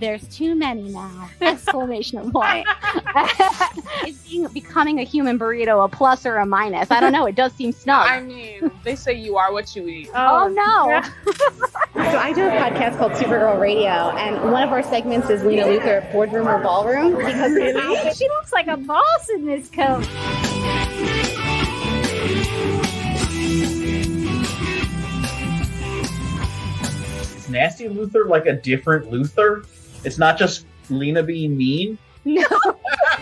There's too many now! Exclamation point. Is being, becoming a human burrito a plus or a minus? I don't know. It does seem snug. I mean, they say you are what you eat. oh, oh no! So I do a podcast called Supergirl Radio, and one of our segments is Lena Luthor boardroom or ballroom because she looks like a boss in this coat. Is Nasty Luthor like a different Luthor? It's not just Lena being mean. No.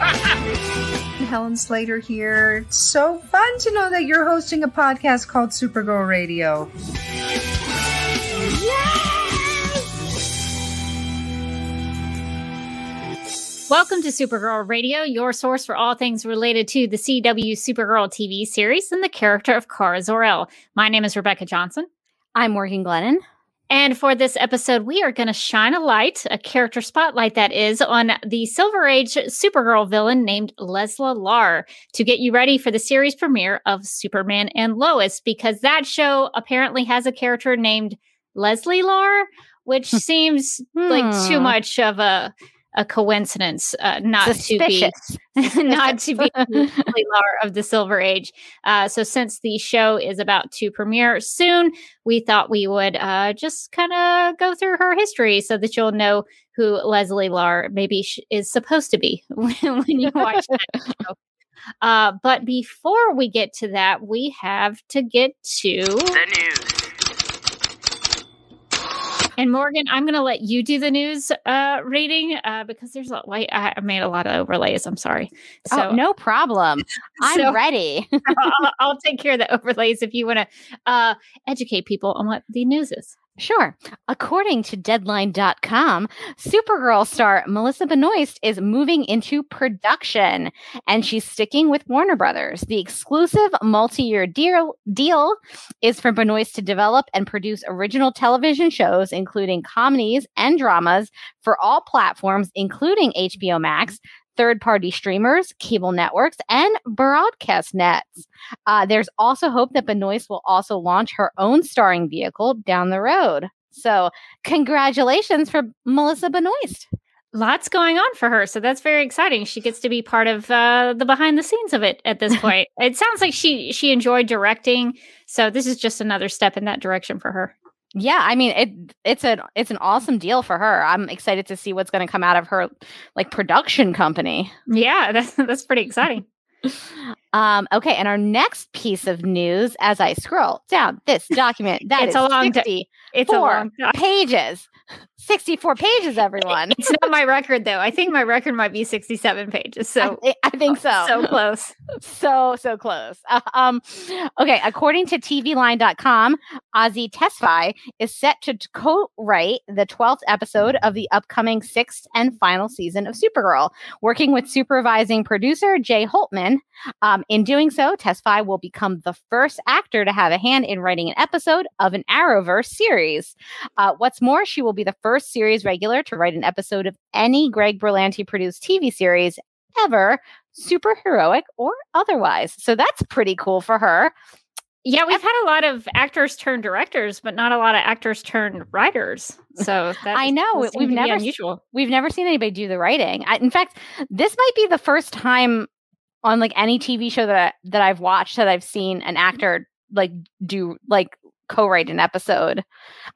Helen Slater here. It's so fun to know that you're hosting a podcast called Supergirl Radio. Welcome to Supergirl Radio, your source for all things related to the CW Supergirl TV series and the character of Kara Zor-El. My name is Rebecca Johnson. I'm Morgan Glennon. And for this episode, we are going to shine a light, a character spotlight that is, on the Silver Age Supergirl villain named Lesla Lar to get you ready for the series premiere of Superman and Lois, because that show apparently has a character named Leslie Lar, which seems like too Hmm. much of a a coincidence, uh, not to be not to be Leslie Lar of the Silver Age. Uh, so, since the show is about to premiere soon, we thought we would uh, just kind of go through her history so that you'll know who Leslie Lar maybe sh- is supposed to be when, when you watch that show. Uh, but before we get to that, we have to get to The news. And Morgan. I'm going to let you do the news uh, reading uh, because there's a like I I made a lot of overlays. I'm sorry. So oh, no problem. I'm So- ready. I'll, I'll take care of the overlays if you want to uh, educate people on what the news is. Sure. According to Deadline.com, Supergirl star Melissa Benoist is moving into production and she's sticking with Warner Brothers. The exclusive multi year deal, deal is for Benoist to develop and produce original television shows, including comedies and dramas for all platforms, including HBO Max. Third party streamers, cable networks, and broadcast nets. Uh, there's also hope that Benoist will also launch her own starring vehicle down the road. So, congratulations for Melissa Benoist. Lots going on for her, so that's very exciting. She gets to be part of uh, the behind the scenes of it at this point. it sounds like she she enjoyed directing, so this is just another step in that direction for her. Yeah, I mean it. It's an it's an awesome deal for her. I'm excited to see what's going to come out of her like production company. Yeah, that's that's pretty exciting. Um, okay, and our next piece of news, as I scroll down this document, that It's is a long do- 64 It's a long pages. 64 pages, everyone. It's not my record though. I think my record might be sixty-seven pages. I, So I think so. so close. so so close. Uh, um, okay, according to TVLine.com, Azie Tesfai is set to co-write the twelfth episode of the upcoming sixth and final season of Supergirl, working with supervising producer Jay Holtham. Um, in doing so, Tesfai will become the first actor to have a hand in writing an episode of an Arrowverse series. Uh, what's more, she will be the first series regular to write an episode of any Greg Berlanti produced TV series ever, superheroic or otherwise. So that's pretty cool for her. Yeah, we've had a lot of actors turn directors, but not a lot of actors turn writers. So I know, we've never unusual. We've never seen anybody do the writing. I, in fact, this might be the first time on like any TV show that I, that I've watched that I've seen an actor like do like co-write an episode.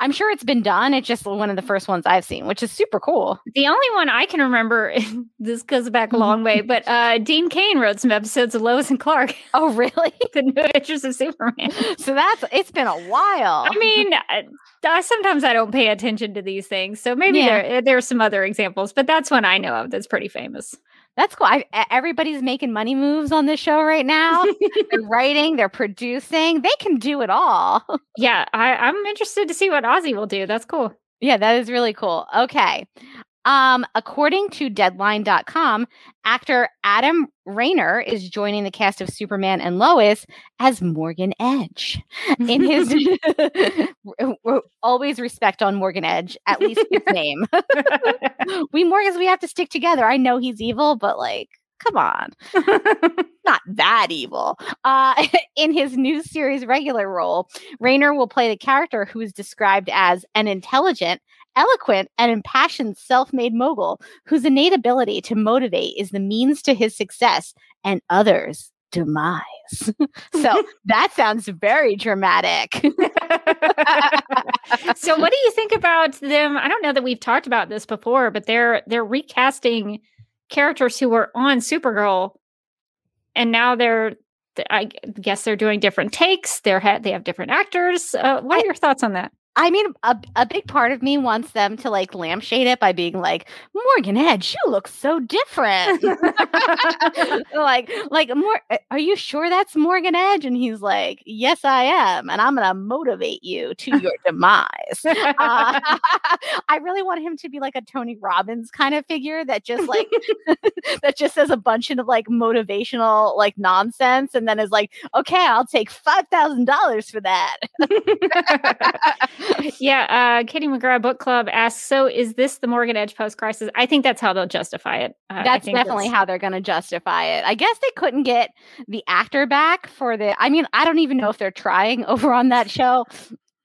I'm sure it's been done. It's just one of the first ones I've seen, which is super cool. The only one I can remember, this goes back a long way, but uh, Dean Cain wrote some episodes of Lois and Clark, Oh, really? The New Adventures of Superman. so that's it's been a while. I mean, uh, uh, sometimes I don't pay attention to these things, so maybe Yeah. there there are some other examples, but that's one I know of that's pretty famous. That's cool. I, everybody's making money moves on this show right now. they're writing, they're producing. They can do it all. yeah, I, I'm interested to see what Azie will do. That's cool. Yeah, that is really cool. Okay. Um, according to Deadline.com, actor Adam Rayner is joining the cast of Superman and Lois as Morgan Edge. In his always respect on Morgan Edge, at least his name. we Morgans, we have to stick together. I know he's evil, but like, Come on. Not that evil. Uh, in his new series regular role, Rayner will play the character who is described as an intelligent, eloquent, and impassioned self made mogul whose innate ability to motivate is the means to his success and others' demise. so that sounds very dramatic. so what do you think about them? I don't know that we've talked about this before, but they're they're recasting characters who were on Supergirl and now they're I guess they're doing different takes. They're ha- they have different actors. Uh, what are your thoughts on that? I mean, a, a big part of me wants them to like lampshade it by being like, Morgan Edge, you look so different. like, like more. Are you sure that's Morgan Edge? And he's like, Yes, I am, and I'm gonna motivate you to your demise. Uh, I really want him to be like a Tony Robbins kind of figure that just like that just says a bunch of like motivational like nonsense, and then is like, Okay, I'll take five thousand dollars for that yeah, uh, Katie McGrath Book Club asks, "So is this the Morgan Edge post crisis?" I think that's how they'll justify it. Uh, that's definitely that's... how they're going to justify it. I guess they couldn't get the actor back for the. I mean, I don't even know if they're trying over on that show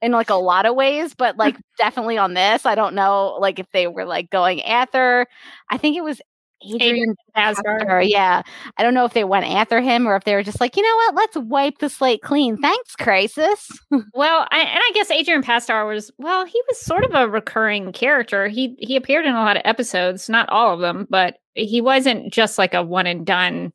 in like a lot of ways, but like definitely on this, I don't know like if they were like going Ather. I think it was Adrian Pasdar. Yeah. I don't know if they went after him or if they were just like, you know what, let's wipe the slate clean. Thanks, Crisis. well, I, and I guess Adrian Pasdar was well, he was sort of a recurring character. He he appeared in a lot of episodes, not all of them, but he wasn't just like a one and done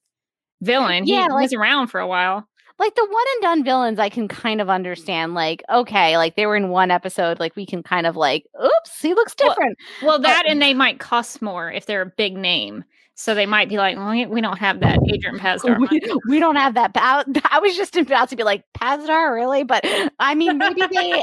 villain. Yeah, he like, was around for a while like the one and done villains I can kind of understand. Like, okay, like they were in one episode, like we can kind of like, oops, he looks different. Well, well that and they might cost more if they're a big name. So they might be like, well, we don't have that Adrian Pasdar. we, we, don't have that. I was just about to be like, Pasdar, really? But I mean, maybe they.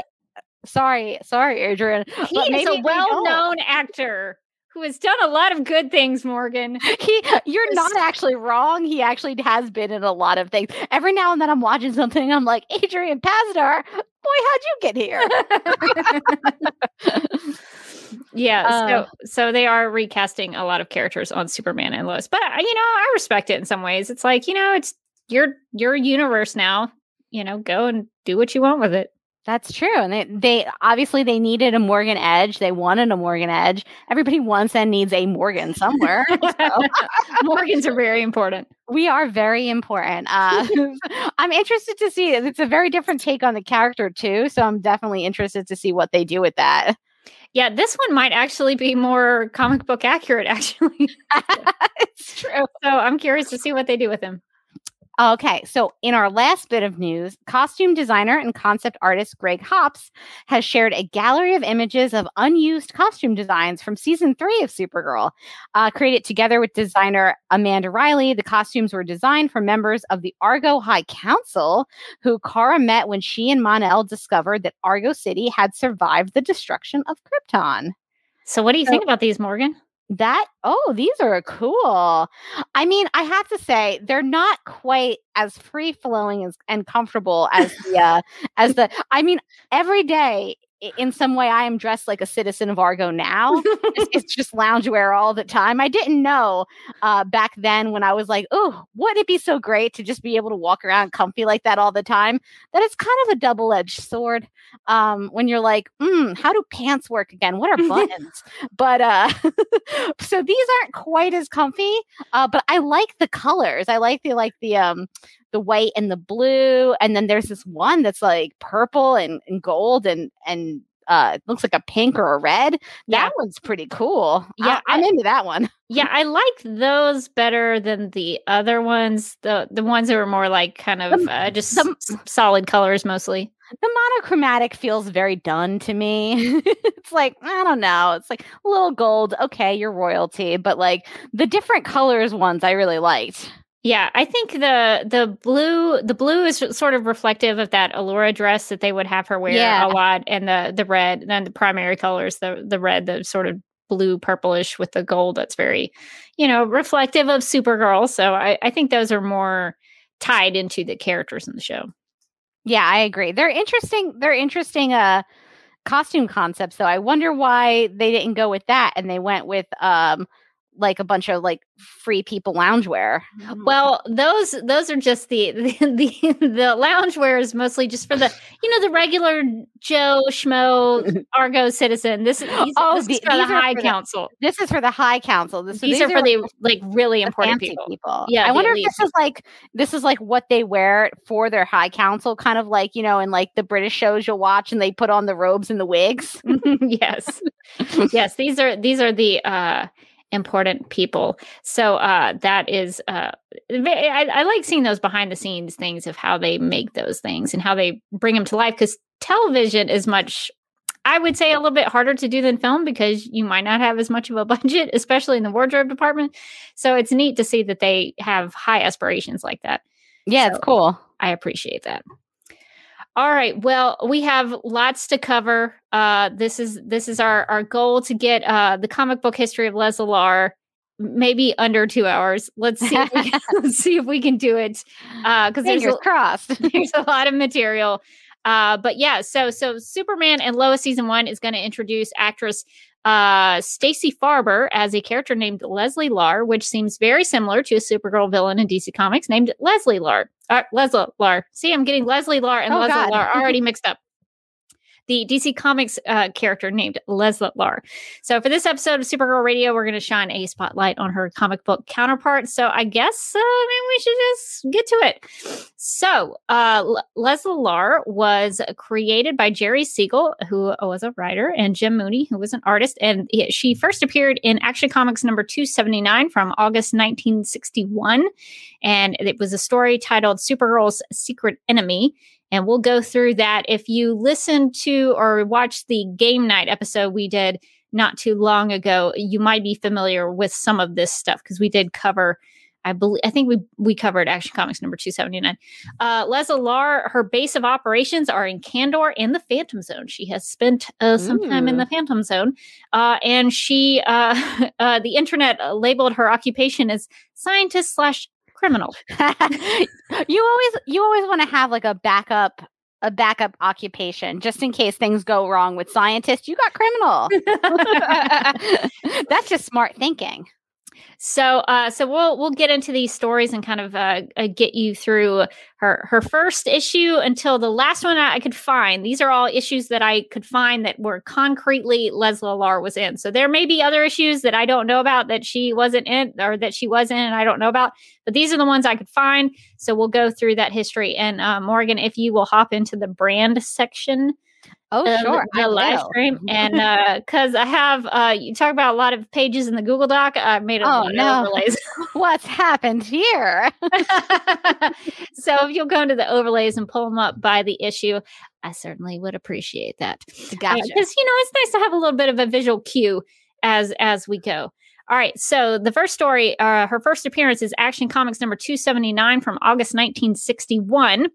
sorry, sorry, Adrian. He is a well-known actor who has done a lot of good things, Morgan. He, you're not actually wrong. He actually has been in a lot of things. Every now and then I'm watching something, I'm like, Adrian Pasdar, boy, how'd you get here? yeah, uh, so so they are recasting a lot of characters on Superman and Lois. But you know, I respect it in some ways. It's like, you know, it's your your universe now. You know, go and do what you want with it. That's true. And they, they obviously they needed a Morgan Edge. They wanted a Morgan Edge. Everybody wants and needs a Morgan somewhere. Morgans are very important. We are very important. Uh, I'm interested to see. It's a very different take on the character too. So I'm definitely interested to see what they do with that. Yeah, this one might actually be more comic book accurate, actually. it's true. So I'm curious to see what they do with him. Okay, so in our last bit of news, costume designer and concept artist Greg Hops has shared a gallery of images of unused costume designs from season three of Supergirl. Uh, created together with designer Amanda Riley, the costumes were designed for members of the Argo High Council, who Kara met when she and Mon-El discovered that Argo City had survived the destruction of Krypton. So, what do you so, think about these, Morgan? That oh these are cool. I mean i have to say they're not quite as free flowing as and comfortable as the uh, as the i mean every day in some way I am dressed like a citizen of Argo now. it's, just loungewear all the time. I didn't know uh, back then when I was like, oh, wouldn't it be so great to just be able to walk around comfy like that all the time? That it's kind of a double edged sword um, when you're like, mm, how do pants work again? What are buttons? but uh, so these aren't quite as comfy, uh, but I like the colors. I like the like the um the white and the blue and then there's this one that's like purple and, and gold and and uh looks like a pink or a red yeah. that one's pretty cool yeah I, am into that one yeah i like those better than the other ones the the ones that were more like kind of uh, just some solid colors mostly the monochromatic feels very done to me. it's like, I don't know. It's like a little gold. Okay, you're royalty. But like the different colors ones I really liked. Yeah, I think the the blue the blue is sort of reflective of that Alura dress that they would have her wear yeah. a lot, and the the red, then the primary colors, the the red, the sort of blue purplish with the gold. That's very, you know, reflective of Supergirl. So I I think those are more tied into the characters in the show. Yeah, I agree. They're interesting. They're interesting. Uh, costume concepts. though. I wonder why they didn't go with that and they went with um like a bunch of like free people loungewear. Well, those those are just the the the, the loungewear is mostly just for the you know the regular Joe Schmo Argo citizen. This, is- these, Oh, this the- is for the High for the- Council. This is for the high council. This These, are for the like really important fancy people. Yeah, I the wonder if this is like this is like what they wear for their high council, kind of like you know, in like the British shows you'll watch, and they put on the robes and the wigs. yes yes these are these are the uh important people so uh that is uh I, I like seeing those behind the scenes things of how they make those things and how they bring them to life because television is much i would say a little bit harder to do than film because you might not have as much of a budget especially in the wardrobe department so it's neat to see that they have high aspirations like that Yeah, it's cool. I appreciate that. All right. Well, we have lots to cover. Uh, this is this is our our goal to get uh, the comic book history of Les Lar maybe under two hours. Let's see. If we can, let's see if we can do it because there's Fingers a, crossed. there's a lot of material. Uh, but yeah, so so Superman and Lois season one is going to introduce actress uh Stacy Farber as a character named Leslie Lar, which seems very similar to a Supergirl villain in DC Comics named Leslie Lar. Uh, Leslie Lar. See, I'm getting Leslie Lar and Oh, Leslie God. Lar already mixed up. The DC Comics uh, character named Leslie Lar. So for this episode of Supergirl Radio, we're going to shine a spotlight on her comic book counterpart. So I guess uh, maybe we should just get to it. So uh, L- Leslie Lar was created by Jerry Siegel, who was a writer, and Jim Mooney, who was an artist. And he- she first appeared in Action Comics number 279 from August 1961. And it was a story titled Supergirl's Secret Enemy. And we'll go through that. If you listen to or watch the game night episode we did not too long ago, you might be familiar with some of this stuff because we did cover. I believe I think we we covered Action Comics number two seventy nine. Uh, Lar, her base of operations are in Kandor and the Phantom Zone. She has spent uh, some time in the Phantom Zone, uh, and she uh, uh, the internet labeled her occupation as scientist slash criminal. you always you always want to have like a backup a backup occupation just in case things go wrong with scientists. You got criminal. That's just smart thinking. So, uh, so we'll we'll get into these stories and kind of uh, uh, get you through her her first issue until the last one I, could find. These are all issues that I could find that were concretely Leslie Lar was in. So there may be other issues that I don't know about that she wasn't in or that she was in and I don't know about. But these are the ones I could find. So we'll go through that history. And uh, Morgan, if you will hop into the brand section Oh, of sure. the I live will. stream and because i have uh you talk about a lot of pages in the google doc i made a Oh, lot no. of overlays What's happened here? so if you'll go into the overlays and pull them up by the issue i certainly would appreciate that Gotcha. because you know it's nice to have a little bit of a visual cue as as we go all right so the first story uh her first appearance is action comics number 279 from august 1961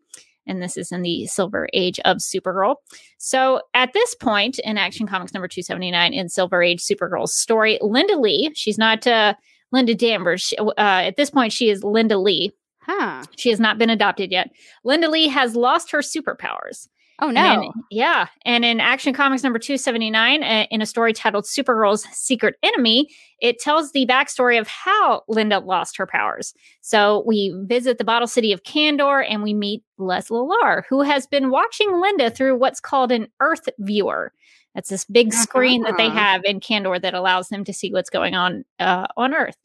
and this is in the silver age of supergirl. So at this point in action comics number 279 in silver age supergirl's story linda lee she's not uh linda danvers. She, uh, at this point she is linda lee. Huh. she has not been adopted yet. Linda lee has lost her superpowers Oh and no. in- yeah. And in Action Comics number 279, uh, in a story titled Supergirl's Secret Enemy, it tells the backstory of how Linda lost her powers. So we visit the bottle city of Kandor and we meet Les Lar, who has been watching Linda through what's called an Earth viewer. That's this big screen that they Uh-huh. have in Kandor that allows them to see what's going on uh, on Earth.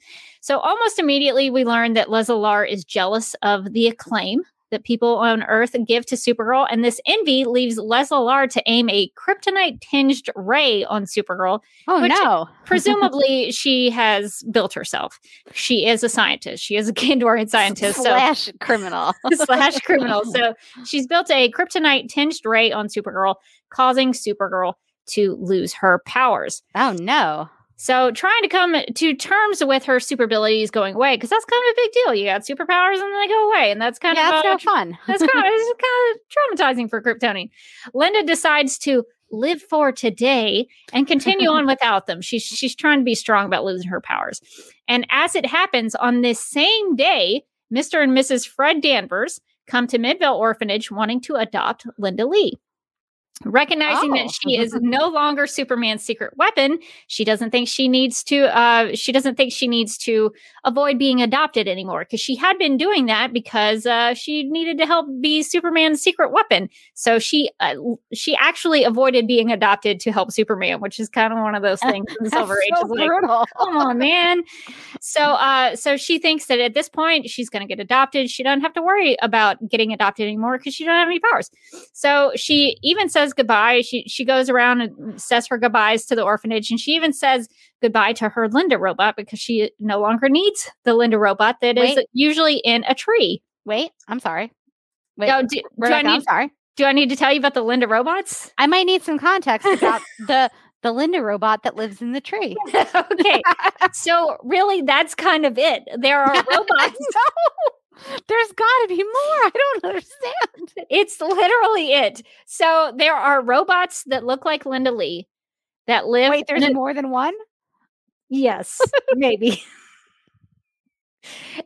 So almost immediately, we learn that Les Lar is jealous of the acclaim that people on Earth give to Supergirl, and this envy leaves Leslie Lar to aim a kryptonite tinged ray on Supergirl. oh which- no. Presumably, she has built herself. She is a scientist. She is a Kandorian scientist. So Slash criminal. slash criminal. So she's built a kryptonite tinged ray on Supergirl, causing Supergirl to lose her powers. oh no. So trying to come to terms with her super abilities going away, because that's kind of a big deal. You got superpowers and then they go away, and that's kind yeah, of that's no fun. that's kind of, it's kind of traumatizing for Kryptonian. Linda decides to live for today and continue on without them. She's she's trying to be strong about losing her powers. And as it happens, on this same day, Mr. and Mrs. Fred Danvers come to Midvale Orphanage wanting to adopt Linda Lee. Recognizing Oh. that she is no longer Superman's secret weapon, she doesn't think she needs to. Uh, she doesn't think she needs to avoid being adopted anymore because she had been doing that because uh, she needed to help be Superman's secret weapon. So she uh, she actually avoided being adopted to help Superman, which is kind of one of those things in the Silver Age. So like, brutal. come on man so uh so she thinks that at this point she's going to get adopted she doesn't have to worry about getting adopted anymore because she doesn't have any powers so she even says goodbye she she goes around and says her goodbyes to the orphanage and she even says goodbye to her linda robot because she no longer needs the linda robot that is Wait. usually in a tree Wait, I'm sorry. Wait, Now, do, do I Rebecca, I'm need sorry. do i need to tell you about the linda robots I might need some context about the the Linda robot that lives in the tree. okay so really that's kind of it there are robots no, there's got to be more. I don't understand. It's literally it. So there are robots that look like Linda Lee that live. Wait, there's a- more than one. yes, maybe.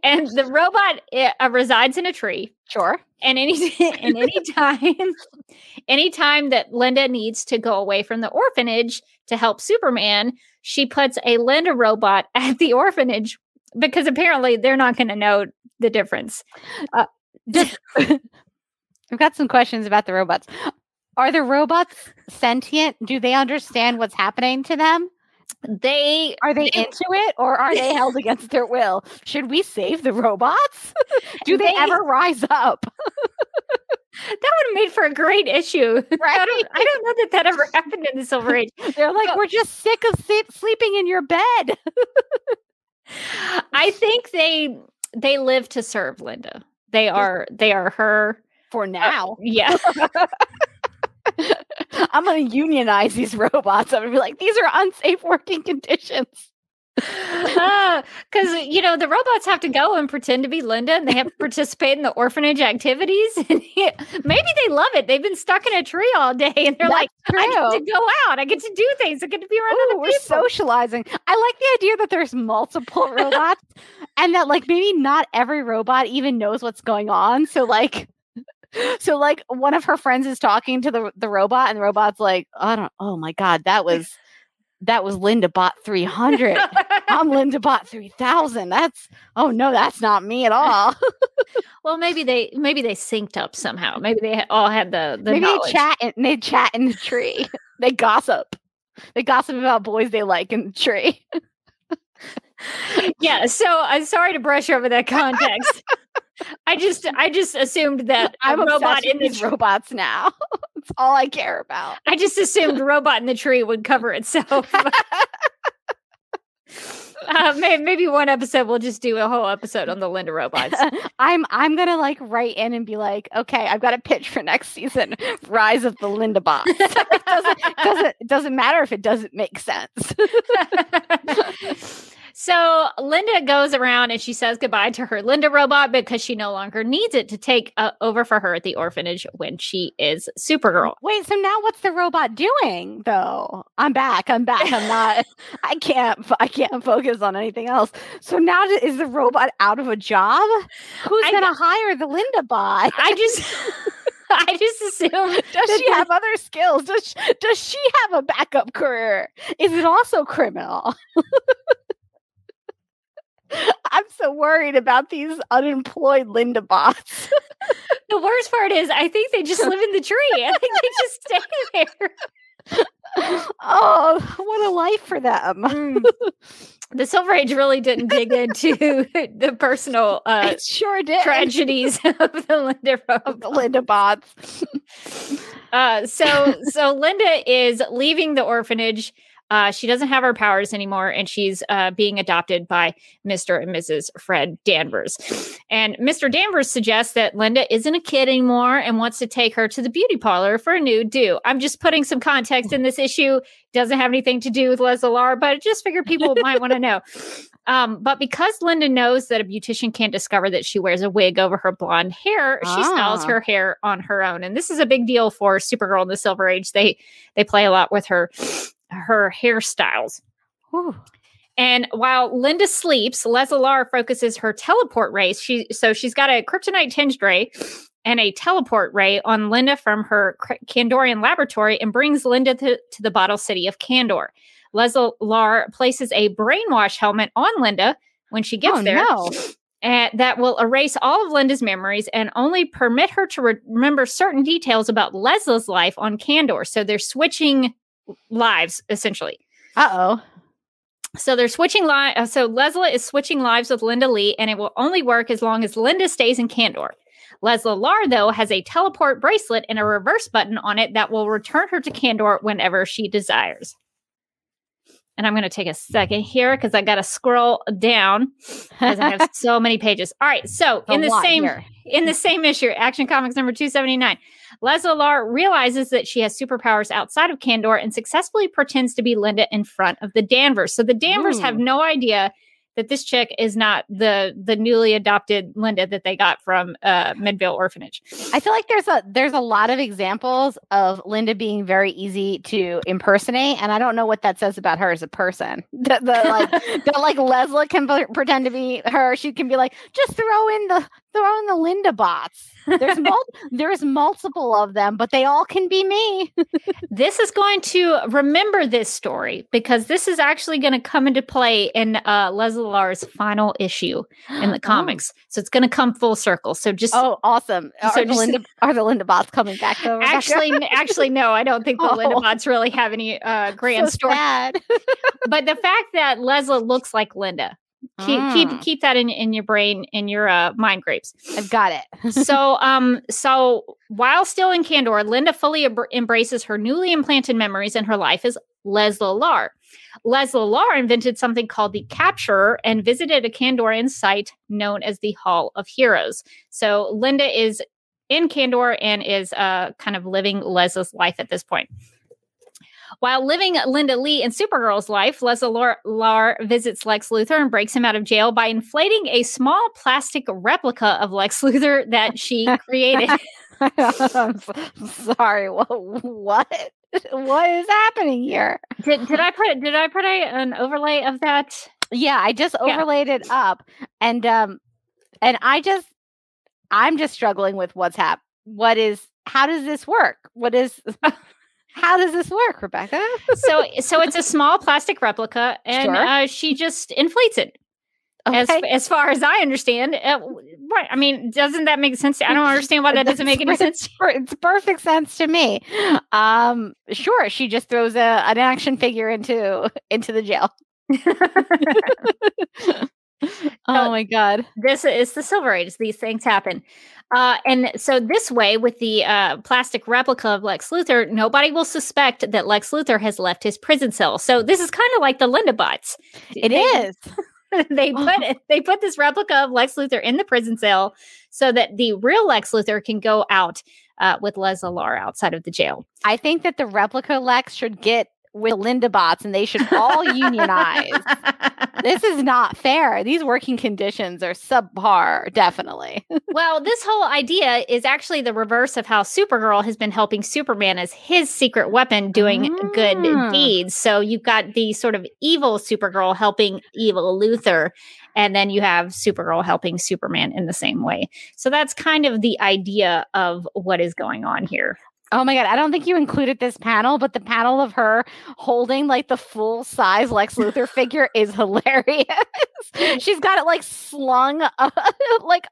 and the robot uh, resides in a tree. Sure. And any and any time, anytime that Linda needs to go away from the orphanage to help Superman, she puts a Linda robot at the orphanage because apparently they're not going to know the difference. Uh, just, I've got some questions about the robots. Are the robots sentient? Do they understand what's happening to them? They Are they They- into it or are they held against their will? Should we save the robots? Do they, They- ever rise up? that would have made for a great issue. I Right? don't, I don't know that that ever happened in the Silver Age. They're like, So- we're just sick of sleep- sleeping in your bed. I think they they live to serve Linda. They are they are her. For uh, now, Yeah, I'm going to unionize these robots. I'm to be like, these are unsafe working conditions. Ah, because you know the robots have to go and pretend to be Linda, and they have to participate in the orphanage activities. And maybe they love it. They've been stuck in a tree all day, and they're like, That's "I get true. to go out. I get to do things. I get to be around Ooh, other we're socializing. I like the idea that there's multiple robots and that like maybe not every robot even knows what's going on. So like so like one of her friends is talking to the the robot and the robot's like, I don't oh my god, that was that was Linda bot 300. I'm Linda bot 3000. That's oh no, that's not me at all. well, maybe they maybe they synced up somehow. Maybe they all had the the maybe knowledge. they chat and they chat in the tree. they gossip. They gossip about boys they like in the tree. yeah so i'm sorry to brush over that context i just i just assumed that I'm a robot in these robots now. That's all I care about. i just assumed robot in the tree would cover itself uh, may- maybe one episode we'll just do a whole episode on the linda robots I'm I'm gonna like write in and be like, okay, I've got a pitch for next season, Rise of the Linda Bots. it doesn't doesn't it doesn't matter if it doesn't make sense. So linda goes around and she says goodbye to her linda robot because she no longer needs it to take uh, over for her at the orphanage when she is supergirl Wait, so now what's the robot doing though? I'm back. I'm back. I'm not. I can't. I can't focus on anything else. So now is the robot out of a job? Who's gonna hire the Linda bot? i just i just assume. Does she have other skills? Does she, does she have a backup career? Is it also criminal? I'm so worried about these unemployed Linda bots. The worst part is, I think they just live in the tree. I think they just stay there. oh, what a life for them. The Silver Age really didn't dig into the personal uh, it sure did. tragedies of the Linda of the Linda bots. Uh, so, so Linda is leaving the orphanage. Uh, she doesn't have her powers anymore, and she's uh, being adopted by Mr. and Mrs. Fred Danvers. And Mr. Danvers suggests that Linda isn't a kid anymore and wants to take her to the beauty parlor for a new do. I'm just putting some context in this issue. Doesn't have anything to do with Leslie Lar but I just figured people might want to know. Um, but because Linda knows that a beautician can't discover that she wears a wig over her blonde hair, she styles Ah. her hair on her own. And this is a big deal for Supergirl in the Silver Age. They they play a lot with her her hairstyles. Whew. And while Linda sleeps, Leslie focuses her teleport race. She so she's got a kryptonite tinged ray, and a teleport ray on Linda from her Kandorian laboratory and brings Linda to, to the bottle city of Kandor. Leslar places a brainwash helmet on Linda when she gets oh, there no. and that will erase all of Linda's memories and only permit her to re- remember certain details about Leslie's life on Kandor. So they're switching lives essentially. Uh oh. So they're switching lives. So Leslie is switching lives with Linda Lee, and it will only work as long as Linda stays in Kandor. Leslie Lar, though, has a teleport bracelet and a reverse button on it that will return her to Kandor whenever she desires. And I'm going to take a second here because I got to scroll down because I have so many pages. All right, so in the same Here. in the same issue, Action Comics number 279, Leslie Lar realizes that she has superpowers outside of Kandor and successfully pretends to be Linda in front of the Danvers. So the Danvers have no idea that this chick is not the the newly adopted Linda that they got from uh, Midvale Orphanage. I feel like there's a there's a lot of examples of Linda being very easy to impersonate, and I don't know what that says about her as a person. The like that like Leslie can pretend to be her. She can be like, just throw in the throw in the Linda bots. There's mul- there's multiple of them, but they all can be me. this is going to remember this story because this is actually going to come into play in uh, Leslie Lar's final issue in the comics. So it's going to come full circle. So just Oh, awesome! Are, So the just- Linda, are the Linda bots coming back? Though, actually, actually, no, I don't think the Linda Oh. bots really have any uh, grand so story. But the fact that Leslie looks like Linda, keep keep Mm. keep that in in your brain in your uh, mind grapes. I've got it. so um so while still in kandor Linda fully embr- embraces her newly implanted memories and her life as Leslie Lar. Leslie Lar invented something called the Capturer and visited a Kandorian site known as the Hall of Heroes. So Linda is in kandor and is uh kind of living Leslie's life at this point. While living Linda Lee and Supergirl's life, Leslie Lar, visits Lex Luthor and breaks him out of jail by inflating a small plastic replica of Lex Luthor that she created. I'm sorry. What? What? Is happening here? did, did I put did I put a, an overlay of that? Yeah, I just Yeah. overlaid it up, and um, and I just, I'm just struggling with what's hap. What is? How does this work? What is? how does this work, Rebecca? So so it's a small plastic replica, and Sure. uh, she just inflates it. As Okay. as far as I understand, uh, right? I mean, doesn't that make sense? I don't understand why that doesn't make any sense. It's perfect sense to me. Um, sure, she just throws a an action figure into into the jail. oh my god! this is the silver age these things happen. Uh, and so this way with the uh, plastic replica of lex luthor nobody will suspect that lex luthor has left his prison cell. So this is kind of like the linda bots It They- is. they put it, they put this replica of lex luthor in the prison cell so that the real lex luthor can go out uh, with leslie lar outside of the jail. I think that the replica Lex should get with the Linda bots, and they should all unionize. This is not fair. These working conditions are subpar, definitely. well, this whole idea is actually the reverse of how Supergirl has been helping Superman as his secret weapon doing good Ah. deeds. So you've got the sort of evil Supergirl helping evil Luthor, and then you have Supergirl helping Superman in the same way. So that's kind of the idea of what is going on here. Oh my god, I don't think you included this panel, but the panel of her holding like the full size Lex Luthor figure is hilarious. She's got it like slung up, like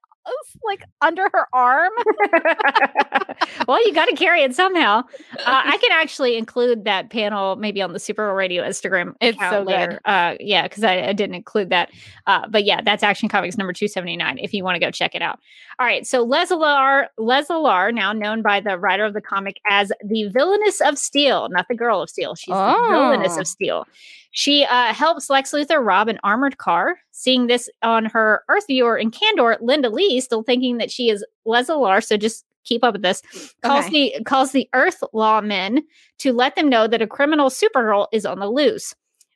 like under her arm. well, you got to carry it somehow. Uh, I can actually include that panel maybe on the Supergirl Radio Instagram. It's so good. Uh, yeah, because I, I didn't include that. Uh, but yeah, that's Action Comics number two seventy nine. If you want to go check it out. All right, so Leslar, Leslar, now known by the writer of the comic as the villainess of Steel, not the girl of Steel. She's the villainess Oh. of Steel. She uh, helps Lex Luthor rob an armored car. Seeing this on her Earth viewer in Kandor, Linda Lee, still thinking that she is Leslar, so just keep up with this, calls the calls the Earth lawmen to let them know that a criminal Supergirl is on the loose.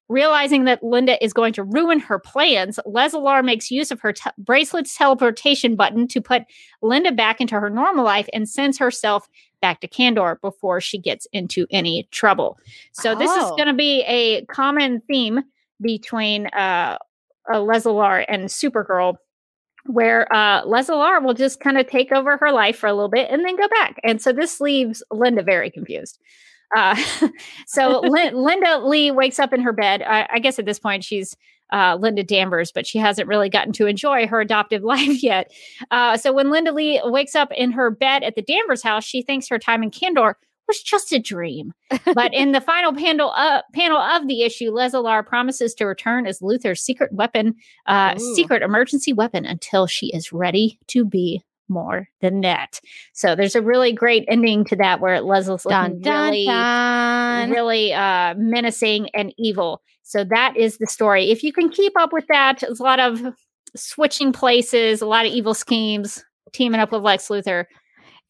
Realizing that Linda is going to ruin her plans, Leslar makes use of her te- bracelet's teleportation button to put Linda back into her normal life and sends herself back to Kandor before she gets into any trouble. So this is Oh. going to be a common theme between uh, uh, Leslar and Supergirl where uh, will just kind of take over her life for a little bit and then go back. And so this leaves Linda very confused. Uh, so Lin- Linda Lee wakes up in her bed. I, I guess at this point she's uh, Linda Danvers, but she hasn't really gotten to enjoy her adoptive life yet. Uh, so when Linda Lee wakes up in her bed at the Danvers house, she thinks her time in Kandor was just a dream. but in the final panel, uh, panel of the issue, Leslie promises to return as Luthor's secret weapon, uh, secret emergency weapon, until she is ready to be more than that. So there's a really great ending to that where Leslie's Dun, dun, really, dun. really uh, menacing and evil. So that is the story. If you can keep up with that, there's a lot of switching places, a lot of evil schemes, teaming up with Lex Luthor.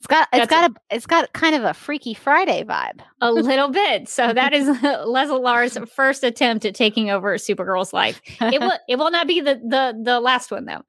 It's got it's That's got a it's got kind of a Freaky Friday vibe. A little bit. So that is Leslie Lar's first attempt at taking over Supergirl's life. It will it will not be the the the last one though.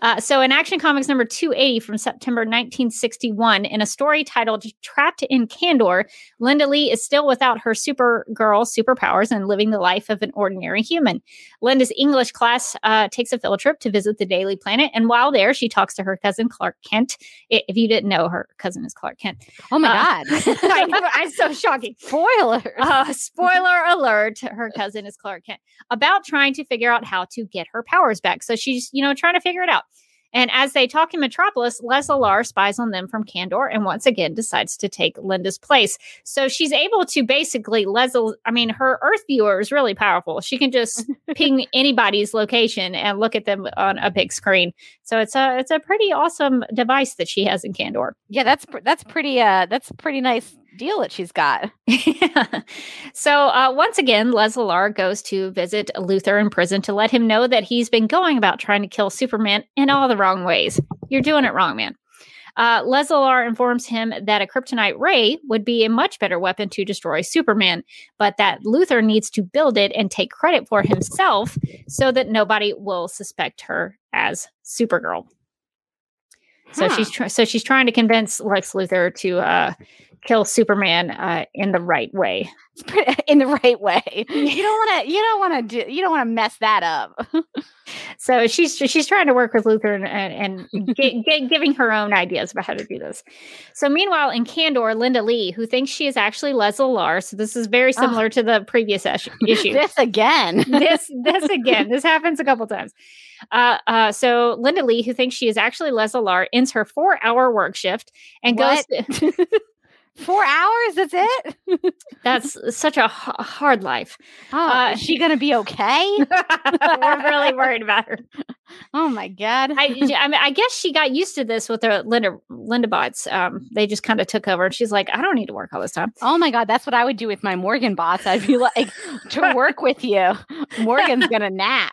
Uh, so in Action Comics number 280 from September 1961, in a story titled "Trapped in Kandor," Linda Lee is still without her Supergirl superpowers and living the life of an ordinary human. Linda's English class uh, takes a field trip to visit the Daily Planet, and while there, she talks to her cousin Clark Kent. If you didn't know, her cousin is Clark Kent. Oh my Uh, god. I know, it's so shocking. Spoiler. Uh, spoiler alert, her cousin is Clark Kent, about trying to figure out how to get her powers back. So she's, you know, trying to figure it out. And as they talk in Metropolis, Leslie spies on them from Kandor and once again decides to take Linda's place. So she's able to basically, Leslie, I mean, her Earth viewer is really powerful. She can just ping anybody's location and look at them on a big screen. So it's a it's a pretty awesome device that she has in Kandor. yeah, that's that's pretty uh that's pretty nice deal that she's got. so uh, once again, Leslie goes to visit Luthor in prison to let him know that he's been going about trying to kill Superman in all the wrong ways. You're doing it wrong, man. Uh, Leslie informs him that a kryptonite ray would be a much better weapon to destroy Superman, but that Luthor needs to build it and take credit for himself so that nobody will suspect her as Supergirl. So Huh. she's tr- so she's trying to convince Lex Luthor to uh, kill Superman uh, in the right way. In the right way. You don't want to. You don't want to do. You don't want to mess that up. So she's she's trying to work with Luthor and and, and gi- gi- giving her own ideas about how to do this. So meanwhile, in Kandor, Linda Lee, who thinks she is actually Leslie Lar, so this is very similar to the previous issue. this again. this this again, this happens a couple times. Uh, uh, so Linda Lee, who thinks she is actually Leslie Lar, ends her four-hour work shift and What? goes. To, Four hours. That's it. that's such a h- hard life. Oh, Uh, is she gonna be okay? We're really worried about her. Oh my god. I, I mean, I guess she got used to this with her Linda Linda bots. Um, they just kind of took over, and she's like, "I don't need to work all this time." Oh my god, that's what I would do with my Morgan bots. I'd be like, to work with you, Morgan's gonna nap.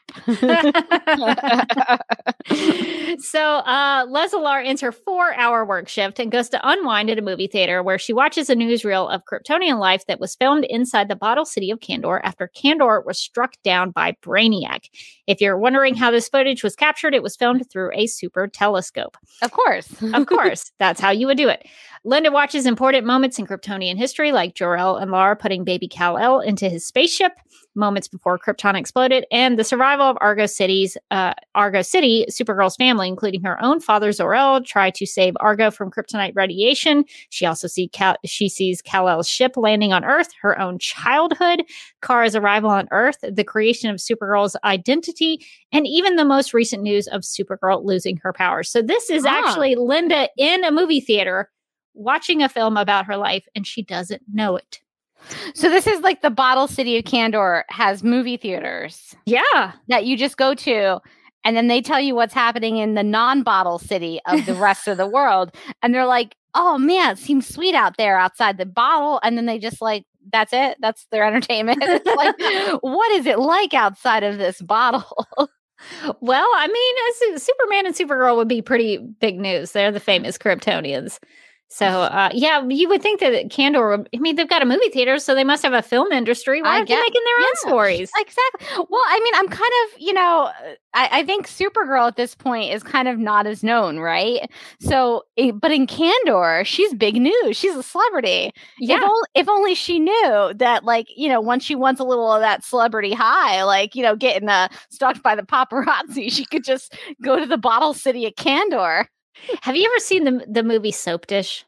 so uh, Leslie ends her four-hour work shift and goes to unwind at a movie theater where she watches a newsreel of Kryptonian life that was filmed inside the bottle city of Kandor after Kandor was struck down by Brainiac. If you're wondering how this footage was captured, it was filmed through a super telescope. of course. Of course, that's how you would do it. Linda watches important moments in Kryptonian history, like Jor-El and Lara putting baby Kal-El into his spaceship moments before Krypton exploded, and the survival of Argo City's uh, Argo City, Supergirl's family, including her own father Zor-El, try to save Argo from kryptonite radiation. She also see Kal- she sees Kal-El's ship landing on Earth, her own childhood, Kara's arrival on Earth, the creation of Supergirl's identity, and even the most recent news of Supergirl losing her powers. So this is Ah. actually Linda in a movie theater watching a film about her life, and she doesn't know it. So this is like the Bottle City of Kandor has movie theaters Yeah. that you just go to and then they tell you what's happening in the non-bottle city of the rest of the world and they're like, "Oh man, it seems sweet out there outside the bottle." And then they just like that's it. That's their entertainment. It's like, what is it like outside of this bottle? Well, I mean, Superman and Supergirl would be pretty big news. They're the famous Kryptonians. So uh, yeah, you would think that Kandor. I mean, they've got a movie theater, so they must have a film industry. Why I aren't they making their own stories? Exactly. Well, I mean, I'm kind of, you know, I, I think Supergirl at this point is kind of not as known, right? So, eh, but in Kandor, she's big news. She's a celebrity. If, Yeah, only, if only she knew that, like, you know, once she wants a little of that celebrity high, like, you know, getting uh, stalked by the paparazzi, she could just go to the bottle city of Kandor. Have you ever seen the the movie Soapdish?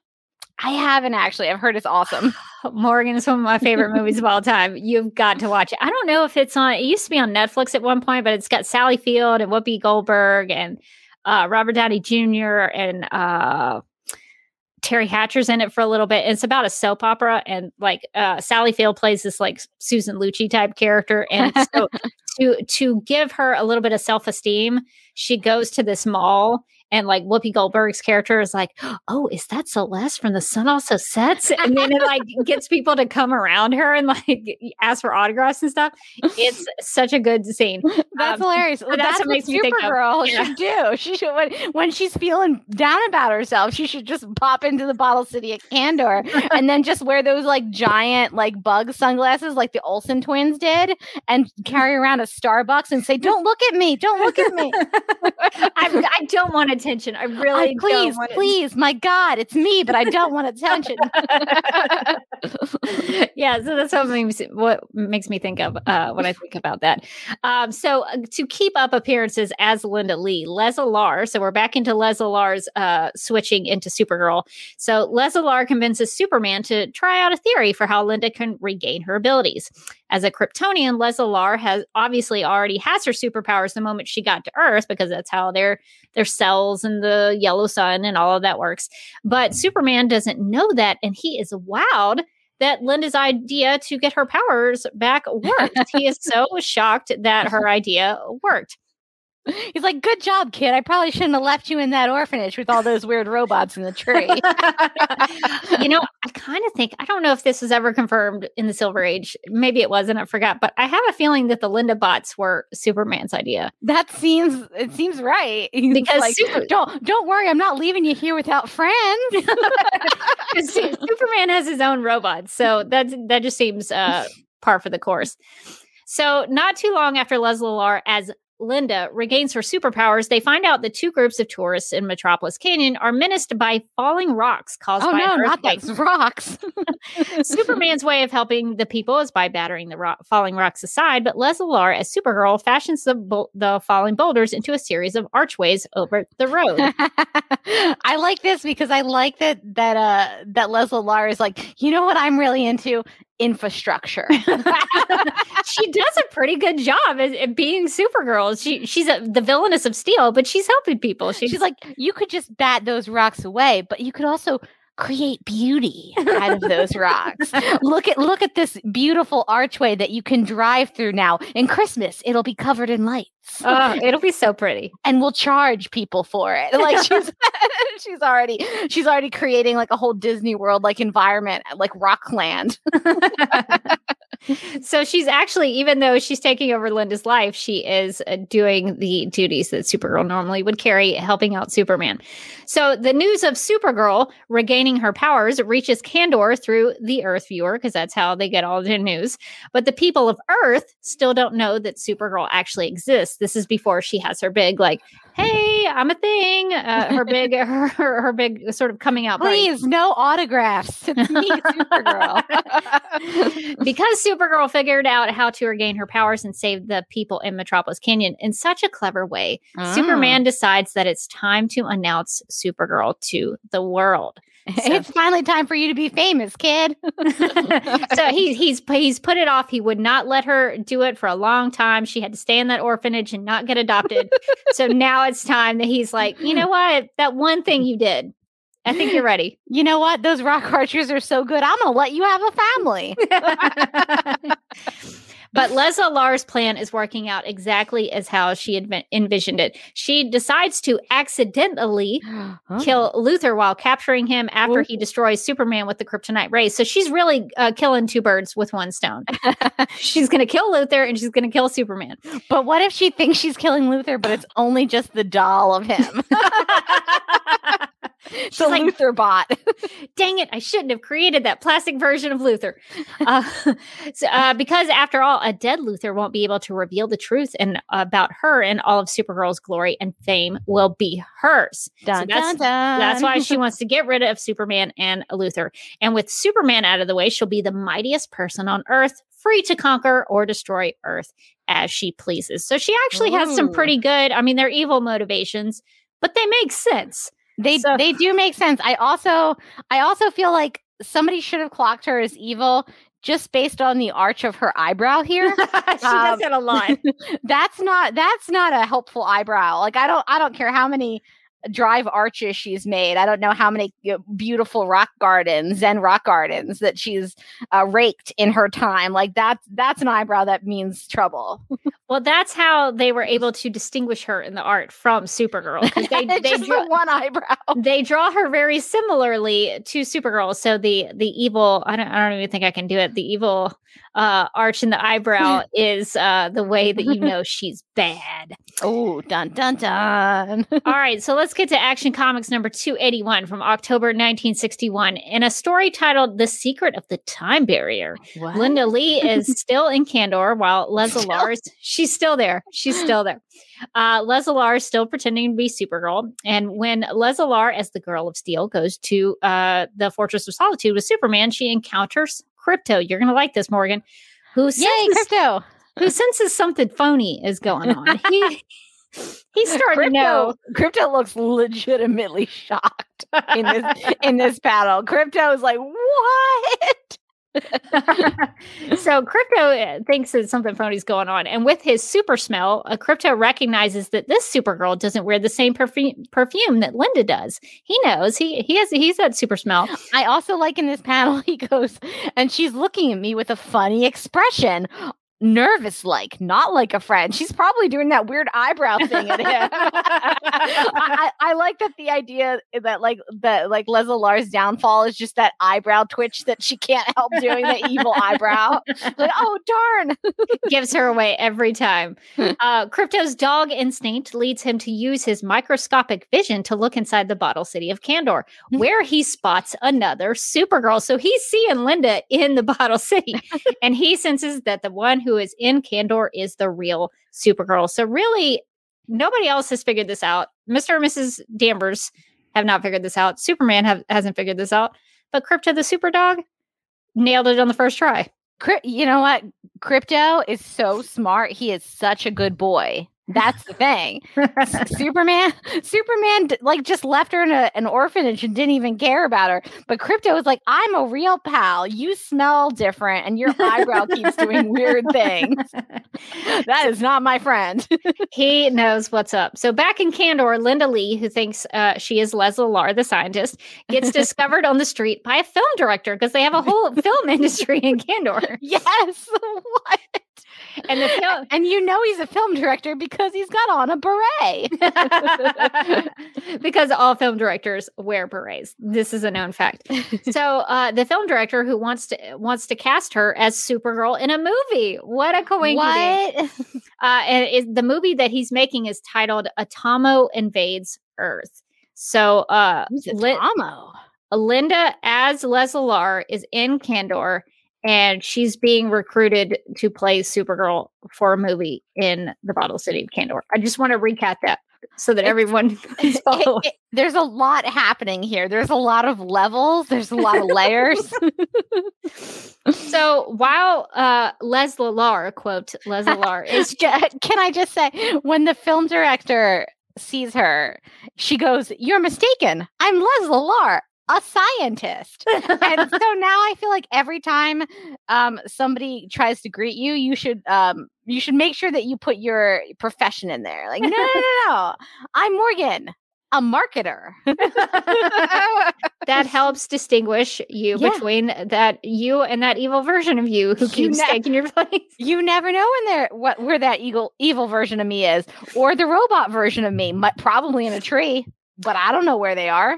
I haven't actually. I've heard it's awesome. Morgan is one of my favorite movies of all time. You've got to watch it. I don't know if it's on. It used to be on Netflix at one point, but it's got Sally Field and Whoopi Goldberg and uh, Robert Downey Jr. and uh, Teri Hatcher's in it for a little bit. It's about a soap opera, and like uh, Sally Field plays this like Susan Lucci type character, and so to to give her a little bit of self esteem, she goes to this mall. And like Whoopi Goldberg's character is like, oh, is that Celeste from The Sun Also Sets? And then it like gets people to come around her and like ask for autographs and stuff. It's such a good scene. That's Um, hilarious. Well, that's that's, what makes me think of- Supergirl should do. She should when, when she's feeling down about herself, she should just pop into the bottle city at Kandor and then just wear those like giant like bug sunglasses like the Olsen twins did and carry around a Starbucks and say, "Don't look at me. Don't look at me." I, I don't want attention. I really I- please, don't want it. please, my God, it's me, but I don't want attention. yeah, so that's what makes what makes me think of uh, when I think about that. Um, so uh, to keep up appearances as Linda Lee, Lar. So we're back into Lar's uh, switching into Supergirl. So Lar convinces Superman to try out a theory for how Linda can regain her abilities. As a Kryptonian, Leslie Lar has obviously already has her superpowers the moment she got to Earth because that's how their their cells and the yellow sun and all of that works. But Superman doesn't know that, and he is wowed that Linda's idea to get her powers back worked. he is so shocked that her idea worked. He's like, "Good job, kid. I probably shouldn't have left you in that orphanage with all those weird robots in the tree." you know, I kind of think I don't know if this was ever confirmed in the Silver Age. Maybe it wasn't. I forgot, but I have a feeling that the Linda bots were Superman's idea. That seems it seems right. He's Because like, Super- don't don't worry, I'm not leaving you here without friends. Su- Superman has his own robots, so that's that just seems uh, par for the course. So, not too long after Leslie Lar as Linda regains her superpowers, they find out the two groups of tourists in Metropolis Canyon are menaced by falling rocks caused oh by no, not those rocks. Superman's way of helping the people is by battering the falling rocks aside, but Leslie Lar, as Supergirl, fashions the, bou- the falling boulders into a series of archways over the road. I like this because I like that that uh that Leslie Lar is like, you know what I'm really into? Infrastructure. she does a pretty good job at, at being Supergirl. She she's a, the villainess of Steel, but she's helping people. She's, She's like, you could just bat those rocks away, but you could also create beauty out of those rocks. look at look at this beautiful archway that you can drive through now. In Christmas, it'll be covered in lights. Oh, it'll be so pretty. and we'll charge people for it. Like she's she's already she's already creating like a whole Disney World like environment, like Rockland. so she's actually, even though she's taking over Linda's life, she is uh, doing the duties that Supergirl normally would carry, helping out Superman. So the news of Supergirl regaining her powers reaches Kandor through the Earth viewer, because that's how they get all their news. But the people of Earth still don't know that Supergirl actually exists. This is before she has her big, like, hey, I'm a thing. Uh, her big, her, her, her big sort of coming out. party. Please, no autographs. It's me, Supergirl. because Supergirl figured out how to regain her powers and save the people in Metropolis Canyon in such a clever way, Mm. Superman decides that it's time to announce Supergirl to the world. it's finally time for you to be famous, kid. so he, he's he's put it off. He would not let her do it for a long time. She had to stay in that orphanage and not get adopted. so now it's time that he's like, you know what? That one thing you did, I think you're ready. you know what? Those rock archers are so good. I'm gonna let you have a family. But Leslie Lar's plan is working out exactly as how she had envisioned it. She decides to accidentally kill Luthor while capturing him after Ooh. he destroys Superman with the kryptonite rays. So she's really uh, killing two birds with one stone. she's going to kill Luthor and she's going to kill Superman. But what if she thinks she's killing Luthor, but it's only just the doll of him? the like- Luthor bot. Dang it, I shouldn't have created that plastic version of Luthor. Uh, so, uh, because after all, a dead Luthor won't be able to reveal the truth and about her, and all of Supergirl's glory and fame will be hers. Dun, that's- dun, dun. That's why she wants to get rid of Superman and Luthor. And with Superman out of the way, she'll be the mightiest person on Earth, free to conquer or destroy Earth as she pleases. So she actually has some pretty good, I mean, they're evil motivations, but they make sense. They So- they do make sense. I also I also feel like somebody should have clocked her as evil just based on the arch of her eyebrow here. she does Um, that a lot. that's not that's not a helpful eyebrow. Like I don't I don't care how many drive arches she's made. I don't know how many you know, beautiful rock gardens and rock gardens that she's uh, raked in her time. Like that's that's an eyebrow that means trouble. Well, that's how they were able to distinguish her in the art from Supergirl. They, they, just draw, one eyebrow. they draw her very similarly to Supergirl. So the the evil, I don't, I don't even think I can do it. The evil uh, arch in the eyebrow is uh, the way that you know she's bad. Oh, dun dun dun. All right, so let's get to Action Comics number 281 from October 1961 in a story titled The Secret of the Time Barrier. Linda Lee is still in Kandor while Leslie Lars, she's still there. She's still there. Uh, Leslie is still pretending to be Supergirl. And when Leslie as the Girl of Steel, goes to uh, the Fortress of Solitude with Superman, she encounters Krypto. You're going to like this, Morgan. Who Yay, senses, krypto. who senses something phony is going on. He, he's starting to know. Krypto, krypto looks legitimately shocked in this in this battle. Krypto is like, what? so krypto uh, thinks that something phony's going on and with his super smell uh, krypto recognizes that this supergirl doesn't wear the same perfume perfume that linda does. He knows. He he has he's that super smell. I also like in this panel, he goes, and she's looking at me with a funny expression. Nervous like, not like a friend. She's probably doing that weird eyebrow thing at him. I, I, I like that the idea that like that like Leslie Lars downfall is just that eyebrow twitch that she can't help doing the evil eyebrow. Like, oh darn. gives her away every time uh, krypto's dog instinct leads him to use his microscopic vision to look inside the bottle city of kandor where he spots another supergirl so he's seeing linda in the bottle city and he senses that the one who is in Kandor is the real Supergirl. So really, nobody else has figured this out. Mr. and Mrs. Danvers have not figured this out. Superman have, hasn't figured this out. But Krypto the Super Dog nailed it on the first try. You know what? Krypto is so smart. He is such a good boy. That's the thing. Superman, Superman, like just left her in a, an orphanage and didn't even care about her. But Krypto was like, "I'm a real pal. You smell different, and your eyebrow keeps doing weird things. That is not my friend." he knows what's up. So back in Kandor, Linda Lee, who thinks uh, she is Leslie Lar, the scientist, gets discovered on the street by a film director because they have a whole film industry in Kandor. yes, what? And the film, And you know he's a film director because he's got on a beret. because all film directors wear berets. This is a known fact. so uh, the film director who wants to wants to cast her as Supergirl in a movie. What a coincidence! what? Uh, and the movie that he's making is titled "Atomo Invades Earth." So uh, Who's Linda as Leslar is in Kandor. And she's being recruited to play Supergirl for a movie in the Bottle City of Kandor. I just want to recap that so that It's- everyone It- it- there's a lot happening here. There's a lot of levels. There's a lot of layers. So while uh, Les Lar, quote, Les Lar is Ca- Can I just say, when the film director sees her, she goes, "You're mistaken. I'm Leslie Lar, a scientist." and so now I feel like every time um, somebody tries to greet you, you should um, you should make sure that you put your profession in there. Like, no, no, no, no. I'm Morgan, a marketer. that helps distinguish you Yeah. between that you and that evil version of you who You keeps ne- taking your place. you never know when they're what where that evil evil version of me is, or the robot version of me, probably in a tree, but I don't know where they are.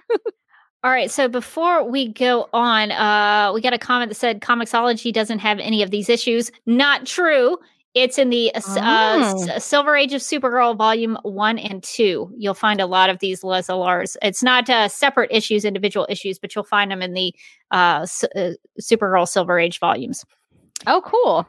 All right, so before we go on, uh, we got a comment that said Comixology doesn't have any of these issues. Not true. It's in the uh, uh, S- Silver Age of Supergirl, Volume One and Two. You'll find a lot of these Leslars. It's not uh, separate issues, individual issues, but you'll find them in the uh, S- uh, Supergirl Silver Age volumes. Oh, cool.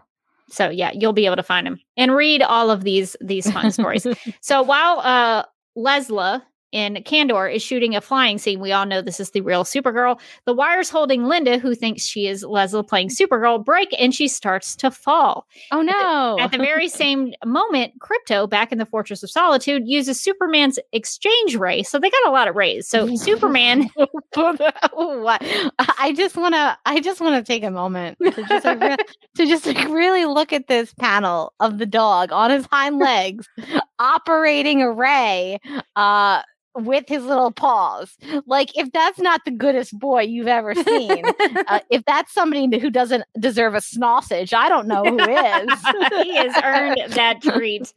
So yeah, you'll be able to find them and read all of these these fun stories. So while uh, Lesla in Kandor is shooting a flying scene, we all know this is the real Supergirl. The wires holding Linda, who thinks she is Lesla playing Supergirl, break and she starts to fall. Oh no. At the very same moment, Krypto, back in the Fortress of Solitude, uses Superman's exchange ray. So they got a lot of rays. So Superman? I just want to. I just want to take a moment to just like, re- to just like really look at this panel of the dog on his hind legs, operating a ray, uh, with his little paws. Like, if that's not the goodest boy you've ever seen, uh, if that's somebody who doesn't deserve a sausage, I don't know who is. he has earned that treat.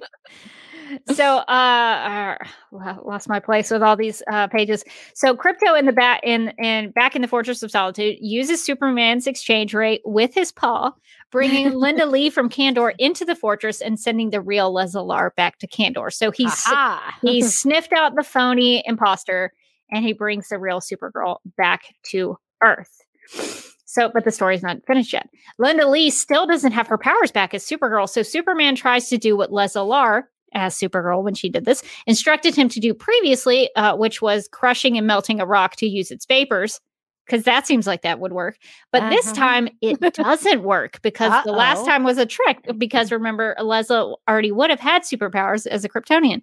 So, uh, uh, lost my place with all these uh, pages. So, krypto in the back in in back in the Fortress of Solitude uses Superman's exchange rate with his paw, bringing Linda Lee from Kandor into the fortress and sending the real Lesla-Lar back to Kandor. So he's he sniffed out the phony imposter and he brings the real Supergirl back to Earth. So, but the story's not finished yet. Linda Lee still doesn't have her powers back as Supergirl, so Superman tries to do what Lesla-Lar, as Supergirl when she did this, instructed him to do previously, uh, which was crushing and melting a rock to use its vapors. Because that seems like that would work. But this Uh-huh. time it doesn't work because the last time was a trick. Because remember, Lesla already would have had superpowers as a Kryptonian.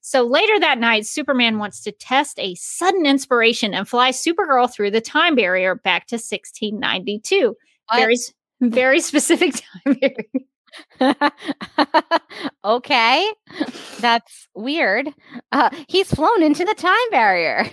So later that night, Superman wants to test a sudden inspiration and fly Supergirl through the time barrier back to 1692. What? Very, very specific time period. okay, that's weird. Uh, he's flown into the time barrier.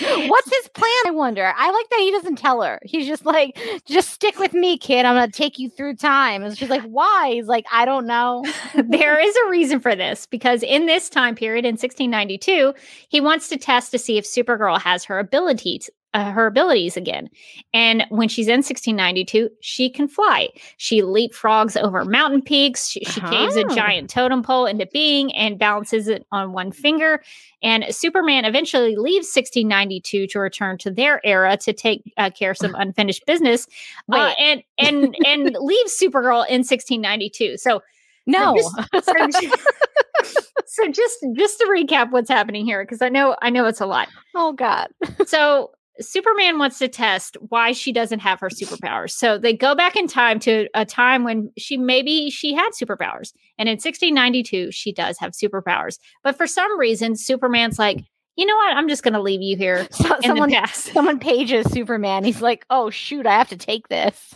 What's his plan? I wonder. I like that he doesn't tell her. He's just like, just stick with me, kid. I'm gonna take you through time. And she's like, why? He's like, I don't know. there is a reason for this because in this time period in 1692, he wants to test to see if Supergirl has her abilities. Uh, her abilities again. And when she's in 1692, she can fly. She leapfrogs over mountain peaks. She, she caves a Uh-huh. giant totem pole into being and balances it on one finger. And Superman eventually leaves 1692 to return to their era to take uh, care of some unfinished business. Uh, and and and leaves Supergirl in 1692. So No. just- so, so just just to recap what's happening here because I know I know it's a lot. oh God. So Superman wants to test why she doesn't have her superpowers. So they go back in time to a time when she maybe she had superpowers. And in 1692 she does have superpowers. But for some reason Superman's like, "You know what? I'm just going to leave you here So, someone the past." someone pages Superman. He's like, oh shoot, I have to take this.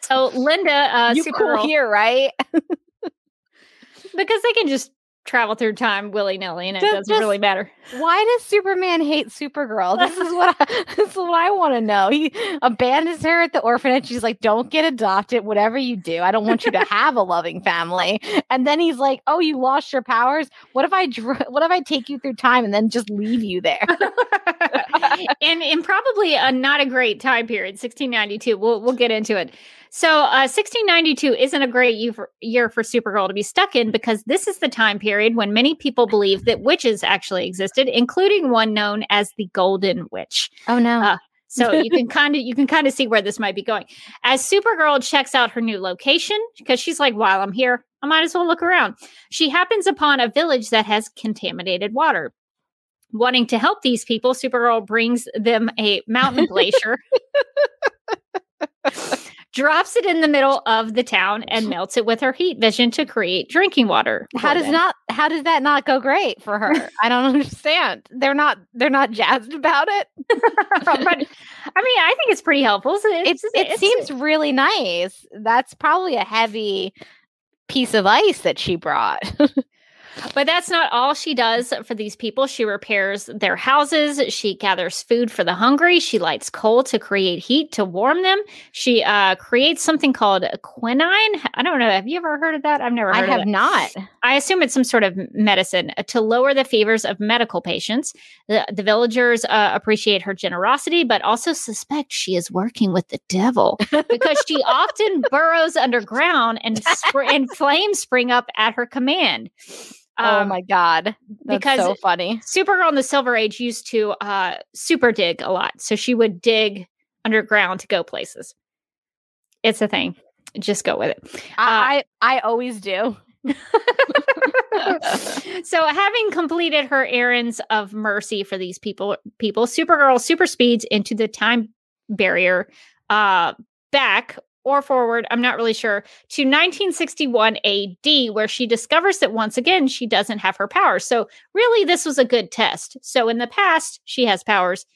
So Linda uh you Supergirl cool here, right? because they can just travel through time willy-nilly and it doesn't just- really matter. Why does Superman hate Supergirl? This is what I, this is what I want to know. He abandons her at the orphanage. She's like, "Don't get adopted. Whatever you do, I don't want you to have a loving family." And then he's like, "Oh, you lost your powers. What if I dr- what if I take you through time and then just leave you there?" and in probably a not a great time period, 1692. We'll we'll get into it. So, uh, 1692 isn't a great year for, year for Supergirl to be stuck in because this is the time period when many people believe that witches actually existed, including one known as the Golden Witch. oh no. Uh, So you can kind of you can kind of see where this might be going. As Supergirl checks out her new location because she's like, while I'm here, I might as well look around. She happens upon a village that has contaminated water. Wanting to help these people, Supergirl brings them a mountain glacier, drops it in the middle of the town, and melts it with her heat vision to create drinking water. how does them. not how does that not go great for her? I don't understand. They're not they're not jazzed about it. Oh, but I mean, I think it's pretty helpful. So It it's, it it's- seems really nice. That's probably a heavy piece of ice that she brought. But that's not all she does for these people. She repairs their houses. She gathers food for the hungry. She lights coal to create heat to warm them. She uh, creates something called quinine. I don't know. Have you ever heard of that? I've never I heard of that. I have not. I assume it's some sort of medicine uh, to lower the fevers of medical patients. The, the villagers uh, appreciate her generosity, but also suspect she is working with the devil because she often burrows underground and, spr- and flames spring up at her command. Oh Um, my god. That's because so funny. Supergirl in the Silver Age used to uh, super dig a lot. So she would dig underground to go places. It's a thing. Just go with it. I, I I always do. so having completed her errands of mercy for these people people supergirl super speeds into the time barrier uh back or forward i'm not really sure to 1961 ad where she discovers that once again she doesn't have her powers so really this was a good test. So in the past she has powers.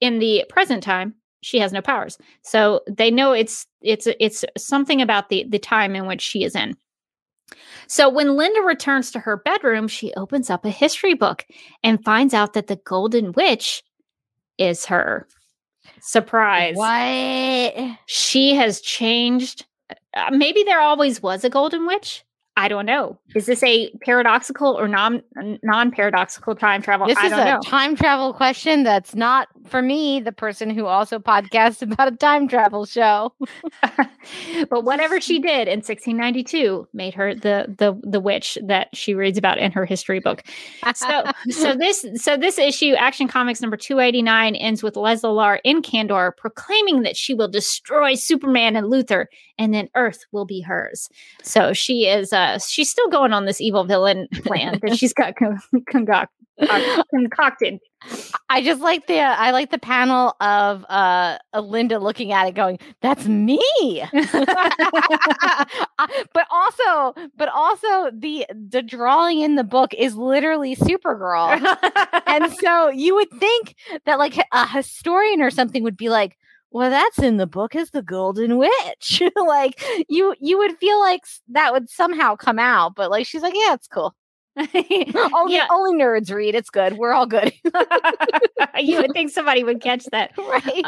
In the present time she has no powers. So they know it's it's it's something about the the time in which she is in. So when Linda returns to her bedroom, she opens up a history book and finds out that the Golden Witch is her. Surprise. What? She has changed. Uh, maybe there always was a Golden Witch. I don't know. Is this a paradoxical or non non paradoxical time travel? This I is don't a know. time travel question that's not for me, the person who also podcasts about a time travel show. but whatever she did in 1692 made her the the the witch that she reads about in her history book. So so this so this issue, Action Comics number 289, ends with Leslar in Kandor proclaiming that she will destroy Superman and Luthor, and then Earth will be hers. So she is uh she's still going on this evil villain plan that she's got con- concoct- uh, concocted. I just like the I like the panel of uh uh, Linda looking at it going, "That's me." but also, but also the the drawing in the book is literally Supergirl. and so you would think that like a historian or something would be like, well, that's in the book as the Golden Witch. like you you would feel like that would somehow come out, but like she's like, yeah, it's cool. only Yeah. only nerds read. It's good. We're all good. you would think somebody would catch that. right.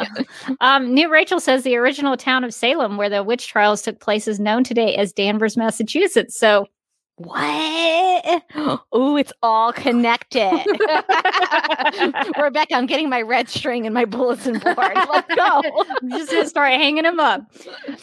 Um, New Rachel says the original town of Salem, where the witch trials took place, is known today as Danvers, Massachusetts. So What? Oh, it's all connected. Rebecca, I'm getting my red string and my bulletin board. Let's go. I'm just gonna start hanging them up.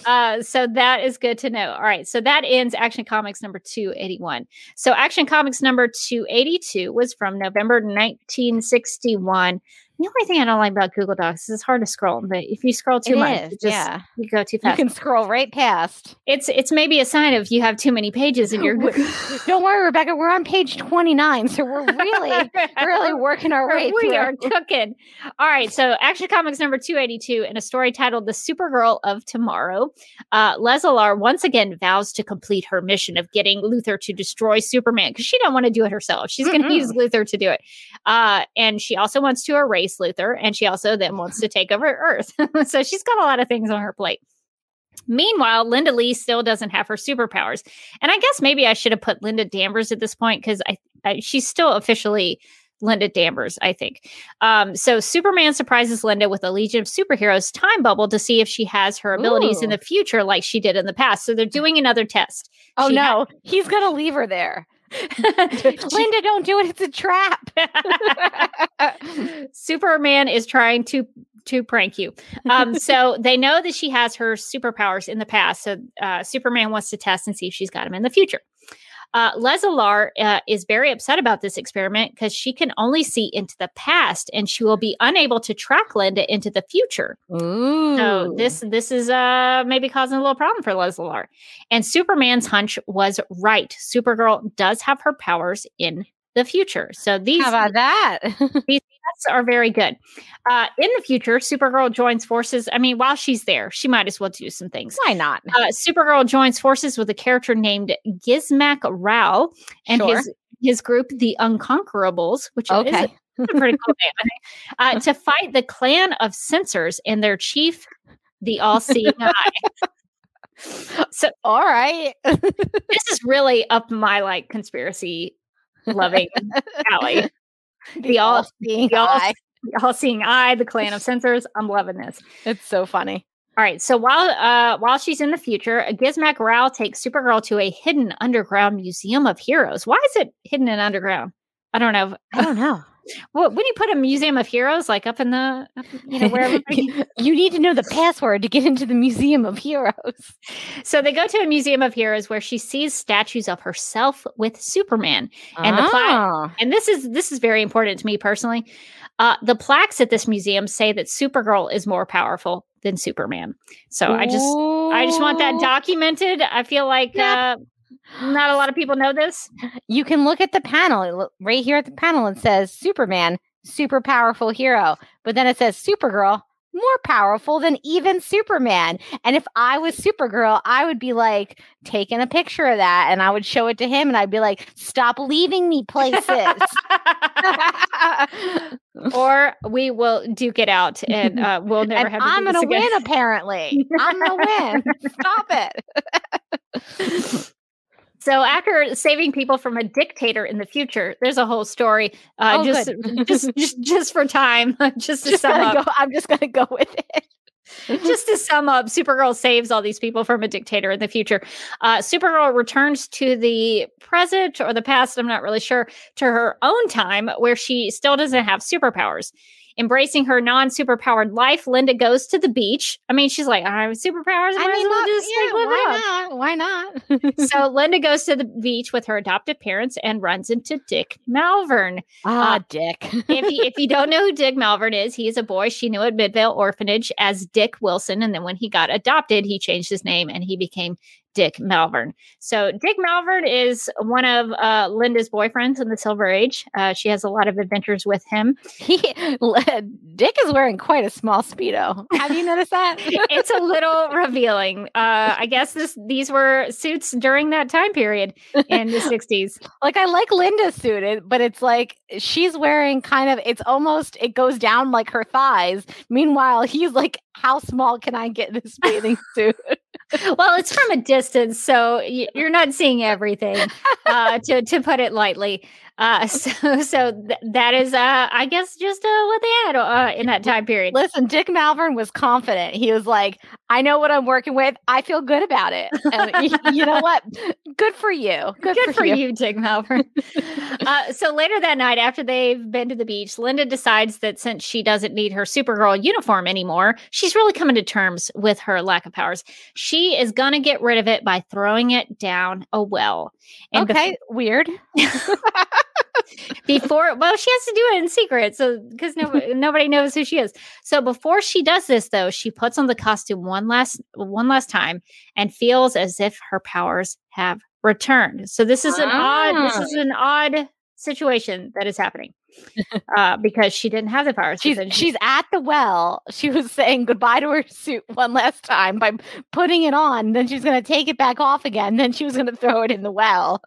Uh, so that is good to know. All right, so that ends Action Comics number two eighty one. So Action Comics number two eighty two was from November nineteen sixty one. The only thing I don't like about Google Docs is it's hard to scroll, but if you scroll too It much, is, just, yeah. you go too fast. You can scroll right past. it's it's maybe a sign of you have too many pages in your. Don't worry, Rebecca. We're on page 29, so we're really, really working our way we through. are cooking. All right, so Action Comics number 282 in a story titled The Supergirl of Tomorrow. Uh, Leslar once again vows to complete her mission of getting Luthor to destroy Superman because she don't want to do it herself. She's going to use Luthor to do it. Uh, and she also wants to erase Luthor, and she also then wants to take over Earth. so she's got a lot of things on her plate. Meanwhile, Linda Lee still doesn't have her superpowers. And I guess maybe I should have put Linda Danvers at this point because I, I she's still officially Linda Danvers, I think. Um, so Superman surprises Linda with a Legion of Superheroes time bubble to see if she has her abilities in the future like she did in the past. So they're doing another test. Oh She no, he's gonna leave her there. Linda, don't do it. It's a trap. Superman is trying to to prank you. Um, so they know that she has her superpowers in the past. So uh, Superman wants to test and see if she's got them in the future. Uh, Leslar uh, is very upset about this experiment because she can only see into the past, and she will be unable to track Linda into the future. Ooh. So this this is uh maybe causing a little problem for Leslar. And Superman's hunch was right. Supergirl does have her powers in the future. So these How about that? Tests are very good. Uh, in the future, Supergirl joins forces. I mean, while she's there, she might as well do some things. Why not? Uh, Supergirl joins forces with a character named Gizmak Rao and Sure. his his group, the Unconquerables, which is Okay. a, a pretty cool name, uh, to fight the clan of censors and their chief, the All-Seeing Eye. So All right. this is really up my like conspiracy loving Allie. The all- all- eye. The all-seeing eye, the clan of censors. I'm loving this. It's so funny. All right. So while uh while she's in the future, Gizmac Rao takes Supergirl to a hidden underground museum of heroes. Why is it hidden and underground? I don't know. I don't know. Well, when you put a museum of heroes like up in the up, you know where everybody you, need to know the password to get into the Museum of Heroes. So they go to a museum of heroes where she sees statues of herself with Superman. And the plaque- Ah. And this is this is very important to me personally. Uh, the plaques at this museum say that Supergirl is more powerful than Superman. So I just I just want that documented. I feel like uh, not a lot of people know this. You can look at the panel right here at the panel. and says Superman, super powerful hero, but then it says Supergirl, more powerful than even Superman. And if I was Supergirl, I would be like taking a picture of that and I would show it to him and I'd be like, "Stop leaving me places." or we will duke it out and uh, we'll never and have to I'm gonna win. Apparently, I'm gonna win. Stop it. So after saving people from a dictator in the future, there's a whole story. Uh, Oh, just, just, just, just for time, just to Just sum up. go, I'm just gonna go with it. just to sum up, Supergirl saves all these people from a dictator in the future. Uh, Supergirl returns to the present or the past, I'm not really sure, to her own time where she still doesn't have superpowers. Embracing her non superpowered life, Linda goes to the beach. I mean, she's like, I have superpowers. I I mean, well just yeah, like, live it up." why not? Why not? so Linda goes to the beach with her adoptive parents and runs into Dick Malvern. Ah, Uh, Dick. if you if you don't know who Dick Malvern is, he is a boy she knew at Midvale Orphanage as Dick Wilson, and then when he got adopted, he changed his name and he became Dick Malvern. So Dick Malvern is one of uh, Linda's boyfriends in the Silver Age. Uh, she has a lot of adventures with him. He Dick is wearing quite a small speedo. Have you noticed that? it's a little revealing. Uh, I guess this these were suits during that time period in the '60s. like I like Linda's suit, but it's like she's wearing kind of. It's almost it goes down like her thighs. Meanwhile, he's like, "How small can I get this bathing suit?" Well, it's from a distance, so you're not seeing everything. Uh, to to put it lightly, uh, so so th- that is, uh, I guess, just uh, what they had uh, in that time period. Listen, Dick Malvern was confident. He was like, "I know what I'm working with. I feel good about it." And you know what? Good for you. Good, Good for you, Dick Malvern. uh, so later that night, after they've been to the beach, Linda decides that since she doesn't need her Supergirl uniform anymore, she's really coming to terms with her lack of powers. She is going to get rid of it by throwing it down a well. And Okay, weird. before well she has to do it in secret so because nobody, nobody knows who she is so before she does this though she puts on the costume one last one last time and feels as if her powers have returned so this is an odd this Ah. is an odd situation that is happening uh because she didn't have the powers She's because she's at the well. She was saying goodbye to her suit one last time by putting it on. Then she's going to take it back off again. Then she was going to throw it in the well.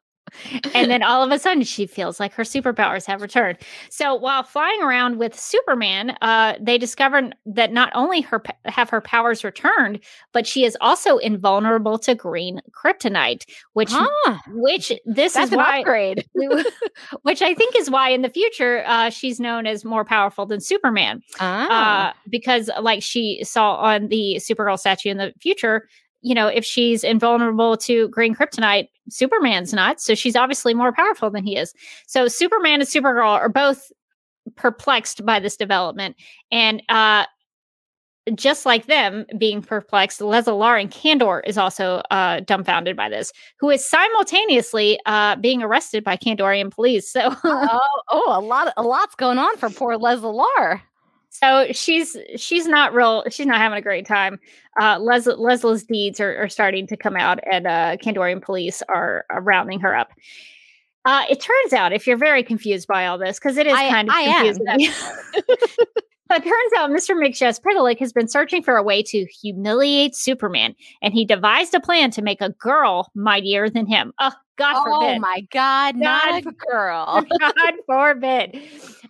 And then all of a sudden she feels like her superpowers have returned. So while flying around with Superman, uh, they discover that not only her have her powers returned, but she is also invulnerable to green kryptonite, which Huh, which this that's is why upgrade. which I think is why in the future uh, she's known as more powerful than Superman Ah. uh, because like she saw on the Supergirl statue in the future, you know, if she's invulnerable to green kryptonite, Superman's not. So she's obviously more powerful than he is. So Superman and Supergirl are both perplexed by this development. And uh just like them being perplexed, Lauren Kandor is also uh, dumbfounded by this, who is simultaneously uh, being arrested by Kandorian police. So, oh, oh, a lot, a lot's going on for poor Leslie Lar. So she's she's not real. She's not having a great time. Uh, Les, Leslie's deeds are, are starting to come out, and uh, Kandorian police are, are rounding her up. Uh, it turns out, if you're very confused by all this, because it is I- kind of I confusing. But it turns out Mr. Mxyzptlk has been searching for a way to humiliate Superman, and he devised a plan to make a girl mightier than him. Oh, God oh forbid. Oh my God, not a girl. God forbid.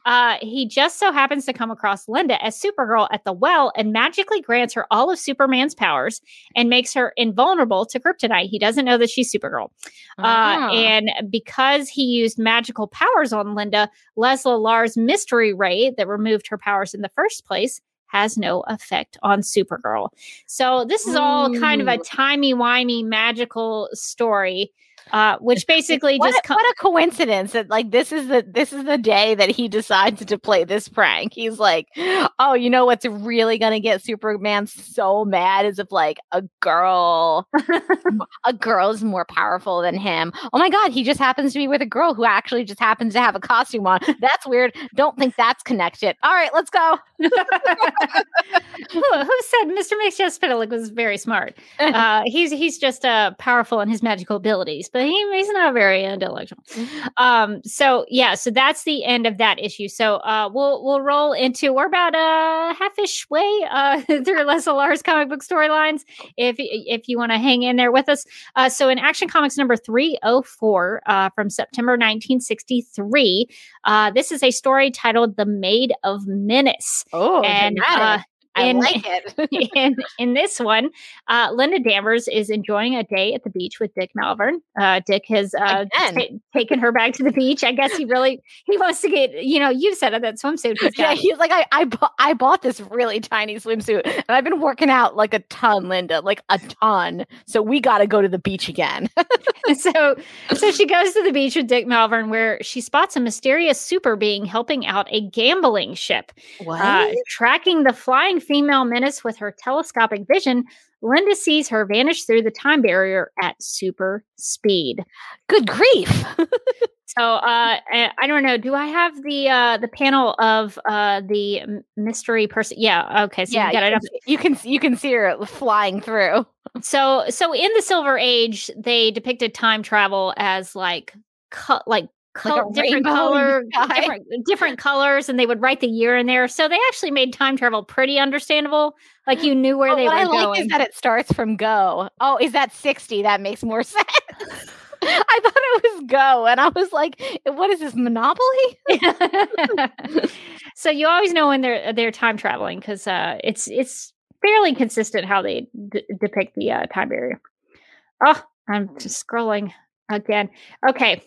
Uh, he just so happens to come across Linda as Supergirl at the well and magically grants her all of Superman's powers and makes her invulnerable to kryptonite. He doesn't know that she's Supergirl. Uh, Ah. and because he used magical powers on Linda, Leslie Lars' mystery ray that removed her powers in the first place has no effect on Supergirl. So this is all kind of a Ooh. timey-wimey magical story. Uh, which basically what, just com- what a coincidence that like this is the this is the day that he decides to play this prank. He's like, oh, you know what's really gonna get Superman so mad is if like a girl, a girl is more powerful than him. Oh my god, he just happens to be with a girl who actually just happens to have a costume on. That's weird. Don't think that's connected. All right, let's go. who, who said Mr. Mxyzptlk was very smart? Uh, he's he's just uh, powerful in his magical abilities, but he, he's not very intellectual. Um, so yeah, so that's the end of that issue. So uh, we'll we'll roll into we're about a half-ish way uh, through Leslie Lars comic book storylines. If if you want to hang in there with us, uh, so in Action Comics number three oh four uh, from September nineteen sixty three, uh, this is a story titled "The Maid of Menace." Oh, and. I in- like it. in in this one, uh, Linda Danvers is enjoying a day at the beach with Dick Malvern. Uh, Dick has uh, ta- taken her back to the beach. I guess he really he wants to get you know you said it that swimsuit. He's Yeah, he's like, I I, bu- I bought this really tiny swimsuit, and I've been working out like a ton, Linda, like a ton. So we got to go to the beach again. so so she goes to the beach with Dick Malvern, where she spots a mysterious super being helping out a gambling ship. what? Uh, tracking the flying female menace with her telescopic vision, Linda sees her vanish through the time barrier at super speed. Good grief! So uh, I don't know. Do I have the uh, the panel of uh, the mystery person? Yeah. Okay. So yeah, you got it you can, you can you can see her flying through. So so in the Silver Age, they depicted time travel as like cut like. Like col- different color, different, different colors, and they would write the year in there. So they actually made time travel pretty understandable. Like you knew where Oh, they what were I like going. is that it starts from go. Oh, is that sixty? That makes more sense. I thought it was go, and I was like, "What is this Monopoly?" so you always know when they're they're time traveling because uh, it's it's fairly consistent how they d- depict the uh, time barrier. Oh, I'm just scrolling again. Okay.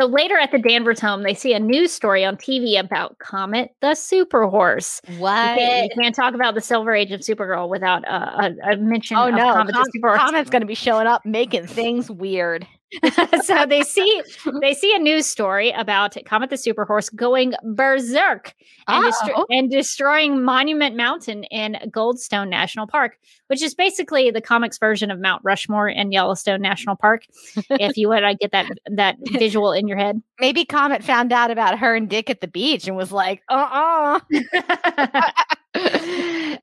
So later at the Danvers home, they see a news story on TV about Comet the Super Horse. You What? can't, you can't talk about the Silver Age of Supergirl without uh, a, a mention Oh of no! Comet Com- the Super Comet's going to be showing up, making things weird. so they see they see a news story about Comet the Super Horse going berserk and, destro- and destroying Monument Mountain in Goldstone National Park, which is basically the comics version of Mount Rushmore in Yellowstone National Park. if you would, I get that that visual in your head. Maybe Comet found out about her and Dick at the beach and was like, "Uh uh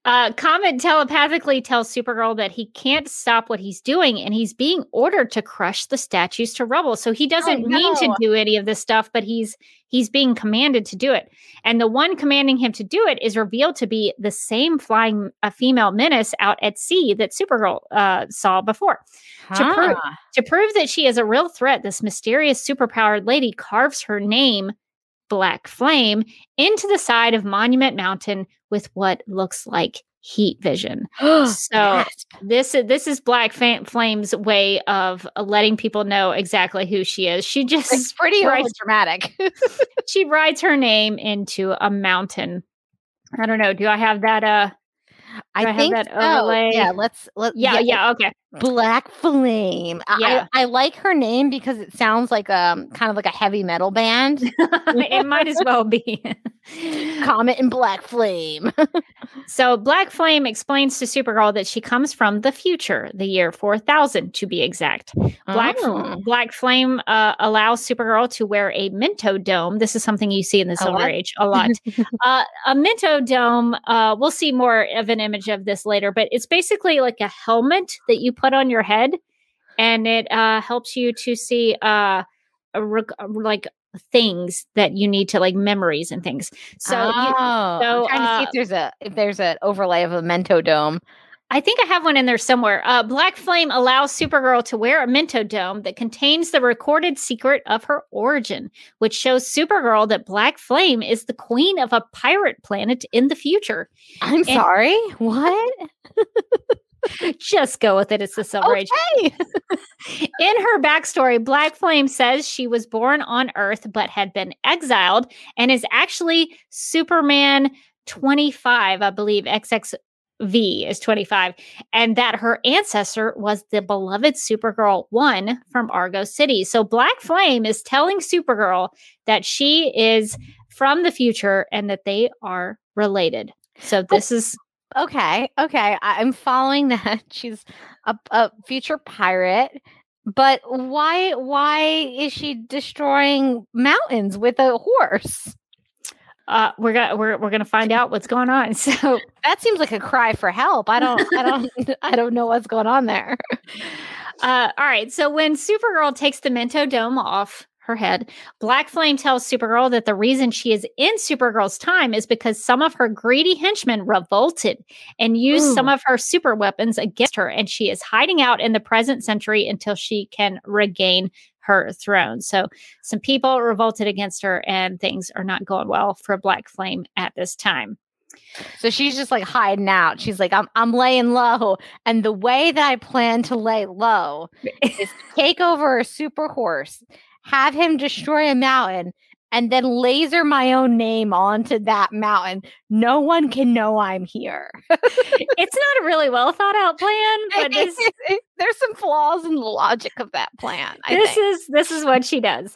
uh, Comet telepathically tells Supergirl that he can't stop what he's doing and he's being ordered to crush the statues to rubble. So he doesn't Oh, mean to do any of this stuff, but he's he's being commanded to do it. And the one commanding him to do it is revealed to be the same flying a female menace out at sea that Supergirl uh, saw before. To prove- To prove that she is a real threat, this mysterious superpowered lady carves her name, Black Flame, into the side of Monument Mountain with what looks like heat vision. So this this is Black Flame's way of letting people know exactly who she is. She it's just pretty right. dramatic. she writes her name into a mountain. I don't know. Do I have that? Uh, I, I have think that so. overlay? Yeah, let's let yeah, yeah. Okay. Black Flame. I- Yeah. I, I like her name because it sounds like um kind of like a heavy metal band. it might as well be. Comet and Black Flame. So Black Flame explains to Supergirl that she comes from the future, the year 4000 to be exact. Black Oh. Black Flame uh, allows Supergirl to wear a Minto dome. This is something you see in the Silver? Age a lot. uh, a Minto dome, uh, we'll see more of an image of this later, but it's basically like a helmet that you put on your head and it uh, helps you to see uh, like things that you need to like memories and things. So you, oh, so, I'm trying to see uh, if there's a if there's an overlay of a Mento dome. I think I have one in there somewhere. Uh, Black Flame allows Supergirl to wear a Mento Dome that contains the recorded secret of her origin, which shows Supergirl that Black Flame is the queen of a pirate planet in the future. I'm And- sorry. What? Just go with it. It's the Silver Age. In her backstory, Black Flame says she was born on Earth but had been exiled and is actually Superman 25, I believe. XXV is 25. And that her ancestor was the beloved Supergirl 1 from Argo City. So Black Flame is telling Supergirl that she is from the future and that they are related. So this is Okay. Okay. I- I'm following that. She's a, a future pirate. But why why is she destroying mountains with a horse? uh we're gonna we're, we're gonna find out what's going on. So That seems like a cry for help. I don't I don't I don't know what's going on there. Uh, all right. So when Supergirl takes the Mento Dome off her head, Black Flame tells Supergirl that the reason she is in Supergirl's time is because some of her greedy henchmen revolted and used some of her super weapons against her, and she is hiding out in the present century until she can regain her throne. So some people revolted against her, and things are not going well for Black Flame at this time. So she's just like hiding out. She's like, I'm I'm laying low. And the way that I plan to lay low is to take over a super horse, have him destroy a mountain, and then laser my own name onto that mountain. No one can know I'm here. it's not a really well thought out plan, but this There's some flaws in the logic of that plan. I this think. is this is what she does.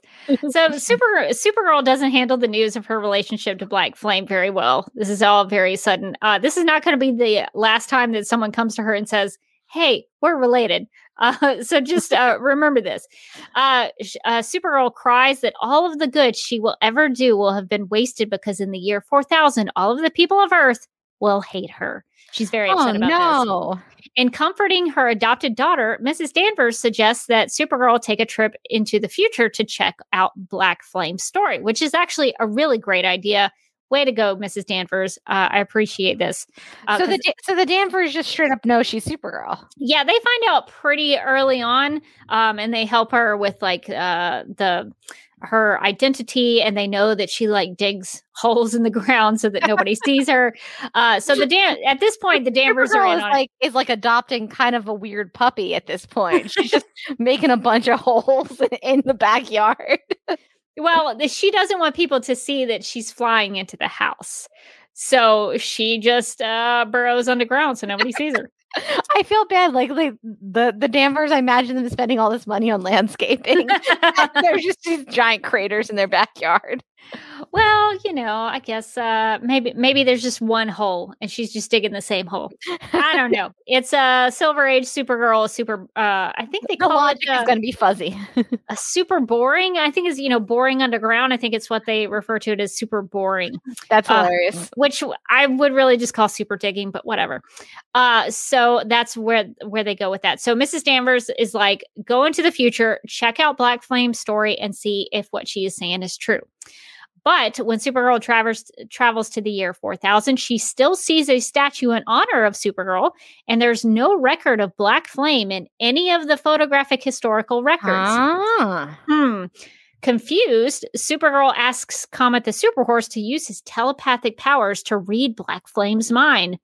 So Super Supergirl doesn't handle the news of her relationship to Black Flame very well. This is all very sudden. Uh, this is not going to be the last time that someone comes to her and says, "Hey, we're related." Uh, so just uh, remember this. Uh, uh, Supergirl cries that all of the good she will ever do will have been wasted because in the year 4000, all of the people of Earth will hate her. She's very Oh upset about this. no. In comforting her adopted daughter, Mrs. Danvers suggests that Supergirl take a trip into the future to check out Black Flame's story, which is actually a really great idea. Way to go, Mrs. Danvers. Uh, I appreciate this. Uh, so the so the Danvers just straight up know she's Supergirl. yeah, they find out pretty early on, um, and they help her with like uh, the her identity, and they know that she like digs holes in the ground so that nobody sees her. Uh, so the Dan at this point, the Danvers are Supergirl is like is like adopting kind of a weird puppy at this point. She's just making a bunch of holes in the backyard. Well, she doesn't want people to see that she's flying into the house. So she just uh, burrows underground so nobody sees her. I feel bad. Like, like the the Danvers, I imagine them spending all this money on landscaping. There's just these giant craters in their backyard. Well, you know, I guess uh, maybe maybe there's just one hole and she's just digging the same hole. I don't know. It's a Silver Age Supergirl, super. Uh, I think they The call logic it uh, is going to be fuzzy. a super boring. I think is you know boring underground. I think it's what they refer to it as super boring. That's Uh, hilarious. which I would really just call super digging, but whatever. Uh, so that's where where they go with that. So Mrs. Danvers is like, go into the future, check out Black Flame's story, and see if what she is saying is true. But when Supergirl travels travels to the year 4000, she still sees a statue in honor of Supergirl, and there's no record of Black Flame in any of the photographic historical records. Ah. Hmm. Confused, Supergirl asks Comet the Superhorse to use his telepathic powers to read Black Flame's mind.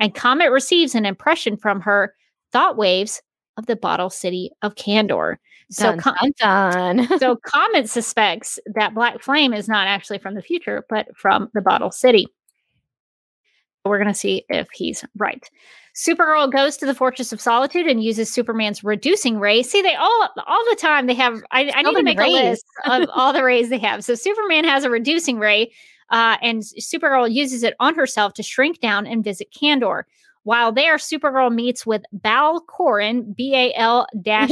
And Comet receives an impression from her thought waves of the bottle city of Kandor. So, Dun, Co- dun, dun. so Comet suspects that Black Flame is not actually from the future, but from the bottle city. We're going to see if he's right. Supergirl goes to the Fortress of Solitude and uses Superman's reducing ray. See, they all all the time they have. I, I need to make a list of all the rays they have. So Superman has a reducing ray, uh, and Supergirl uses it on herself to shrink down and visit Kandor. While there, Supergirl meets with Bal Korin, B A L dash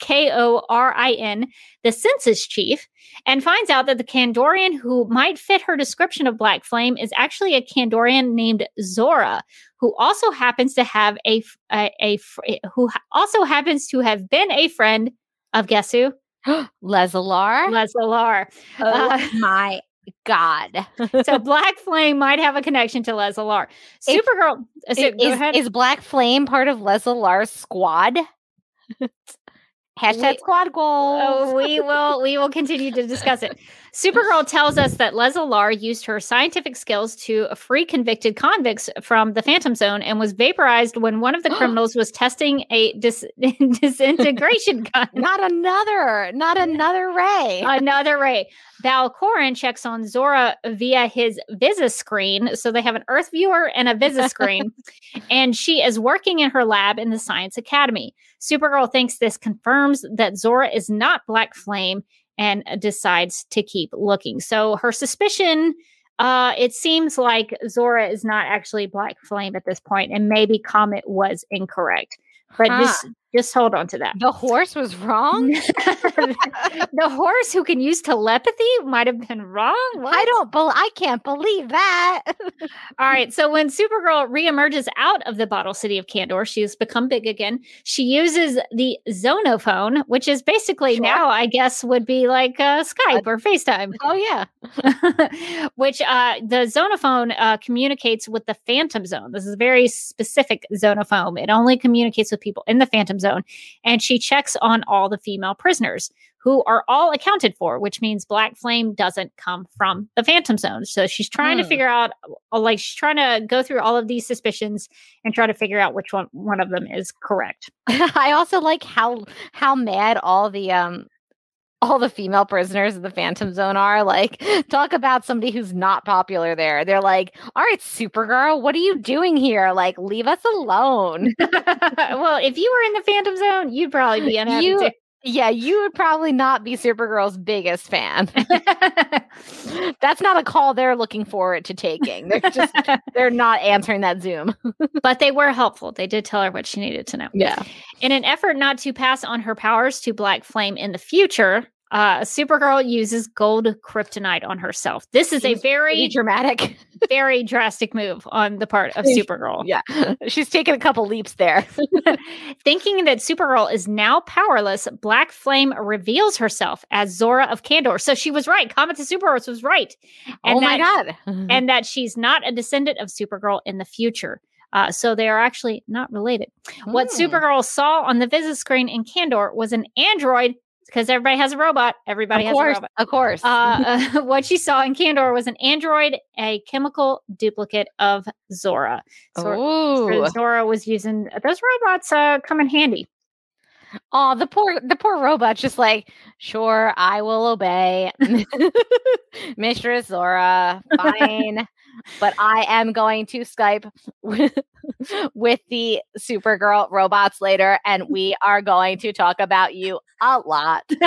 K O R I N, the census chief, and finds out that the Kandorian who might fit her description of Black Flame is actually a Kandorian named Zora, who also happens to have a, a, a who also happens to have been a friend of guess who? Lesla-Lar. Lesla-Lar. oh uh, my God. so Black Flame might have a connection to Lesla-Lar. Supergirl uh, so, is, go ahead. is Black Flame part of Leslie Lar's squad? Hashtag We- squad goals. Oh, we will we will continue to discuss it. Supergirl tells us that Leslie Lar used her scientific skills to free convicted convicts from the Phantom Zone and was vaporized when one of the criminals was testing a dis- disintegration gun. Not another, not another Ray. Another Ray. Bal-Korin checks on Zora via his Visa screen. So they have an Earth viewer and a Visa screen. and she is working in her lab in the Science Academy. Supergirl thinks this confirms that Zora is not Black Flame and decides to keep looking. So her suspicion. Uh, it seems like Zora is not actually Black Flame at this point, and maybe Comet was incorrect. But Huh. just just hold on to that. the horse was wrong. the horse who can use telepathy might have been wrong. What? I don't. Bel I can't believe that. All right. So when Supergirl reemerges out of the bottle city of Kandor, she has become big again. She uses the Zonophone, which is basically Sure. now, I guess, would be like uh, Skype or FaceTime. oh yeah. which uh, the Zonophone uh, communicates with the Phantom Zone. This is a very specific Zonophone. It only communicates with people in the Phantom Zone. And she checks on all the female prisoners who are all accounted for, which means Black Flame doesn't come from the Phantom Zone. So she's trying to Hmm. figure out, uh, like, she's trying to go through all of these suspicions and try to figure out which one one of them is correct. I also like how how mad all the um all the female prisoners of the Phantom Zone are. Like, talk about somebody who's not popular there. They're like, "All right, Supergirl, what are you doing here? Like, leave us alone." well, if you were in the Phantom Zone, you'd probably be unhappy You- too. Yeah, you would probably not be Supergirl's biggest fan. That's not a call they're looking forward to taking. They're just they're not answering that Zoom. but they were helpful. They did tell her what she needed to know. Yeah. In an effort not to pass on her powers to Black Flame in the future, uh, Supergirl uses gold kryptonite on herself. This is a very, dramatic. very drastic move on the part of Supergirl. Yeah. She's taken a couple leaps there. Thinking that Supergirl is now powerless, Black Flame reveals herself as Zora of Kandor. So she was right. Comet to Supergirl was right. And oh my that- god. and that she's not a descendant of Supergirl in the future. Uh, so they are actually not related. What Hmm. Supergirl saw on the visit screen in Kandor was an android because everybody has a robot. Everybody of has course, a robot. of course. Uh, uh, what she saw in Kandor was an android, a chemical duplicate of Zora. So. Zora was using those robots. Uh, come in handy. Oh, the poor the poor robot's just like, sure, I will obey. Mistress Zora, fine. But I am going to Skype with, with the Supergirl robots later, and we are going to talk about you a lot.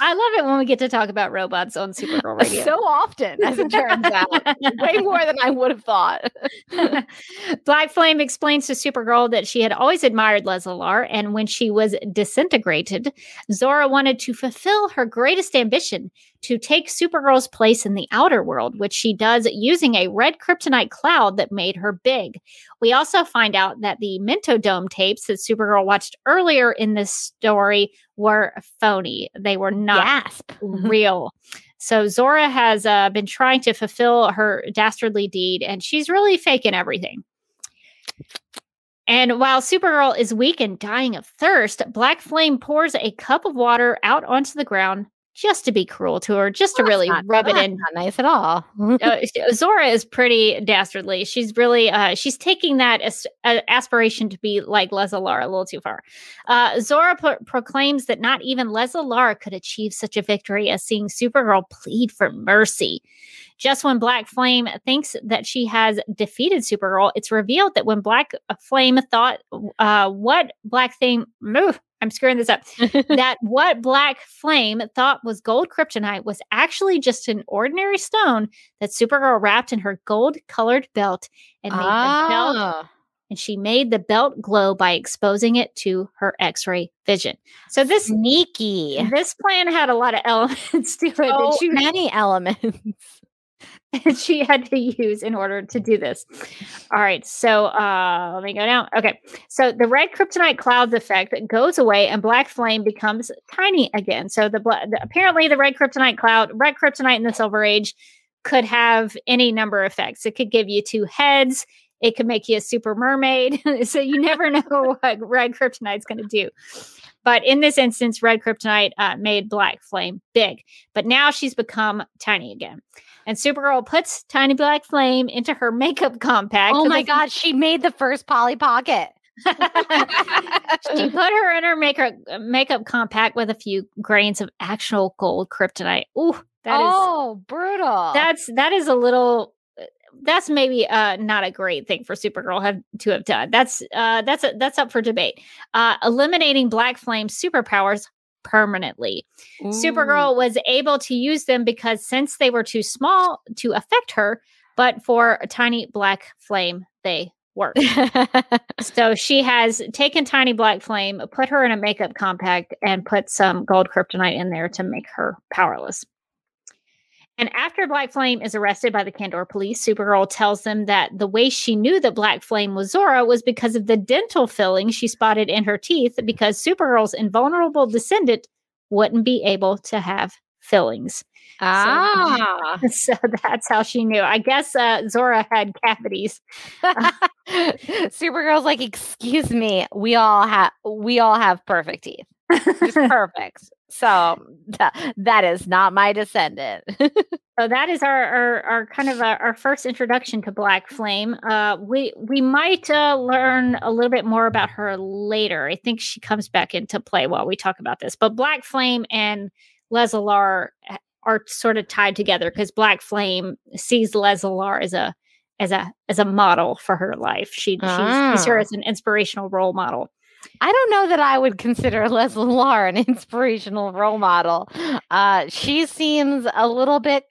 I love it when we get to talk about robots on Supergirl Radio. So often, as it turns out. Way more than I would have thought. Black Flame explains to Supergirl that she had always admired Lesla-Lar, and when she was disintegrated, Zora wanted to fulfill her greatest ambition to take Supergirl's place in the outer world, which she does using a red kryptonite cloud that made her big. We also find out that the Mento Dome tapes that Supergirl watched earlier in this story were phony. They were not real. So Zora has uh, been trying to fulfill her dastardly deed, and she's really faking everything. And while Supergirl is weak and dying of thirst, Black Flame pours a cup of water out onto the ground just to be cruel to her, just to really not- rub it in. Not nice at all. Uh, Zora is pretty dastardly. She's really uh, she's taking that as, uh, aspiration to be like Lesla Lara a little too far. Uh, Zora pro- proclaims that not even Lesla Lara could achieve such a victory as seeing Supergirl plead for mercy. Just when Black Flame thinks that she has defeated Supergirl, it's revealed that when Black Flame thought uh, what Black Flame, move, I'm screwing this up, that what Black Flame thought was gold kryptonite was actually just an ordinary stone that Supergirl wrapped in her gold colored belt and made the belt Ah. and she made the belt glow by exposing it to her x-ray vision. So this Sneaky. this plan had a lot of elements to it. So many elements. that she had to use in order to do this. All right, so uh, let me go down. Okay, so the red kryptonite clouds effect goes away, and black flame becomes tiny again. So the, bla- the apparently the red kryptonite cloud, red kryptonite in the Silver Age, could have any number of effects. It could give you two heads. It could make you a super mermaid. so you never know what red kryptonite's going to do. But in this instance, red kryptonite uh, made black flame big. But now she's become tiny again. And Supergirl puts Tiny Black Flame into her makeup compact. Oh my god, she made the first Polly Pocket. she put her in her makeup makeup compact with a few grains of actual gold kryptonite. Ooh, that is oh, brutal. that's that is a little that's maybe uh not a great thing for supergirl have to have done. That's uh that's a, that's up for debate. Uh eliminating black flame's superpowers permanently. Supergirl was able to use them because since they were too small to affect her but for a tiny black flame they work. So she has taken tiny black flame put her in a makeup compact and put some gold kryptonite in there to make her powerless and after Black Flame is arrested by the Kandor police, Supergirl tells them that the way she knew that Black Flame was Zora was because of the dental filling she spotted in her teeth, because Supergirl's invulnerable descendant wouldn't be able to have fillings. ah. So that's how she knew. I guess uh, Zora had cavities. Supergirl's like, excuse me, we all have we all have perfect teeth. Just perfect. So tha- that is not my descendant. So that is our our, our kind of our, our first introduction to Black Flame. Uh, we we might uh, learn a little bit more about her later. I think she comes back into play while we talk about this. But Black Flame and Lesla-Lar are sort of tied together because Black Flame sees Lesla-Lar as a as a as a model for her life. She she sees her Ah. as an inspirational role model. I don't know that I would consider Leslie Lar an inspirational role model. Uh, she seems a little bit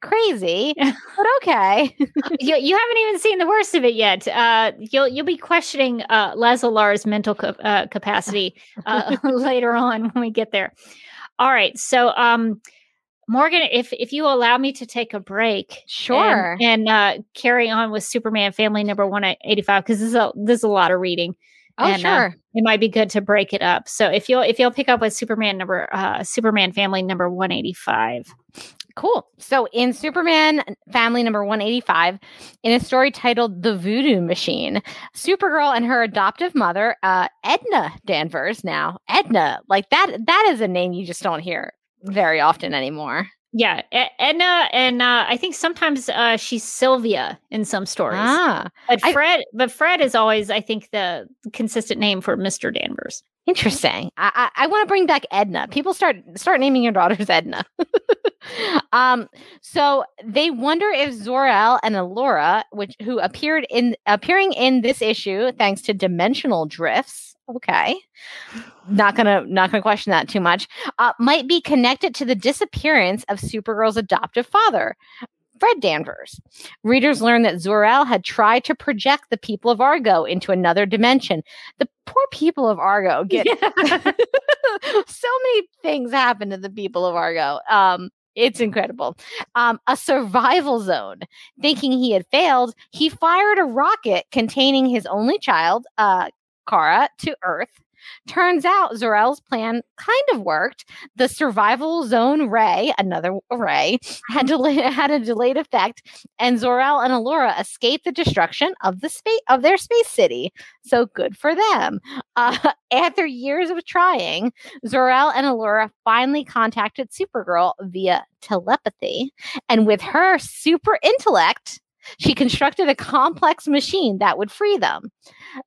crazy, but okay. you, you haven't even seen the worst of it yet. Uh, you'll you'll be questioning uh, Lesla-Lar's mental uh, capacity uh, later on when we get there. All right, so um, Morgan, if if you allow me to take a break, Sure. and, and uh, carry on with Superman Family number one eighty five because this is a this is a lot of reading. Oh, and, uh, sure. it might be good to break it up. So if you'll if you'll pick up with Superman number uh, Superman Family number one eighty five. Cool. So in Superman Family number 185, in a story titled The Voodoo Machine, Supergirl and her adoptive mother, uh, Edna Danvers, now Edna, like that, that is a name you just don't hear very often anymore. Yeah, Edna, and uh, I think sometimes uh, she's Sylvia in some stories. Ah, but I- Fred, but Fred is always, I think, the consistent name for Mister Danvers. interesting. I, I, I want to bring back Edna. People start start naming your daughters Edna. um, so they wonder if Zor-El and Alora, which who appeared in appearing in this issue thanks to dimensional drifts. Okay, not gonna not gonna question that too much. Uh, might be connected to the disappearance of Supergirl's adoptive father. Fred Danvers. Readers learn that Zor-El had tried to project the people of Argo into another dimension. The poor people of Argo get so many things happen to the people of Argo. Um, it's incredible. Um, a survival zone. Thinking he had failed, he fired a rocket containing his only child, uh, Kara, to Earth. Turns out Zor-El's plan kind of worked. The survival zone ray, another ray, had delay, had a delayed effect, and Zor-El and Alora escaped the destruction of the space of their space city. So good for them. Uh, after years of trying, Zor-El and Alora finally contacted Supergirl via telepathy, and with her super intellect, she constructed a complex machine that would free them.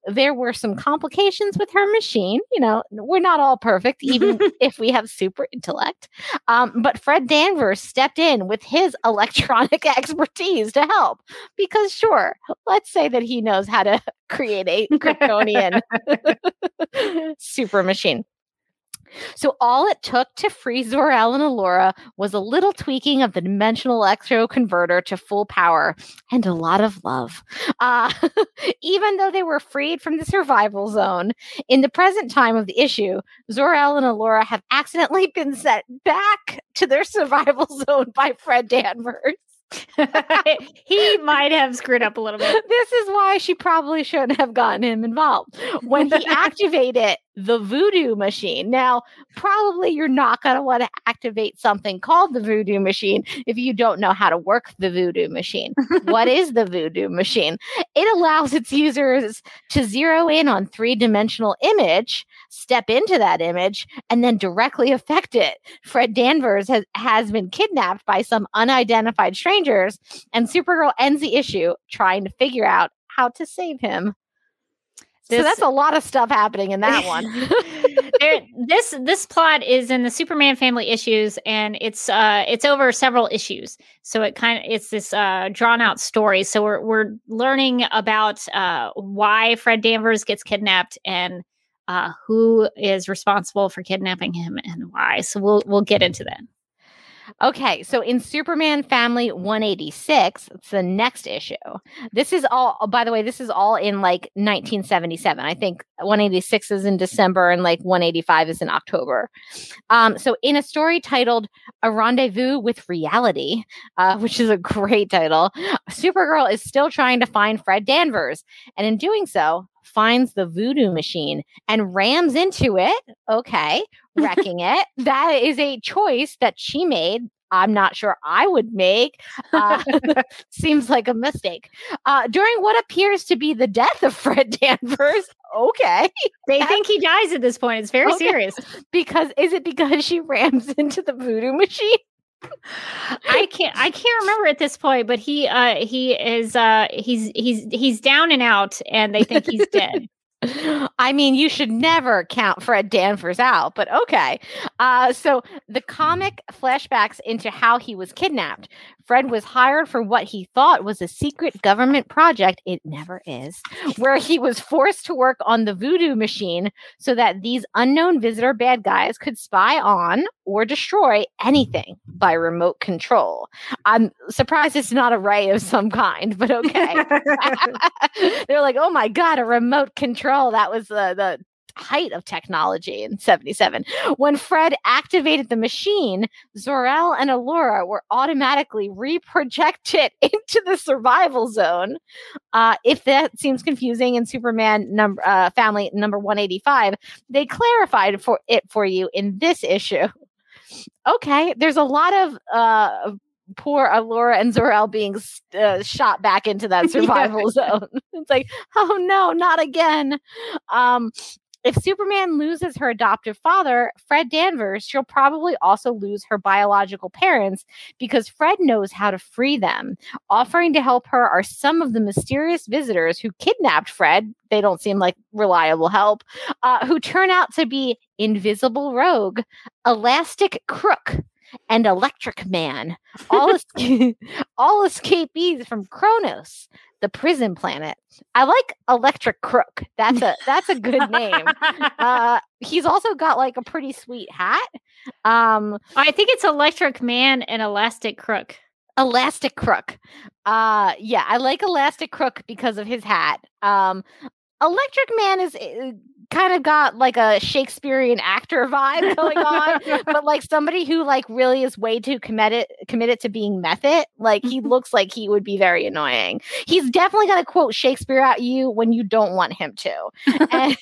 There were some complications with her machine. You know, we're not all perfect, even if we have super intellect. Um, but Fred Danvers stepped in with his electronic expertise to help because, sure, let's say that he knows how to create a Kryptonian super machine. So all it took to free Zor-El and Alora was a little tweaking of the dimensional electro converter to full power and a lot of love. Uh, even though they were freed from the survival zone, in the present time of the issue, Zor-El and Alora have accidentally been sent back to their survival zone by Fred Danvers. he might have screwed up a little bit. This is why she probably shouldn't have gotten him involved. When he activated the voodoo machine. Now, probably you're not going to want to activate something called the voodoo machine if you don't know how to work the voodoo machine. what is the voodoo machine? It allows its users to zero in on three-dimensional image, step into that image, and then directly affect it. Fred Danvers has, has been kidnapped by some unidentified strangers, and Supergirl ends the issue trying to figure out how to save him. So that's a lot of stuff happening in that one. There- this this plot is in the Superman family issues, and it's uh it's over several issues. So it kind of it's this uh drawn out story. So we're we're learning about uh why Fred Danvers gets kidnapped and uh who is responsible for kidnapping him and why. So we'll we'll get into that. Okay, so in Superman Family 186, it's the next issue. This is all, oh, by the way, this is all in like 1977. I think 186 is in December and like 185 is in October. Um, so in a story titled A Rendezvous with Reality, uh, which is a great title, Supergirl is still trying to find Fred Danvers. And in doing so, finds the voodoo machine and rams into it. Okay, wrecking it. That is a choice that she made. I'm not sure I would make. Uh, seems like a mistake. Uh, during what appears to be the death of Fred Danvers. Okay. They think he dies at this point. It's very Okay. serious. Because is it because she rams into the voodoo machine? I can't I can't remember at this point, but he uh he is uh he's he's he's down and out and they think he's dead. I mean, you should never count Fred Danvers out, but okay. Uh, so the comic flashbacks into how he was kidnapped. Fred was hired for what he thought was a secret government project. It never is, where he was forced to work on the voodoo machine so that these unknown visitor bad guys could spy on or destroy anything by remote control. I'm surprised it's not a ray of some kind, but okay. They're like, oh my god, a remote control. That was the the height of technology in 77. When Fred activated the machine, Zor-El and Alora were automatically reprojected into the survival zone. Uh, if that seems confusing in Superman number uh, family number 185, they clarified for it for you in this issue. Okay, there's a lot of uh poor Alora and Zor-El being uh, shot back into that survival zone. It's like, oh no, not again. Um, if Superman loses her adoptive father, Fred Danvers, she'll probably also lose her biological parents because Fred knows how to free them. Offering to help her are some of the mysterious visitors who kidnapped Fred. They don't seem like reliable help, uh, who turn out to be Invisible Rogue, Elastic Crook, and Electric Man, all, es- all escapees from Kronos, the prison planet. I like Electric Crook. That's a that's a good name. Uh, he's also got like a pretty sweet hat. Um, I think it's Electric Man and Elastic Crook. Elastic Crook. Uh, yeah, I like Elastic Crook because of his hat. Um, Electric Man is uh, kind of got like a Shakespearean actor vibe going on, but like somebody who like really is way too committed committed to being method. Like he mm-hmm. looks like he would be very annoying. He's definitely gonna quote Shakespeare at you when you don't want him to. And,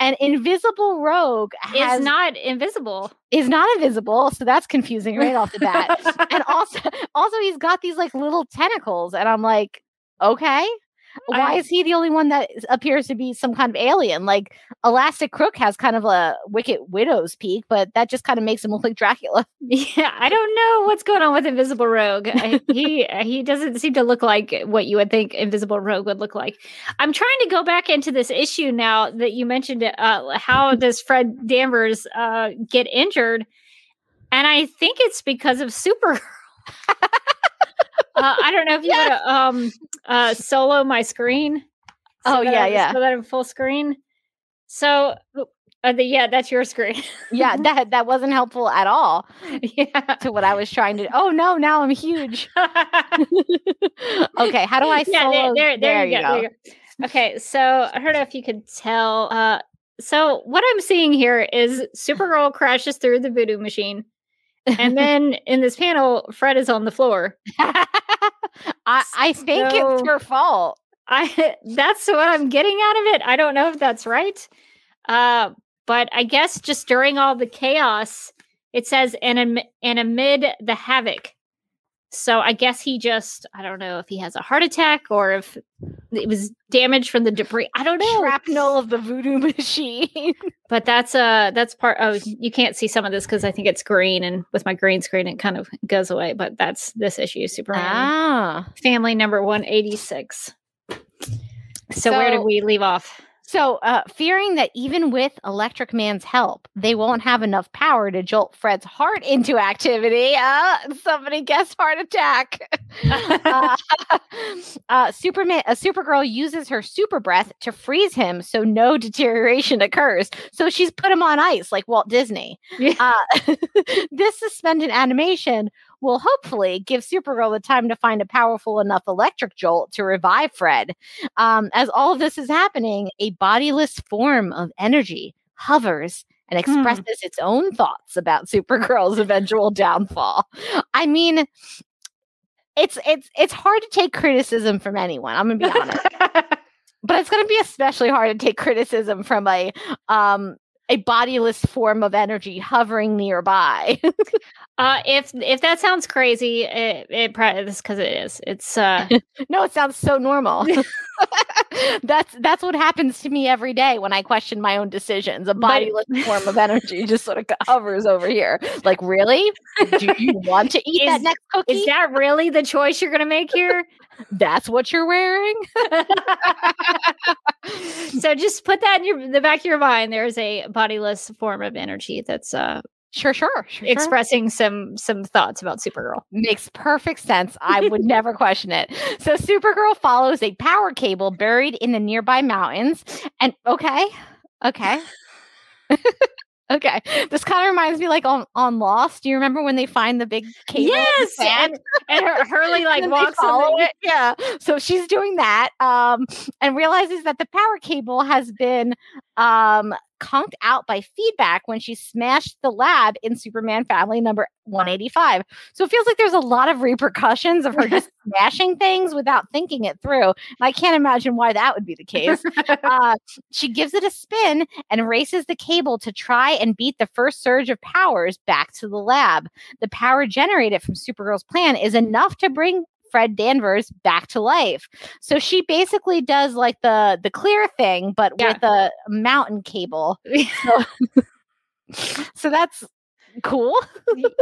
and Invisible Rogue has is not invisible. is not invisible, so that's confusing right off the bat. and also, also he's got these like little tentacles, and I'm like, okay, why I- is he the only one that appears to be some kind of alien? Like Elastic Crook has kind of a Wicked Widow's peak, but that just kind of makes him look like Dracula. Yeah, I don't know what's going on with Invisible Rogue. He he doesn't seem to look like what you would think Invisible Rogue would look like. I'm trying to go back into this issue now that you mentioned. Uh, how does Fred Danvers uh, get injured? And I think it's because of Supergirl. uh, I don't know if you want to um, uh, solo my screen. Oh, yeah, I- yeah. So that I'm full screen. So, uh, the, yeah, that's your screen. Yeah, that that wasn't helpful at all yeah. to what I was trying to. Oh no, now I'm huge. okay, how do I yeah, solo? there, there, there, you, go, there you go. Okay, so I don't know if you could tell. Uh, so what I'm seeing here is Supergirl crashes through the voodoo machine, and then in this panel, Fred is on the floor. I, I think it's So- her fault. I that's what I'm getting out of it. I don't know if that's right. Uh, but I guess just during all the chaos, it says and am- and amid the havoc. So I guess he just I don't know if he has a heart attack or if it was damage from the debris. I don't know. Shrapnel of the voodoo machine. But that's uh that's part oh you can't see some of this because I think it's green and with my green screen it kind of goes away. But that's this issue, Superman ah. family number 186. So, where did we leave off? So, uh, fearing that even with Electric Man's help, they won't have enough power to jolt Fred's heart into activity. Uh, somebody guessed heart attack. uh, uh, Superman, a Supergirl uses her super breath to freeze him, so no deterioration occurs. So she's put him on ice, like Walt Disney. Yeah. Uh, this suspended animation will hopefully give Supergirl the time to find a powerful enough electric jolt to revive Fred. Um, as all of this is happening, a bodiless form of energy hovers and Hmm. expresses its own thoughts about Supergirl's eventual downfall. I mean, it's it's it's hard to take criticism from anyone. I'm gonna be honest, but it's gonna be especially hard to take criticism from a um a bodiless form of energy hovering nearby. uh, if if that sounds crazy, it, it probably is because it is. It's uh, no, it sounds so normal. that's that's what happens to me every day when I question my own decisions. A bodiless form of energy just sort of hovers over here. Like, really? Do you want to eat that next cookie? is that really the choice you're gonna make here? that's what you're wearing? so just put that in your the back of your mind. There's a bodiless form of energy that's uh, Sure, sure, sure. sure. expressing some some thoughts about Supergirl. Makes perfect sense. I would never question it. So Supergirl follows a power cable buried in the nearby mountains. And okay, okay. okay. This kind of reminds me like on, on Lost. Do you remember when they find the big cable? Yes, and, and Hur- Hurley like And walks on it. Yeah. So she's doing that. Um, and realizes that the power cable has been um conked out by feedback when she smashed the lab in Superman family number 185. So it feels like there's a lot of repercussions of her just smashing things without thinking it through. And I can't imagine why that would be the case. uh, she gives it a spin and races the cable to try and beat the first surge of powers back to the lab. The power generated from Supergirl's plan is enough to bring Fred Danvers back to life. So she basically does like the the clear thing, but Yeah. with a mountain cable. So that's cool.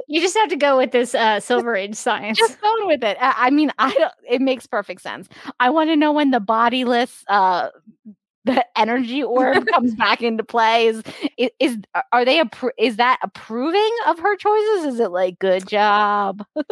you just have to go with this uh, Silver Age science. Just going with it. I, I mean, I don't. It makes perfect sense. I want to know when the bodiless. uh the energy orb comes back into play is is, is are they appro- is that approving of her choices is it like good job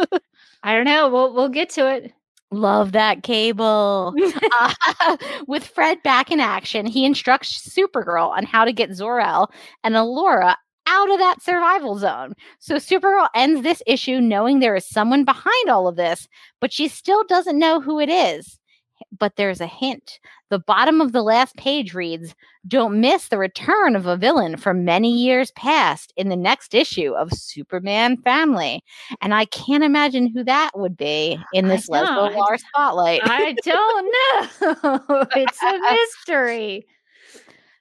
I don't know. We'll we'll get to it. Love that cable. Uh, with Fred back in action, he instructs Supergirl on how to get Zor-El and Alora out of that survival zone. So Supergirl ends this issue knowing there is someone behind all of this, but she still doesn't know who it is. But there's a hint. The bottom of the last page reads Don't miss the return of a villain from many years past in the next issue of Superman Family. And I can't imagine who that would be in this. I- Lar spotlight. I don't know. it's a mystery.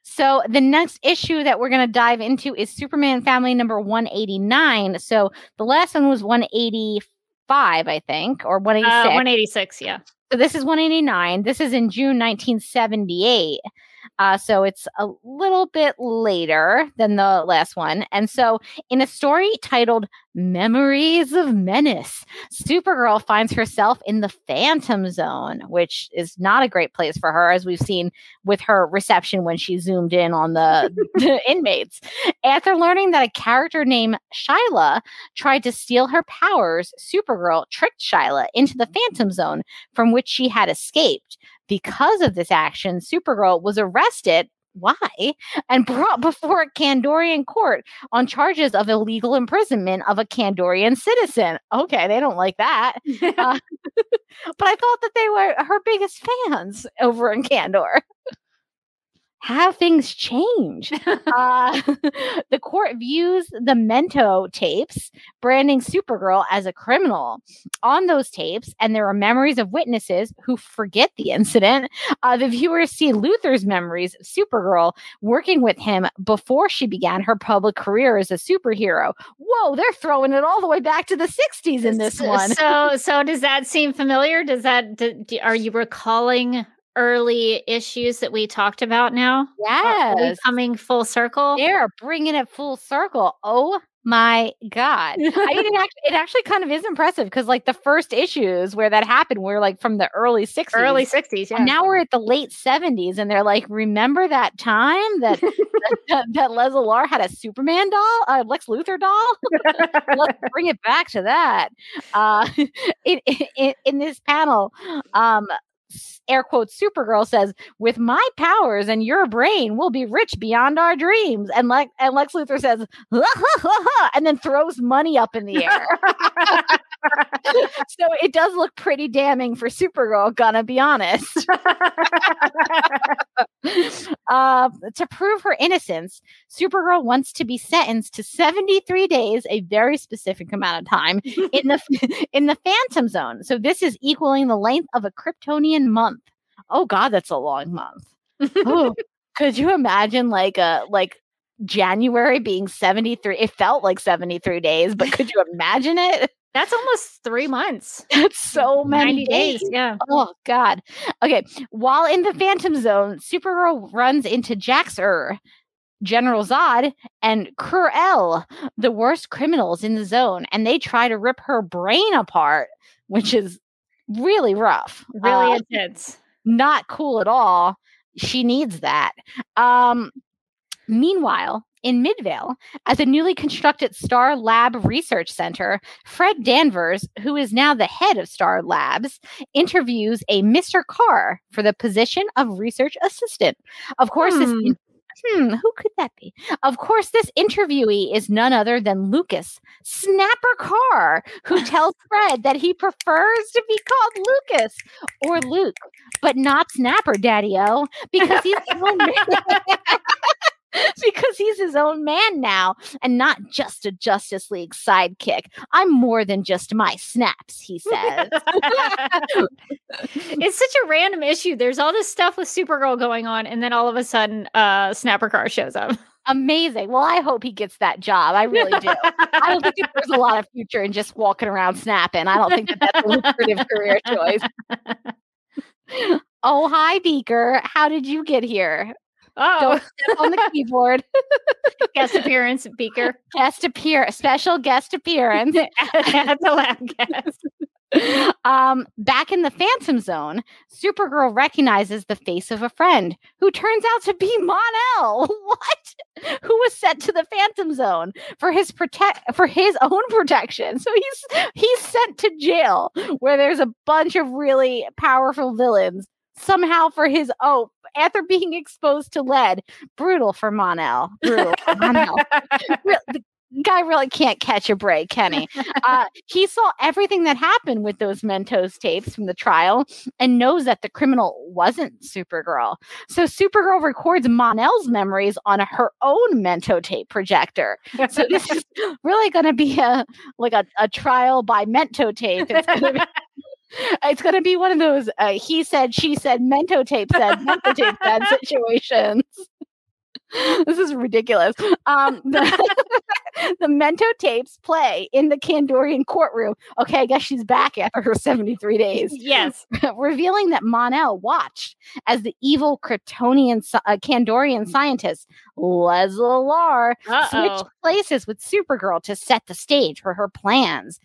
So the next issue that we're going to dive into is Superman Family number 189. So the last one was 185, I think, or 186. Uh, 186, yeah. This is 189. This is in June 1978. Uh, so it's a little bit later than the last one. And so, in a story titled Memories of Menace, Supergirl finds herself in the Phantom Zone, which is not a great place for her, as we've seen with her reception when she zoomed in on the, the inmates. After learning that a character named Shyla tried to steal her powers, Supergirl tricked Shyla into the Phantom Zone from which she had escaped. Because of this action, Supergirl was arrested. Why? And brought before a Kandorian court on charges of illegal imprisonment of a Kandorian citizen. Okay, they don't like that. Uh, but I thought that they were her biggest fans over in Kandor. Have things change. uh, the court views the Mento tapes, branding Supergirl as a criminal. On those tapes, and there are memories of witnesses who forget the incident, uh, the viewers see Luthor's memories of Supergirl working with him before she began her public career as a superhero. Whoa, they're throwing it all the way back to the 60s in this one. So, so does that seem familiar? Does that do- are you recalling early issues that we talked about now? Yes. coming full circle? They're bringing it full circle. Oh my god! I mean, it actually, it actually kind of is impressive because, like, the first issues where that happened were like from the early '60s. Early sixties, yeah. And now we're at the late '70s, and they're like, "Remember that time that that, that Leslie had a Superman doll, a Lex Luthor doll? Let's bring it back to that." Uh, in, in in this panel, um, air quotes Supergirl says, "With my powers and your brain, we'll be rich beyond our dreams." And like and Lex Luthor says, and then throws money up in the air. so it does look pretty damning for Supergirl. Gonna be honest. uh, to prove her innocence, Supergirl wants to be sentenced to 73 days, a very specific amount of time, in the in the Phantom Zone. So this is equaling the length of a Kryptonian month. Oh God, that's a long month. Oh, could you imagine like a like January being 73? It felt like 73 days, but could you imagine it? That's almost three months. That's so many days. days. Yeah. Oh God. Okay. While in the Phantom Zone, Supergirl runs into Jax-Ur, General Zod, and Krell, the worst criminals in the zone, and they try to rip her brain apart, which is really rough. Really Uh, intense. Not cool at all. She needs that. Um, meanwhile, in Midvale, at the newly constructed Star Lab Research Center, Fred Danvers, who is now the head of Star Labs, interviews a Mr. Carr for the position of research assistant. Of course, this. Hmm. Who could that be? Of course, this interviewee is none other than Lucas Snapper Carr, who tells Fred that he prefers to be called Lucas or Luke, but not Snapper, Daddy O, because he's own man. because he's his own man now and not just a Justice League sidekick. I'm more than just my snaps, he says. it's such a random issue. There's all this stuff with Supergirl going on, and then all of a sudden, uh, Snapper Carr shows up. Amazing. Well, I hope he gets that job. I really do. I don't think there's a lot of future in just walking around snapping. I don't think that that's a lucrative career choice. Oh, hi, Beaker. How did you get here? Oh, Don't step on the keyboard. guest appearance, Beaker Guest appear, special guest appearance. at the lab guest. um, back in the Phantom Zone, Supergirl recognizes the face of a friend who turns out to be Mon-El. What? Who was sent to the Phantom Zone for his protect for his own protection. So he's he's sent to jail where there's a bunch of really powerful villains. Somehow for his oh, after being exposed to lead, brutal for Mon-El. Brutal for Mon-El. The guy really can't catch a break, he? uh, he saw everything that happened with those Mentos tapes from the trial and knows that the criminal wasn't Supergirl. So Supergirl records Mon-El's memories on her own Mento tape projector. So this is really going to be a like a, a trial by Mento tape. It's going to be. It's going to be one of those uh, he said, she said, Mento tape said, Mento tape said situations. this is ridiculous. Um, the, the Mento tapes play in the Kandorian courtroom. Okay, I guess she's back after her 73 days, yes. revealing that Mon-El watched as the evil Kryptonian uh, Kandorian scientist Leslie Lar switched places with Supergirl to set the stage for her plans.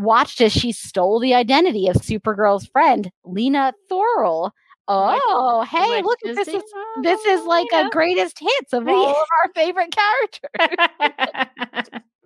Watched as she stole the identity of Supergirl's friend, Lena Thorul. Oh, oh hey, Which look this. Is, this is like a greatest hits of all of our favorite characters.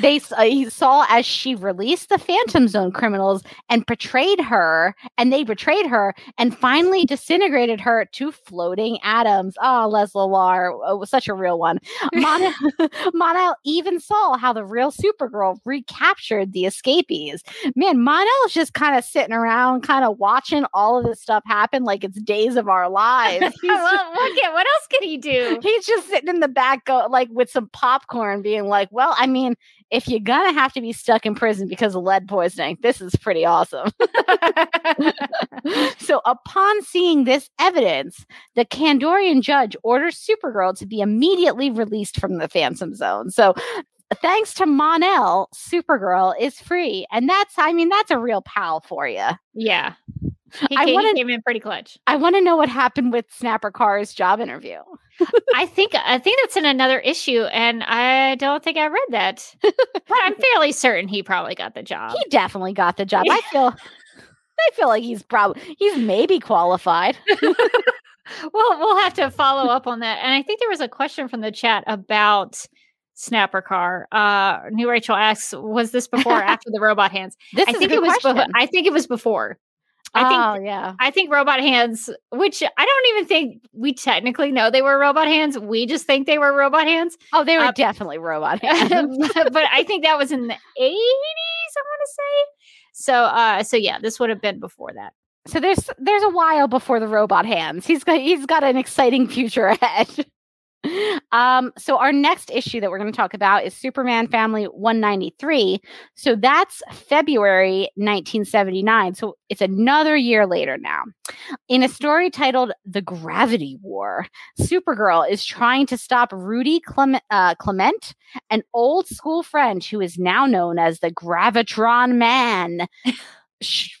they uh, he saw as she released the Phantom Zone criminals and betrayed her, and they betrayed her and finally disintegrated her to floating atoms. Oh, Les Lar was such a real one. Mon- Mon-El even saw how the real Supergirl recaptured the escapees. Man, Mon-El's just kind of sitting around, kind of watching all of this stuff happen like it's days of our lives. Well, just- what, can, what else can he do? He's just sitting in the back, go like with some popcorn, being like, "Well, I mean, if you're gonna have to be stuck in prison because of lead poisoning, this is pretty awesome." so, upon seeing this evidence, the Kandorian judge orders Supergirl to be immediately released from the Phantom Zone. So. Thanks to Mon-El, Supergirl is free. And that's, I mean, that's a real pal for you. Yeah. He, I wanna- came in pretty clutch. I want to know what happened with Snapper Carr's job interview. I think I think that's in another issue, and I don't think I read that. but I'm fairly certain he probably got the job. he definitely got the job. I feel I feel like he's probably he's maybe qualified. well, we'll have to follow up on that. And I think there was a question from the chat about Snapper Carr. Uh, New Rachel asks, "Was this before or after the robot hands?" This I is think a it was. Question. I think it was before. I think oh yeah. I think robot hands, which I don't even think we technically know they were robot hands. We just think they were robot hands. Oh, they were uh, definitely robot hands. but I think that was in the 80s, I want to say. So uh so yeah, this would have been before that. so there's there's a while before the robot hands. He's got he's got an exciting future ahead. Um, so our next issue that we're going to talk about is Superman Family 193. So that's February 1979. So it's another year later now. In a story titled The Gravity War, Supergirl is trying to stop Rudy Clement, uh, Clement an old school friend who is now known as the Gravitron Man.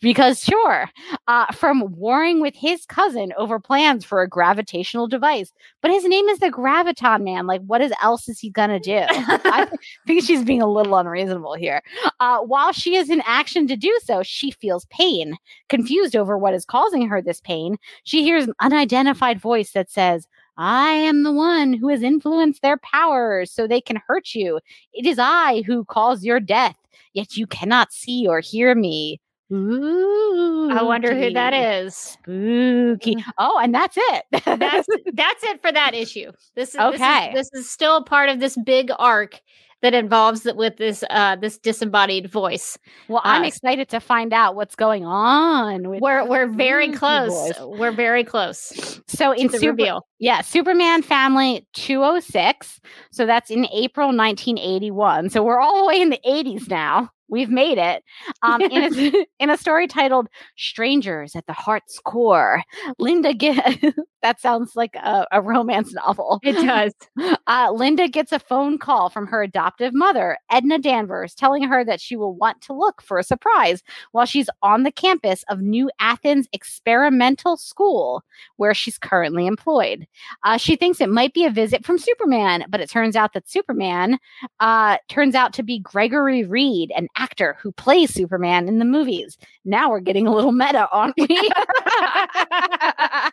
Because sure, uh, from warring with his cousin over plans for a gravitational device. But his name is the Graviton Man. Like, what is else is he gonna do? I think she's being a little unreasonable here. Uh, while she is in action to do so, she feels pain. Confused over what is causing her this pain, she hears an unidentified voice that says, I am the one who has influenced their powers so they can hurt you. It is I who cause your death, yet you cannot see or hear me. Ooh. I wonder who that is. Spooky. Oh, and that's it. That's that's it for that issue. This is Okay. This is, this is still part of this big arc that involves it with this uh this disembodied voice. well, I'm uh, excited to find out what's going on We're we're very close. voice. We're very close So in Super, reveal. Yeah, Superman Family 206. So that's in April 1981. So we're all the way in the 80s now. We've made it. Um, in, a, in a story titled Strangers at the Heart's Core, Linda get that sounds like a, a romance novel. It does. Uh, Linda gets a phone call from her adoptive mother, Edna Danvers, telling her that she will want to look for a surprise while she's on the campus of New Athens Experimental School, where she's currently employed. Uh, she thinks it might be a visit from Superman, but it turns out that Superman uh, turns out to be Gregory Reed, an actor who plays Superman in the movies. Now we're getting a little meta, aren't we?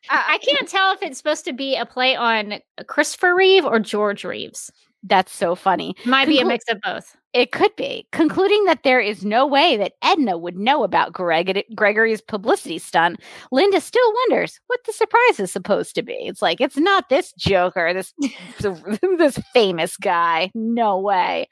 I can't tell if it's supposed to be a play on Christopher Reeve or George Reeves. That's so funny. Might be a mix of both. It could be, concluding that there is no way that Edna would know about Greg- Gregory's publicity stunt. Linda still wonders what the surprise is supposed to be. It's like it's not this Joker, this this famous guy. No way.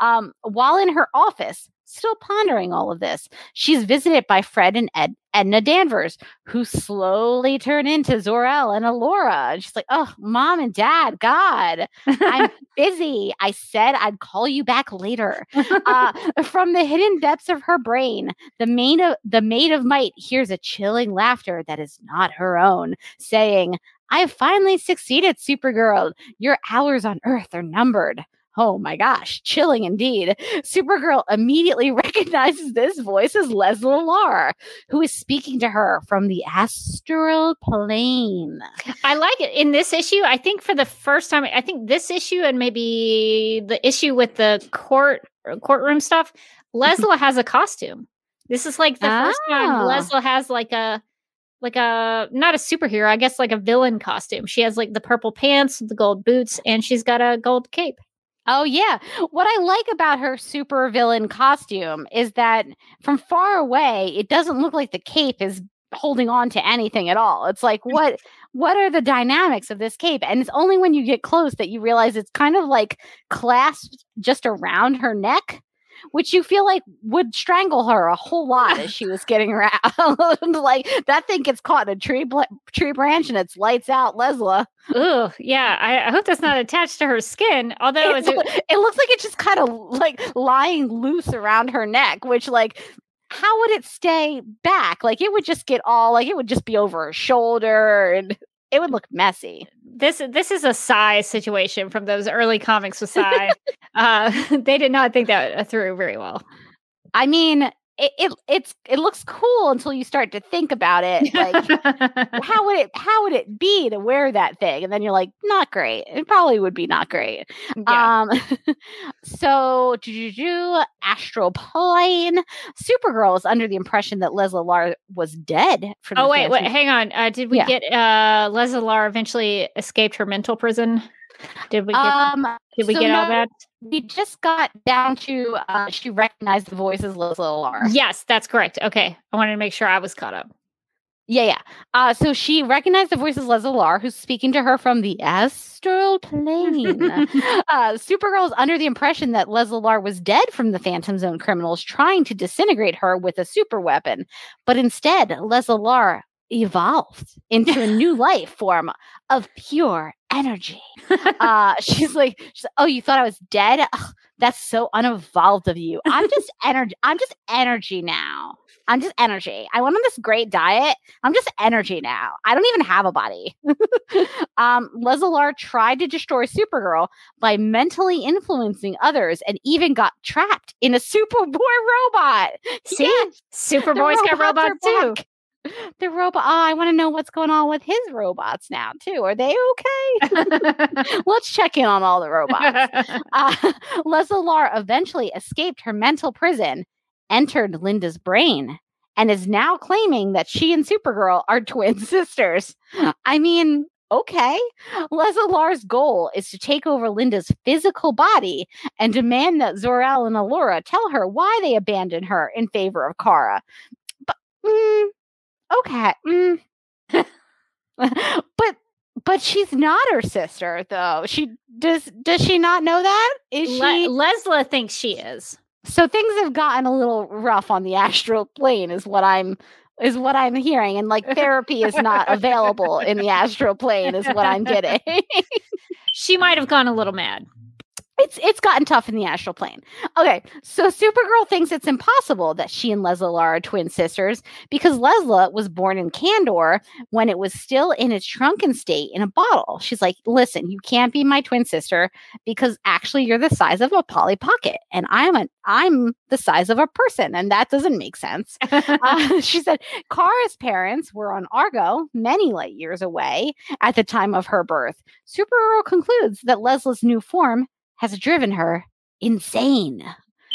Um, while in her office, still pondering all of this, she's visited by Fred and Ed- Edna Danvers, who slowly turn into Zor-El and Allura. And she's like, "Oh, mom and dad, God, I'm busy. I said I'd call you back later. Uh, from the hidden depths of her brain, the maid of the maid of might hears a chilling laughter that is not her own, saying, "I have finally succeeded, Supergirl. Your hours on Earth are numbered." Oh my gosh, chilling indeed. Supergirl immediately recognizes this voice as Leslie Lar, who is speaking to her from the astral plane. I like it in this issue. I think for the first time, I think this issue and maybe the issue with the court courtroom stuff, Leslie has a costume. This is like the first Ah. time Leslie has like a like a not a superhero, I guess like a villain costume. She has like the purple pants, the gold boots, and she's got a gold cape. Oh yeah. What I like about her super villain costume is that from far away, it doesn't look like the cape is holding on to anything at all. It's like what what are the dynamics of this cape? And it's only when you get close that you realize it's kind of like clasped just around her neck. Which you feel like would strangle her a whole lot as she was getting around. like that thing gets caught in a tree bl- tree branch and it's lights out, Leslie. Ugh, yeah. I, I hope that's not attached to her skin. Although It, it looks like it's just kind of like lying loose around her neck, which like how would it stay back? Like it would just get all like it would just be over her shoulder and it would look messy. this this is a Psy situation from those early comics with Psy. uh, they did not think that through very well. I mean, it, it it's it looks cool until you start to think about it. Like how would it how would it be to wear that thing? And then you're like, not great. It probably would be not great. yeah. Um, so do astral plane. Supergirl is under the impression that Leslie Lar was dead. From oh wait, wait, hang on. Uh, did we Yeah. get uh Leslie eventually escaped her mental prison? Did we get Um, did we so get all that? We just got down to uh, she recognized the voice as Leslie Lar. Yes, that's correct. Okay. I wanted to make sure I was caught up. Yeah, yeah. Uh, so she recognized the voice as Leslie Lar, who's speaking to her from the astral plane. uh, Supergirl is under the impression that Leslie Lar was dead from the Phantom Zone criminals trying to disintegrate her with a super weapon. But instead, Leslie Lar evolved into a new life form of pure energy. Uh, she's like, she's like, oh, you thought I was dead? Ugh, that's so unevolved of you. I'm just energy. I'm just energy now. I'm just energy. I went on this great diet. I'm just energy now. I don't even have a body. um, Leslie tried to destroy Supergirl by mentally influencing others and even got trapped in a Superboy robot. See? Yes, Superboy's got robots too. back. The robot. Oh, I want to know what's going on with his robots now too. Are they okay? Let's check in on all the robots. Uh, Leslie Lar eventually escaped her mental prison, entered Linda's brain, and is now claiming that she and Supergirl are twin sisters. I mean, okay. Leslie Lar's goal is to take over Linda's physical body and demand that Zor-El and Allura tell her why they abandoned her in favor of Kara. But, mm, okay. mm. but but she's not her sister though. She does does she not know that? Is she Le- Leslie thinks she is. so things have gotten a little rough on the astral plane is what I'm is what I'm hearing and like therapy is not available in the astral plane is what I'm getting. She might have gone a little mad. It's it's gotten tough in the astral plane. Okay, so Supergirl thinks it's impossible that she and Leslie are twin sisters because Leslie was born in Kandor when it was still in its shrunken state in a bottle. She's like, "Listen, you can't be my twin sister because actually you're the size of a Polly Pocket, and I'm a I'm the size of a person, and that doesn't make sense." Uh, she said Kara's parents were on Argo, many light years away at the time of her birth. Supergirl concludes that Leslie's new form has driven her insane.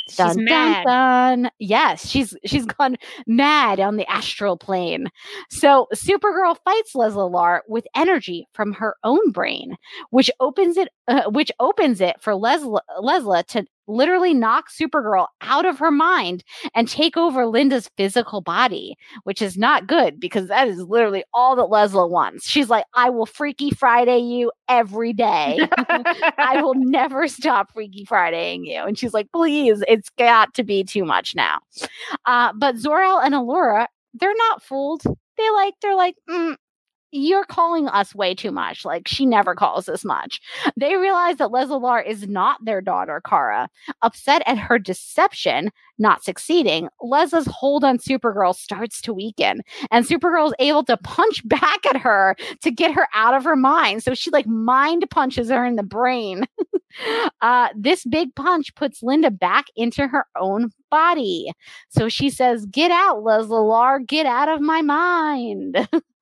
She's Dun, mad. dun, dun. Yes, she's she's gone mad on the astral plane. So Supergirl fights Leslie Lar with energy from her own brain, which opens it uh, which opens it for Leslie Leslie to literally knock Supergirl out of her mind and take over Linda's physical body, which is not good because that is literally all that Leslie wants. She's like, I will Freaky Friday you every day. I will never stop Freaky Fridaying you. And she's like, please, it's got to be too much now. Uh, but Zor-El and Allura, they're not fooled. They like, they're like, mm, you're calling us way too much. Like she never calls this much. They realize that Leslie Lar is not their daughter, Kara. Upset at her deception not succeeding, Leslie's hold on Supergirl starts to weaken, and Supergirl is able to punch back at her to get her out of her mind. So she like mind punches her in the brain. uh, this big punch puts Linda back into her own body. So she says, Get out, Leslie Lar, get out of my mind.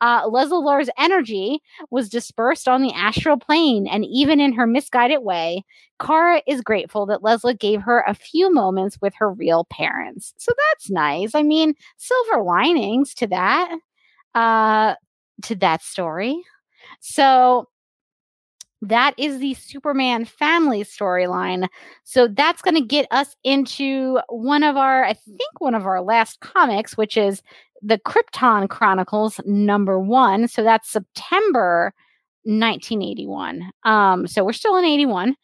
Uh, Leslie Lar's energy was dispersed on the astral plane, and even in her misguided way, Kara is grateful that Leslie gave her a few moments with her real parents. So that's nice. I mean, silver linings to that, uh, to that story. So That is the Superman family storyline. So that's going to get us into one of our, I think, one of our last comics, which is the Krypton Chronicles number one. So that's September 1981. Um, so we're still in 81.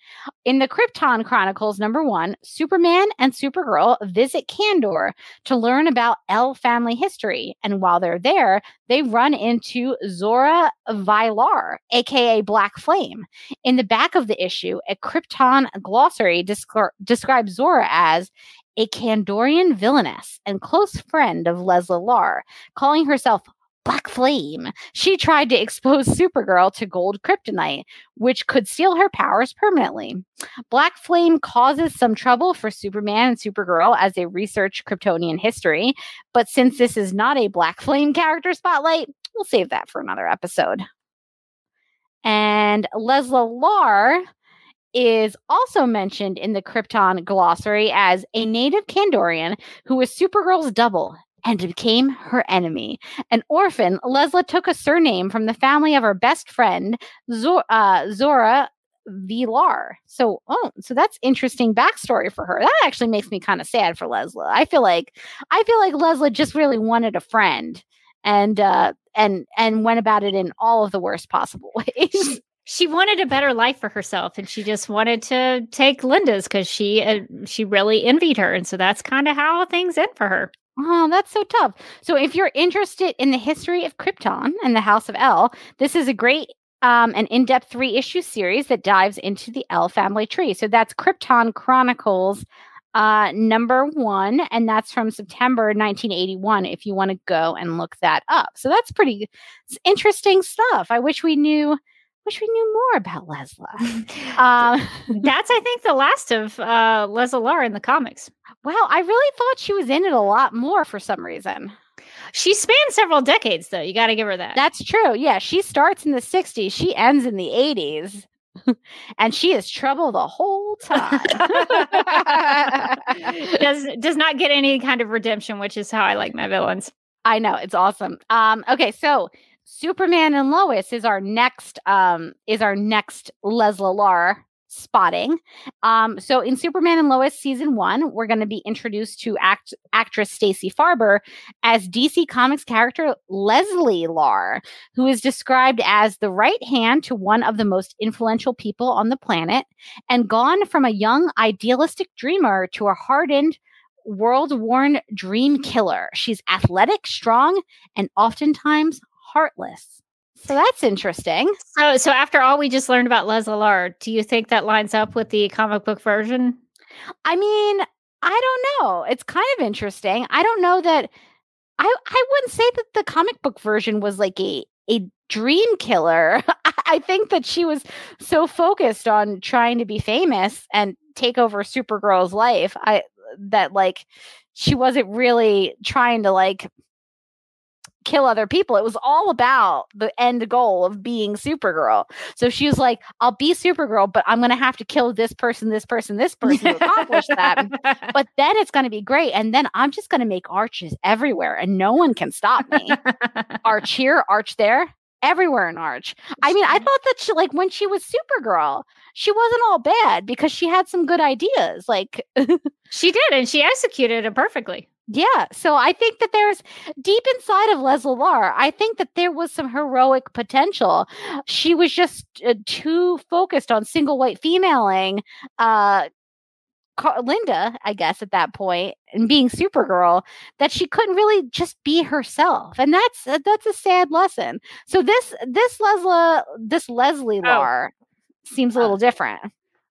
In the Krypton Chronicles, number one, Superman and Supergirl visit Kandor to learn about L family history. And while they're there, they run into Zora Vilar, aka Black Flame. In the back of the issue, a Krypton glossary descri- describes Zora as a Kandorian villainess and close friend of Leslie Lar, calling herself Black Flame. She tried to expose Supergirl to gold kryptonite, which could steal her powers permanently. Black Flame causes some trouble for Superman and Supergirl as they research Kryptonian history, but since this is not a Black Flame character spotlight, we'll save that for another episode. And Leslie Lar is also mentioned in the Krypton glossary as a native Kandorian who was Supergirl's double and became her enemy. An orphan, Leslie took a surname from the family of her best friend, Zor- uh, Zora Vilar. So, oh, so that's interesting backstory for her. That actually makes me kind of sad for Leslie. I feel like I feel like Leslie just really wanted a friend and uh and and went about it in all of the worst possible ways. she wanted a better life for herself and she just wanted to take linda's because she uh, she really envied her and so that's kind of how things end for her Oh, that's so tough. So, if you're interested in the history of Krypton and the House of L, this is a great um, an in depth three issue series that dives into the L family tree. So, that's Krypton Chronicles uh, number one, and that's from September 1981. If you want to go and look that up, so that's pretty interesting stuff. I wish we knew. Wish we knew more about Leslie. um, that's i think the last of uh leslie lar in the comics wow, I really thought she was in it a lot more for some reason. she spanned several decades though you got to give her that That's true. Yeah, she starts in the 60s, she ends in the 80s. and she is trouble the whole time. does does not get any kind of redemption which is how i like my villains I know, it's awesome. Um okay, so Superman and Lois is our next um is our next Leslie Lar spotting. Um so in Superman and Lois season 1, we're going to be introduced to act actress Stacey Farber as DC Comics character Leslie Lar, who is described as the right hand to one of the most influential people on the planet and gone from a young idealistic dreamer to a hardened world worn dream killer. She's athletic, strong, and oftentimes heartless. So that's interesting. so so after all we just learned about leslie lar do you think that lines up with the comic book version I mean, I don't know. It's kind of interesting. I don't know that I I wouldn't say that the comic book version was like a a dream killer. I think that she was so focused on trying to be famous and take over Supergirl's life. I that like she wasn't really trying to like kill other people. It was all about the end goal of being Supergirl. So she was like, I'll be Supergirl, but I'm going to have to kill this person, this person, this person to accomplish that. But then it's going to be great. And then I'm just going to make arches everywhere and no one can stop me. arch here, arch there. Everywhere in Arch. I mean, I thought that she, like, when she was Supergirl, she wasn't all bad because she had some good ideas. Like, she did and she executed it perfectly Yeah, so I think that there's deep inside of Leslie Lar, I think that there was some heroic potential. She was just uh, too focused on single white femaling uh Car- Linda, I guess at that point, and being Supergirl, that she couldn't really just be herself, and that's uh, that's a sad lesson. So this this Leslie this Leslie Oh. Lar seems a little different.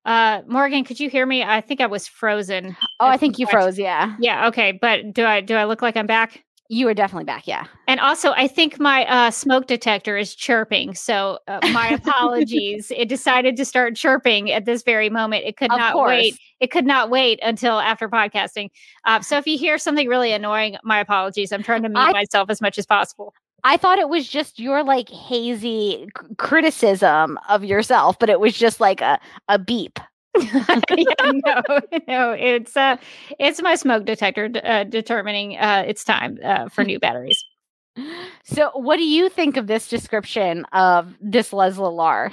Uh morgan could you hear me i think i was frozen Oh, I think you froze. Yeah, yeah okay but do i do i look like i'm back you are definitely back. Yeah. And also, I think my uh, smoke detector is chirping. So, uh, my apologies. it decided to start chirping at this very moment. It could Of not course. wait. It could not wait until after podcasting. Uh, so, if you hear something really annoying, my apologies. I'm trying to mute I- myself as much as possible. I thought it was just your like hazy c- criticism of yourself, but it was just like a, a beep. yeah, no, no, it's uh, it's my smoke detector d- uh, determining uh, it's time uh, for new batteries. So, what do you think of this description of this Leslie Lar?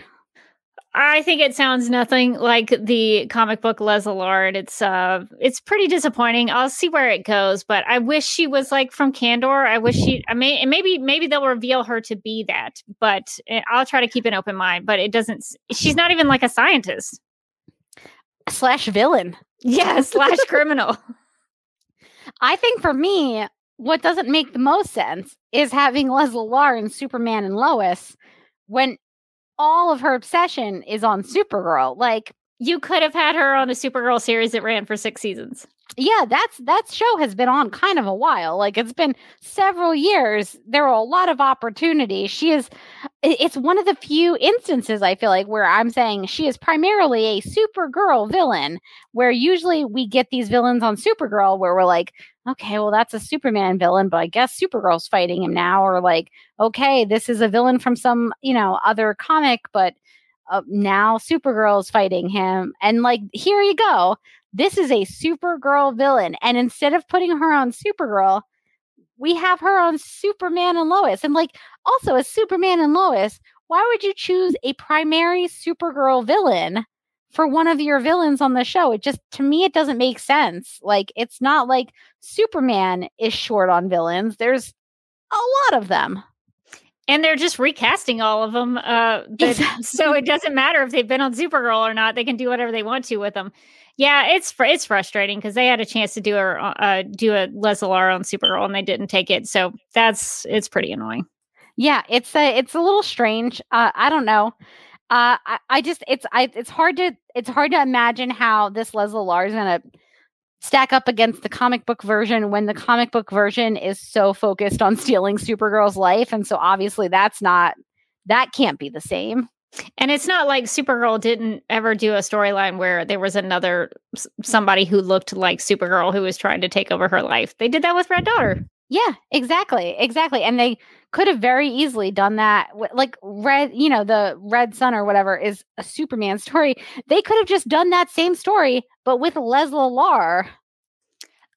I think it sounds nothing like the comic book Leslie It's uh it's pretty disappointing. I'll see where it goes, but I wish she was like from Kandor. I wish she I mean maybe maybe they'll reveal her to be that, but eh, I'll try to keep an open mind, but it doesn't she's not even like a scientist. Slash villain. Yeah, slash criminal. I think for me, what doesn't make the most sense is having Leslie Lar in Superman and Lois when all of her obsession is on Supergirl. Like, You could have had her on a Supergirl series that ran for six seasons. yeah, that's that show has been on kind of a while. Like it's been several years. There are a lot of opportunities. She is it's one of the few instances I feel like where I'm saying she is primarily a Supergirl villain, where usually we get these villains on Supergirl where we're like, okay, well that's a Superman villain, but I guess Supergirl's fighting him now or like, okay, this is a villain from some, you know, other comic, but uh, now Supergirl's fighting him and like here you go this is a Supergirl villain. And instead of putting her on Supergirl, we have her on Superman and Lois. And like also as Superman and Lois, why would you choose a primary Supergirl villain for one of your villains on the show? It just to me it doesn't make sense. Like it's not like Superman is short on villains. There's a lot of them. And they're just recasting all of them. Uh, that- Exactly. So it doesn't matter if they've been on Supergirl or not. They can do whatever they want to with them. Yeah, it's fr- it's frustrating because they had a chance to do a uh, do a Leslie on Supergirl and they didn't take it. So that's it's pretty annoying. Yeah, it's a it's a little strange. Uh, I don't know. Uh, I, I just it's I it's hard to it's hard to imagine how this Leslie Lar is gonna stack up against the comic book version when the comic book version is so focused on stealing Supergirl's life, and so obviously that's not that can't be the same. And it's not like Supergirl didn't ever do a storyline where there was another somebody who looked like Supergirl who was trying to take over her life. They did that with Red Daughter. Yeah, exactly, exactly, and they could have very easily done that. Like Red, you know, the Red Sun or whatever is a Superman story. They could have just done that same story, but with Leslie Lar.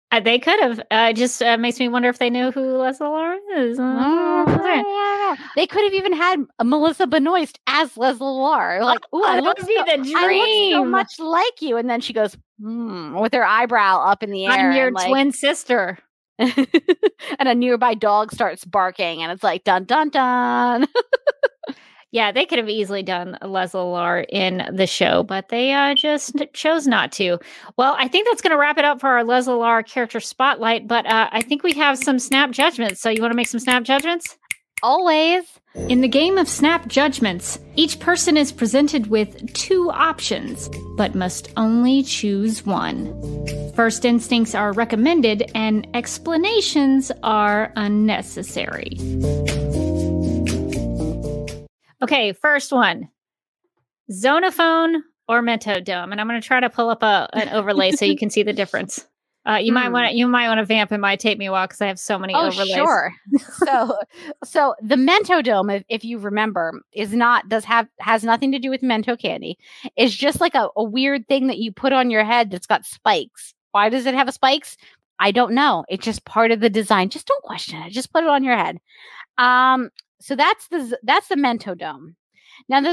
Uh, they could have. Uh, it just uh, makes me wonder if they knew who Leslie Lar is. Uh, They could have even had Melissa Benoist as Leslie Lar. Like, ooh, I that look, would be so, the I look so dream. much like you. And then she goes, hmm, with her eyebrow up in the air. I'm your and, like- twin sister. and a nearby dog starts barking, and it's like, dun, dun, dun. Yeah, they could have easily done Leslie in the show, but they uh, just chose not to. Well, I think that's going to wrap it up for our Leslie character spotlight. But uh, I think we have some snap judgments. So you want to make some snap judgments? Always. In the game of snap judgments, each person is presented with two options, but must only choose one. First instincts are recommended, and explanations are unnecessary. Okay, first one Zonophone or Mentodome. And I'm going to try to pull up a, an overlay so you can see the difference. Uh, you might Hmm. want to you might want to vamp. It might take me a while because I have so many Oh, overlays. sure. so, so the Mentodome, if, if you remember, is not does have has nothing to do with Mento candy. It's just like a, a weird thing that you put on your head that's got spikes. Why does it have a spikes? I don't know. It's just part of the design. Just don't question it. Just put it on your head. Um, so that's the that's the Mento Dome. Now the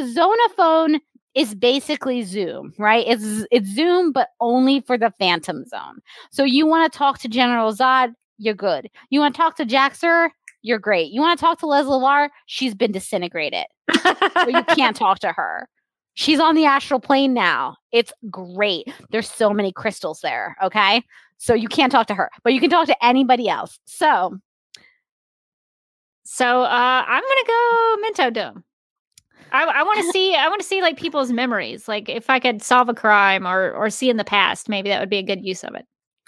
Zonophone is basically Zoom, right? It's it's Zoom, but only for the Phantom Zone. So you want to talk to General Zod, you're good. You want to talk to Jax-Ur, you're great. You want to talk to Lesla-Lar, she's been disintegrated. So you can't talk to her. She's on the astral plane now. It's great. There's so many crystals there. Okay. So you can't talk to her, but you can talk to anybody else. So So uh, I'm gonna go Minto Dome. I, I want to see. I want to see like people's memories. Like if I could solve a crime or or see in the past, maybe that would be a good use of it.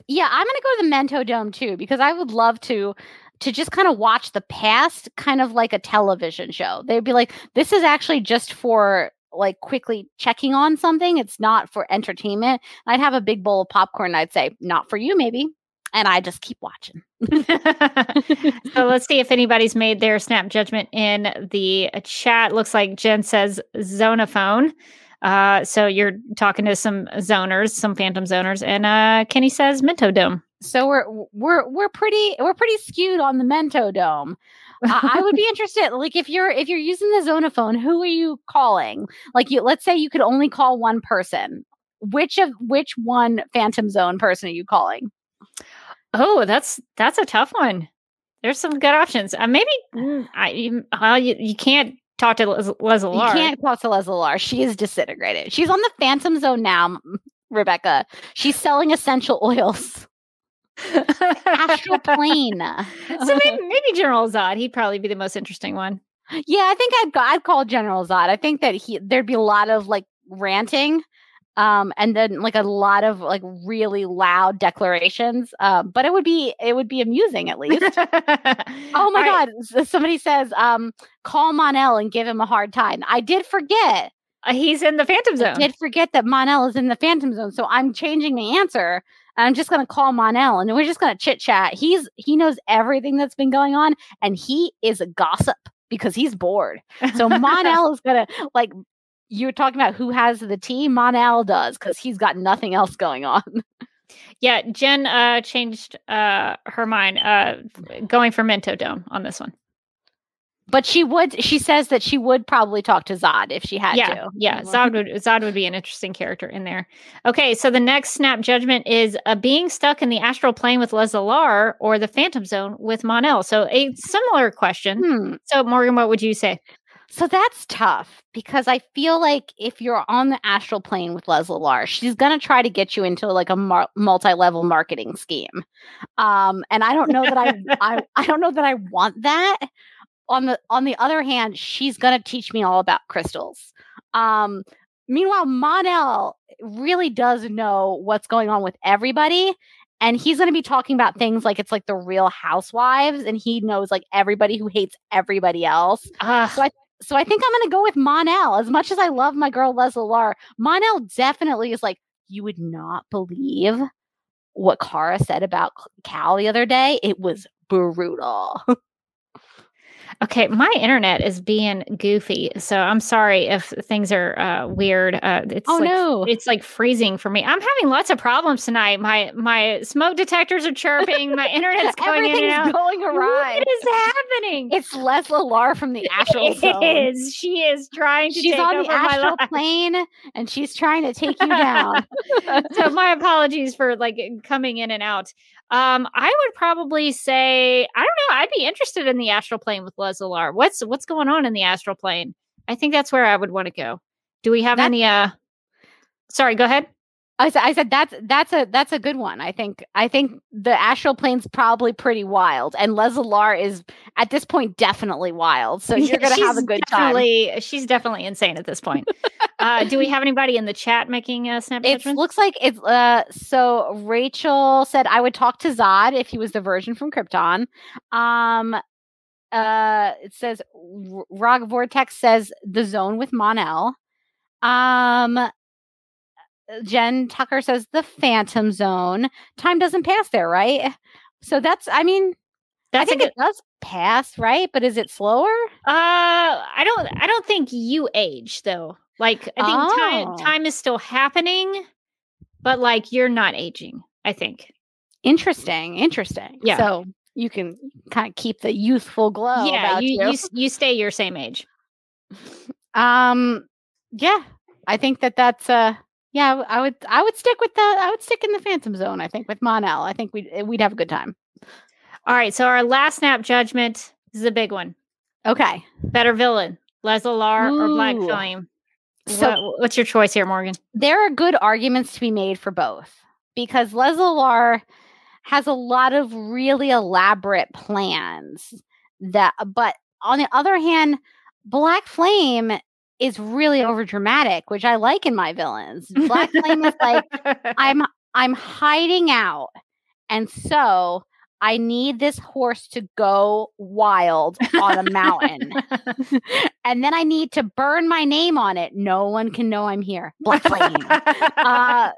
yeah, I'm gonna go to the Mento Dome too, because I would love to to just kind of watch the past kind of like a television show. They'd be like, this is actually just for like quickly checking on something. It's not for entertainment. I'd have a big bowl of popcorn. And I'd say, not for you, maybe. And I just keep watching. so let's see if anybody's made their snap judgment in the chat. Looks like Jen says zonophone. Uh, so you're talking to some zoners, some phantom zoners, and uh, Kenny says Minto Dome. So we're we're we're pretty we're pretty skewed on the Mento Dome. I I would be interested, like if you're if you're using the Zonophone, who are you calling? Like you, let's say you could only call one person. Which of which one Phantom Zone person are you calling? Oh, that's that's a tough one. There's some good options. Uh, maybe mm, I you, uh, you, you can't talk to Les- Leslie You can't talk to Leslie She is disintegrated. She's on the Phantom Zone now, Rebecca. She's selling essential oils. Astral plane. so maybe, maybe General Zod. He'd probably be the most interesting one. Yeah, I think I'd I'd call General Zod. I think that he there'd be a lot of like ranting, um, and then like a lot of like really loud declarations. Um, but it would be it would be amusing at least. oh my god! s- Somebody says, um, call Mon-El and give him a hard time. I did forget. Uh, he's in the Phantom Zone. I did forget that Mon-El is in the Phantom Zone, so I'm changing my answer. I'm just gonna call Mon-El and we're just gonna chit chat. He's he knows everything that's been going on, and he is a gossip because he's bored. So Mon-El is gonna like you were talking about who has the tea. Mon-El does because he's got nothing else going on. Yeah, Jen uh, changed uh, her mind, uh, going for Mento Dome on this one. But she would. She says that she would probably talk to Zod if she had yeah, to. yeah. Zod would Zod would be an interesting character in there. Okay, so the next snap judgment is uh, being stuck in the astral plane with Lesla-Lar or the Phantom Zone with Mon-El. So a similar question. Hmm. So Morgan, what would you say? So that's tough because I feel like if you're on the astral plane with Leslie Lars, she's gonna try to get you into like a mar- multi-level marketing scheme, um, and I don't know that I, I I don't know that I want that. On the on the other hand, she's gonna teach me all about crystals. Um, meanwhile, Mon-El really does know what's going on with everybody. And he's going to be talking about things like it's like the real housewives, and he knows like everybody who hates everybody else. Uh, So I so I think I'm going to go with Mon-El. As much as I love my girl Leslie Lar, Mon-El definitely is like, you would not believe what Kara said about Cal the other day. It was brutal. Okay, my internet is being goofy, so I'm sorry if things are uh, weird. Uh, it's Oh, like, no. it's like freezing for me. I'm having lots of problems tonight. My my smoke detectors are chirping. My internet's going in and Everything's out. going awry. What is happening? It's Leslie Lar from the astral zone. It is. She is trying to She's take on the astral plane and she's trying to take you down. so my apologies for like coming in and out. Um, I would probably say I don't know. I'd be interested in the astral plane with Lesla-Lar. What's what's going on in the astral plane? I think that's where I would want to go. Do we have That- any? Uh, sorry, go ahead. I said, I said that's that's a that's a good one. I think I think the astral plane's probably pretty wild, and Leslie is at this point definitely wild. So you're gonna have a good time. definitely, She's definitely insane at this point. uh, do we have anybody in the chat making a snap It looks like it's uh so Rachel said I would talk to Zod if he was the version from Krypton. Um uh it says Rog Vortex says the zone with Mon-El. Um Jen Tucker says the Phantom Zone. Time doesn't pass there, right? So that's I mean That's I think good. it does pass, right? But is it slower? Uh, I don't. I don't think you age though. Like I think Oh. time time is still happening, but like you're not aging. I think. Interesting, interesting. Yeah. So you can kind of keep the youthful glow. yeah, you, you. you you stay your same age. Um, yeah, I think that that's uh, yeah, I would I would stick with the I would stick in the Phantom Zone. I think with Mon-El, I think we'd eh, we'd have a good time. All right, so our last snap judgment is a big one. Okay, Better villain, Lesla-Lar or Black Flame? So- What- what's your choice here, Morgan? there are good arguments to be made for both because Leslie has a lot of really elaborate plans that, but on the other hand, Black Flame is really overdramatic, which I like in my villains. Black Flame is like I'm I'm hiding out. And so I need this horse to go wild on a mountain. and then I need to burn my name on it. No one can know I'm here. Black Flame. uh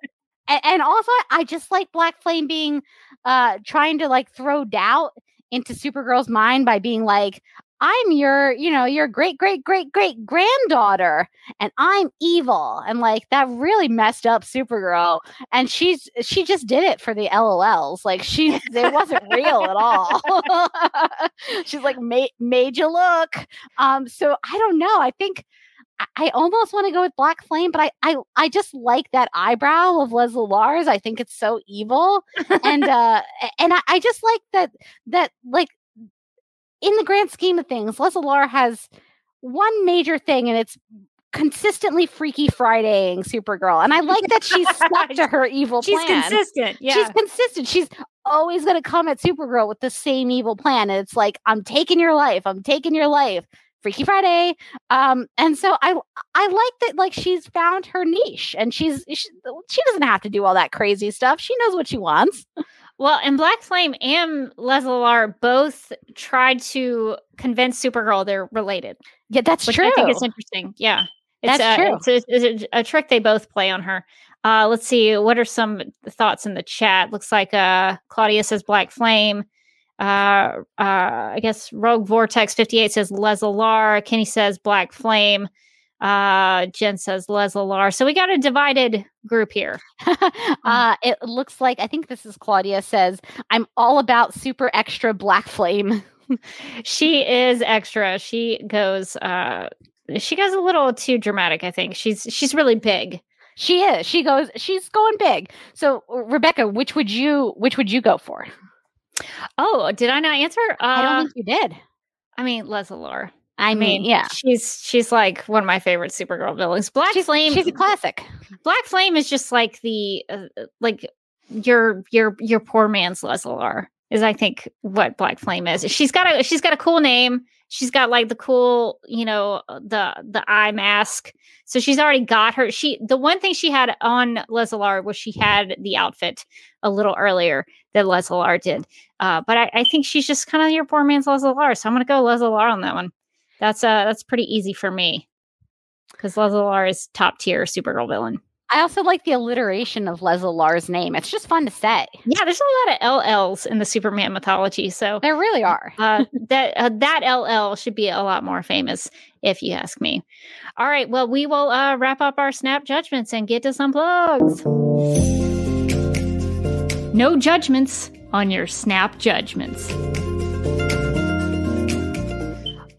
and, and also I just like Black Flame being uh trying to like throw doubt into Supergirl's mind by being like I'm your, you know, your great, great, great, great granddaughter, and I'm evil. And like that really messed up Supergirl. And she's she just did it for the LOLs. Like she it wasn't real at all. she's like made made you look. Um, so I don't know. I think I- almost want to go with Black Flame, but I, I I just like that eyebrow of Leslie Lars. I think it's so evil, and uh, and I, I just like that that like in the grand scheme of things, Leslie Lar has one major thing, and it's consistently Freaky Fridaying Supergirl, and I like that she's stuck to her evil She's plan. consistent. Yeah. She's consistent. She's always going to come at Supergirl with the same evil plan. And it's like, I'm taking your life. I'm taking your life. Freaky Friday. Um, and so I I like that like she's found her niche and she's she, she doesn't have to do all that crazy stuff. She knows what she wants. Well, and Black Flame and Leslie Lar both tried to convince Supergirl they're related. Yeah, that's which true. I think it's interesting. Yeah, it's, That's uh, true. It's, a, it's a, trick they both play on her. Uh, let's see. What are some thoughts in the chat? Looks like uh, Claudia says Black Flame. Uh, uh, I guess Rogue Vortex 58 says Leslie Lar. Kenny says Black Flame. Uh, Jen says Leslie Lar. So we got a divided group here. uh, it looks like I think this is Claudia says, I'm all about super extra black flame. she is extra. She goes uh she goes a little too dramatic, I think. She's she's really big. She is. She goes, she's going big. So Rebecca, which would you which would you go for? Oh, did I not answer? Uh, I don't think you did. I mean Leslie. I mean, yeah. She's she's like one of my favorite Supergirl villains. Black She's, Flame she's a classic. Black Flame is just like the uh, like your your your poor man's Leslie Lar is I think what Black Flame is. She's got a she's got a cool name. She's got like the cool, you know, the the eye mask. So she's already got her. She the one thing she had on Leslie Lar was she had the outfit a little earlier that Leslie Lar did. Uh, but I, I think she's just kind of your poor man's Leslie Lar. So I'm gonna go Leslie Lar on that one. That's uh that's pretty easy for me because Leslie Lar is top tier Supergirl villain. I also like the alliteration of Leslie Lar's name. It's just fun to say. Yeah, there's a lot of LLs in the Superman mythology, so There really are. uh, that uh, that LL should be a lot more famous, if you ask me. All right, well, we will uh, wrap up our snap judgments and get to some plugs. No judgments on your snap judgments.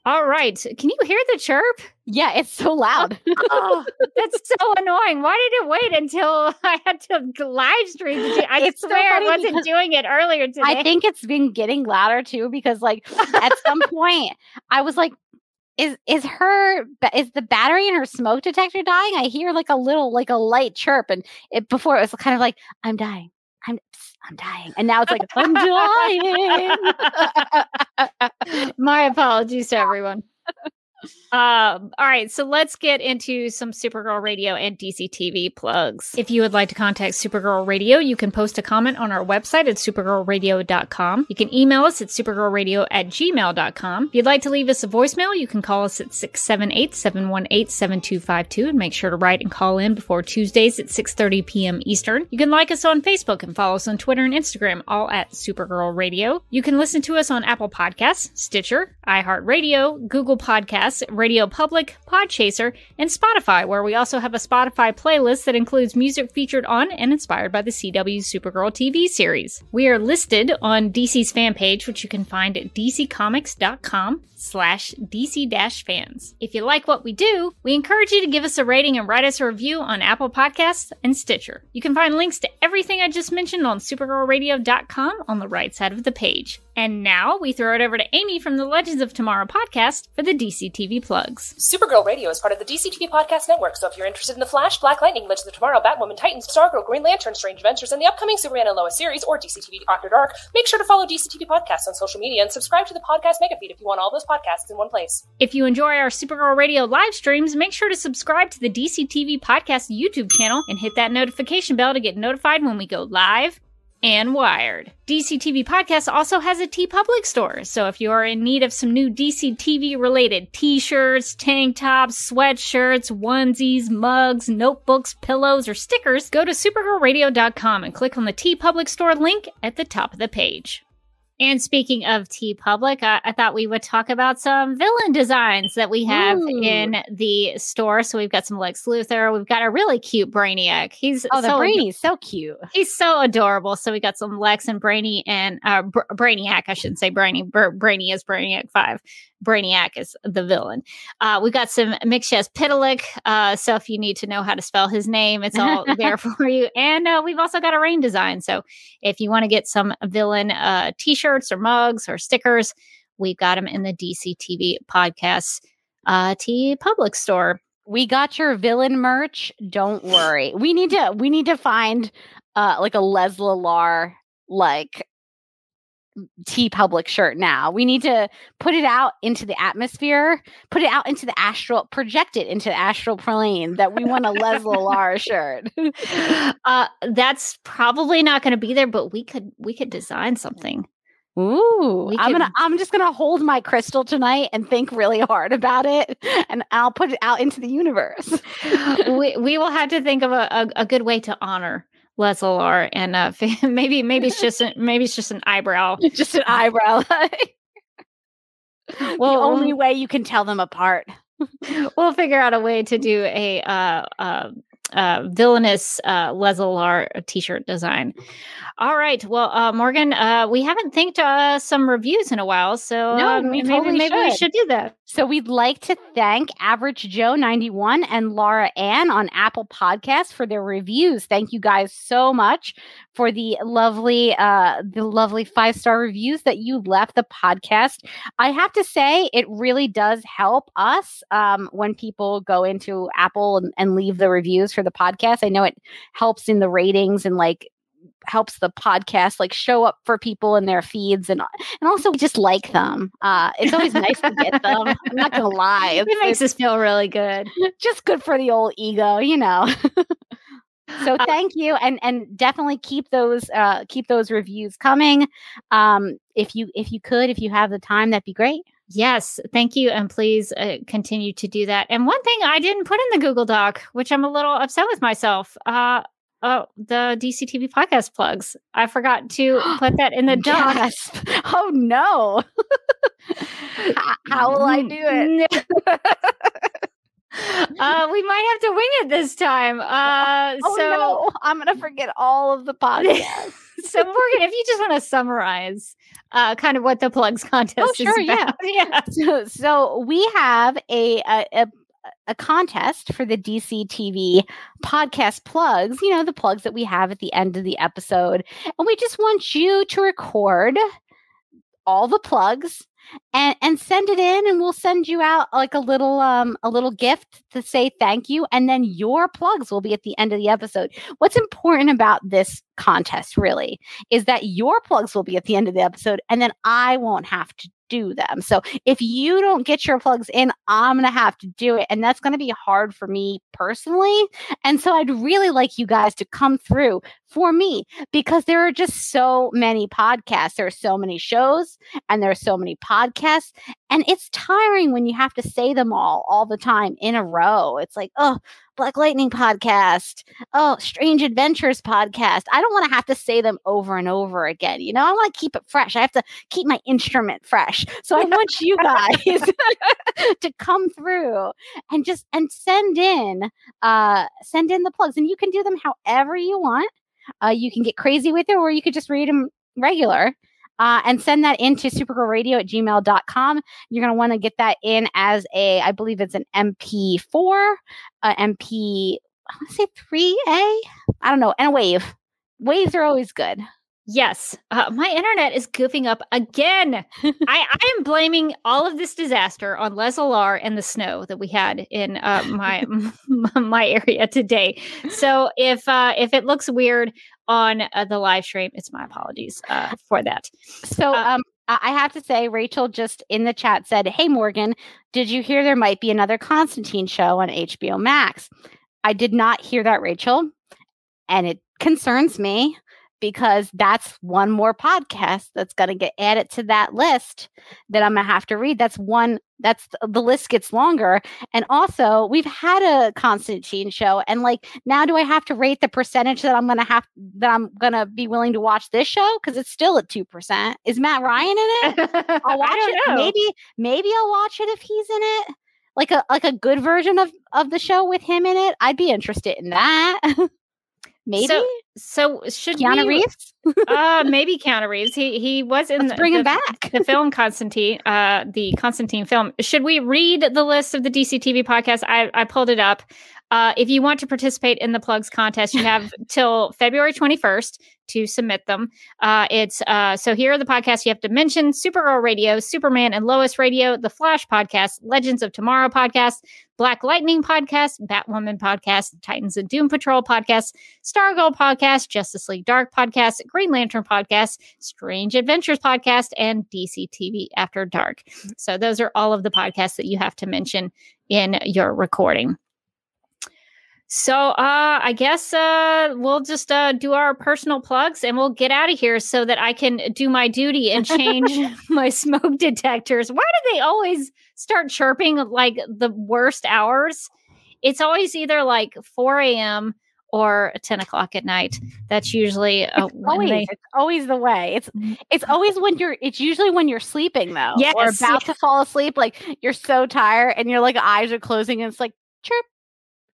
All right, can you hear the chirp? Yeah, it's so loud. oh, that's so annoying. Why did it wait until I had to live stream? I It's so swear I wasn't doing it earlier today. I think it's been getting louder too because like at some point I was like is is her is the battery in her smoke detector dying? I hear like a little like a light chirp and it before it was kind of like I'm dying. I'm psst, I'm dying. And now it's like I'm dying. My apologies to everyone. Um, all right, so let's get into some Supergirl Radio and DC TV plugs. If you would like to contact Supergirl Radio, you can post a comment on our website at supergirlradio.com. You can email us at supergirlradio at gmail.com. If you'd like to leave us a voicemail, you can call us at 678-718-7252 and make sure to write and call in before Tuesdays at 6.30 p.m. Eastern. You can like us on Facebook and follow us on Twitter and Instagram, all at Supergirl Radio. You can listen to us on Apple Podcasts, Stitcher, iHeartRadio, Google Podcasts, Radio Public, Podchaser, and Spotify, where we also have a Spotify playlist that includes music featured on and inspired by the CW Supergirl TV series. We are listed on DC's fan page, which you can find at dccomics.com slash DC fans. If you like what we do, we encourage you to give us a rating and write us a review on Apple Podcasts and Stitcher. You can find links to everything I just mentioned on supergirlradio.com on the right side of the page. And now we throw it over to Amy from the Legends of Tomorrow podcast for the DC TV plugs. Supergirl Radio is part of the DCTV Podcast Network, so if you're interested in The Flash, Black Lightning, Legends of Tomorrow, Batwoman, Titans, Stargirl, Green Lantern, Strange Adventures, and the upcoming Superman and Lois series, or DCTV After Dark, make sure to follow DCTV Podcasts on social media and subscribe to the podcast mega feed if you want all those podcasts in one place. If you enjoy our Supergirl Radio live streams, make sure to subscribe to the DCTV Podcast YouTube channel and hit that notification bell to get notified when we go live and wired. DCTV Podcast also has a TeePublic store, so if you are in need of some new DCTV related t-shirts, tank tops, sweatshirts, onesies, mugs, notebooks, pillows, or stickers, go to supergirlradio.com and click on the TeePublic store link at the top of the page. And speaking of TeePublic, I, I, thought we would talk about some villain designs that we have Ooh. in the store. So we've got some Lex Luthor. We've got a really cute Brainiac. He's Oh, the so Brainy's so cute. He's so adorable. So we got some Lex and Brainy and uh, Br- Brainiac. I shouldn't say Brainy. Br- Brainy is Brainiac Five. Brainiac is the villain. Uh, we got some Mxyzptlk. Uh, so if you need to know how to spell his name, it's all there for you. And uh, we've also got a rain design. So if you want to get some villain uh, t-shirts or mugs or stickers, we've got them in the DCTV podcast uh, TeePublic store. We got your villain merch. Don't worry. We need to we need to find uh like a Lesla-Lar like TeePublic shirt now. We need to put it out into the atmosphere, put it out into the astral, project it into the astral plane that we want a Leslie Lar shirt. uh, that's probably not going to be there, but we could we could design something. Ooh, We I'm gonna I'm just gonna hold my crystal tonight and think really hard about it, and I'll put it out into the universe. we we will have to think of a, a, a good way to honor Lesla-Lar and uh, maybe maybe it's just a, maybe it's just an eyebrow. just an eyebrow. Well, the only way you can tell them apart. we'll figure out a way to do a uh, uh, uh, villainous uh, t-shirt design. All right. Well, uh, Morgan, uh, we haven't thanked uh, some reviews in a while, so No, um, we maybe totally maybe we should. should do that. So we'd like to thank Average Joe 91 and Laura Ann on Apple Podcasts for their reviews. Thank you guys so much for the lovely uh the lovely five-star reviews that you left the podcast. I have to say it really does help us um when people go into Apple and, and leave the reviews for the podcast. I know it helps in the ratings and like helps the podcast like show up for people in their feeds and and also we just like them. Uh it's always nice to get them. I'm not gonna lie. It makes us feel really good. just good for the old ego, you know. so Uh, thank you and and definitely keep those uh keep those reviews coming. Um if you if you could, if you have the time, that'd be great. Yes, thank you, and please uh, continue to do that. And one thing I didn't put in the Google Doc, which I'm a little upset with myself, uh, oh, the DCTV podcast plugs. I forgot to put that in the doc. Gasp. Oh no. How will I do it? uh, we might have to wing it this time. Uh, Oh so, no, I'm gonna forget all of the podcast. so Morgan, if you just want to summarize, uh, kind of what the plugs contest Oh, sure, is yeah. about. yeah. so, so we have a, a a a contest for the DC TV podcast plugs. You know the plugs that we have at the end of the episode, and we just want you to record all the plugs and and send it in and we'll send you out like a little um a little gift to say thank you and then your plugs will be at the end of the episode. What's important about this contest really is that your plugs will be at the end of the episode and then i won't have to do them. So if you don't get your plugs in i'm going to have to do it and that's going to be hard for me personally and so i'd really like you guys to come through for me because there are just so many podcasts there are so many shows and there are so many podcasts and it's tiring when you have to say them all all the time in a row. It's like oh black lightning podcast oh strange adventures podcast. I don't want to have to say them over and over again you know? I want to keep it fresh. I have to keep my instrument fresh. So i want you guys to come through and just and send in uh send in the plugs and you can do them however you want uh you can get crazy with it or you could just read them regular uh, and send that into supergirlradio at gmail.com. You're going to want to get that in as a, I believe it's an MP4, uh, MP, I want to say 3A. I don't know, and a wave. Waves are always good. Yes, uh, my internet is goofing up again. I, I am blaming all of this disaster on Lesla-Lar and the snow that we had in uh, my my area today. So if uh, if it looks weird on uh, the live stream, it's my apologies uh, for that. So, Uh, um, I I have to say, Rachel just in the chat said, Hey, Morgan, did you hear there might be another Constantine show on HBO Max? I did not hear that, Rachel. And it concerns me because that's one more podcast that's going to get added to that list that I'm going to have to read. That's one that's the list gets longer. And also, we've had a Constantine show and like now do I have to rate the percentage that I'm going to have that I'm going to be willing to watch this show cuz it's still at 2%. Is Matt Ryan in it? I'll watch it. know. Maybe maybe I'll watch it if he's in it. Like a like a good version of of the show with him in it. I'd be interested in that. maybe So, so should Keanu we, Reeves. uh, maybe Keanu Reeves. He he was in Let's the, bring him the- back. the film Constantine, uh, the Constantine film. Should we read the list of the DC TV podcasts? I, I pulled it up. Uh, if you want to participate in the plugs contest, you have till February 21st to submit them. Uh, it's uh, so here are the podcasts you have to mention: Supergirl Radio, Superman and Lois Radio, The Flash podcast, Legends of Tomorrow podcast, Black Lightning podcast, Batwoman podcast, Titans and Doom Patrol podcast, Stargirl podcast, Justice League Dark podcast, Green Lantern podcast, Strange Adventures podcast, and DC TV After Dark. So those are all of the podcasts that you have to mention in your recording. So uh, I guess uh, we'll just uh, do our personal plugs and we'll get out of here so that I can do my duty and change my smoke detectors. Why do they always start chirping like the worst hours? It's always either like 4 a.m. or 10 o'clock at night. That's usually uh, It's when always they it's always the way. It's it's always when you're it's usually when you're sleeping though. Or Yes. about to fall asleep, like you're so tired and your like eyes are closing and it's like chirp,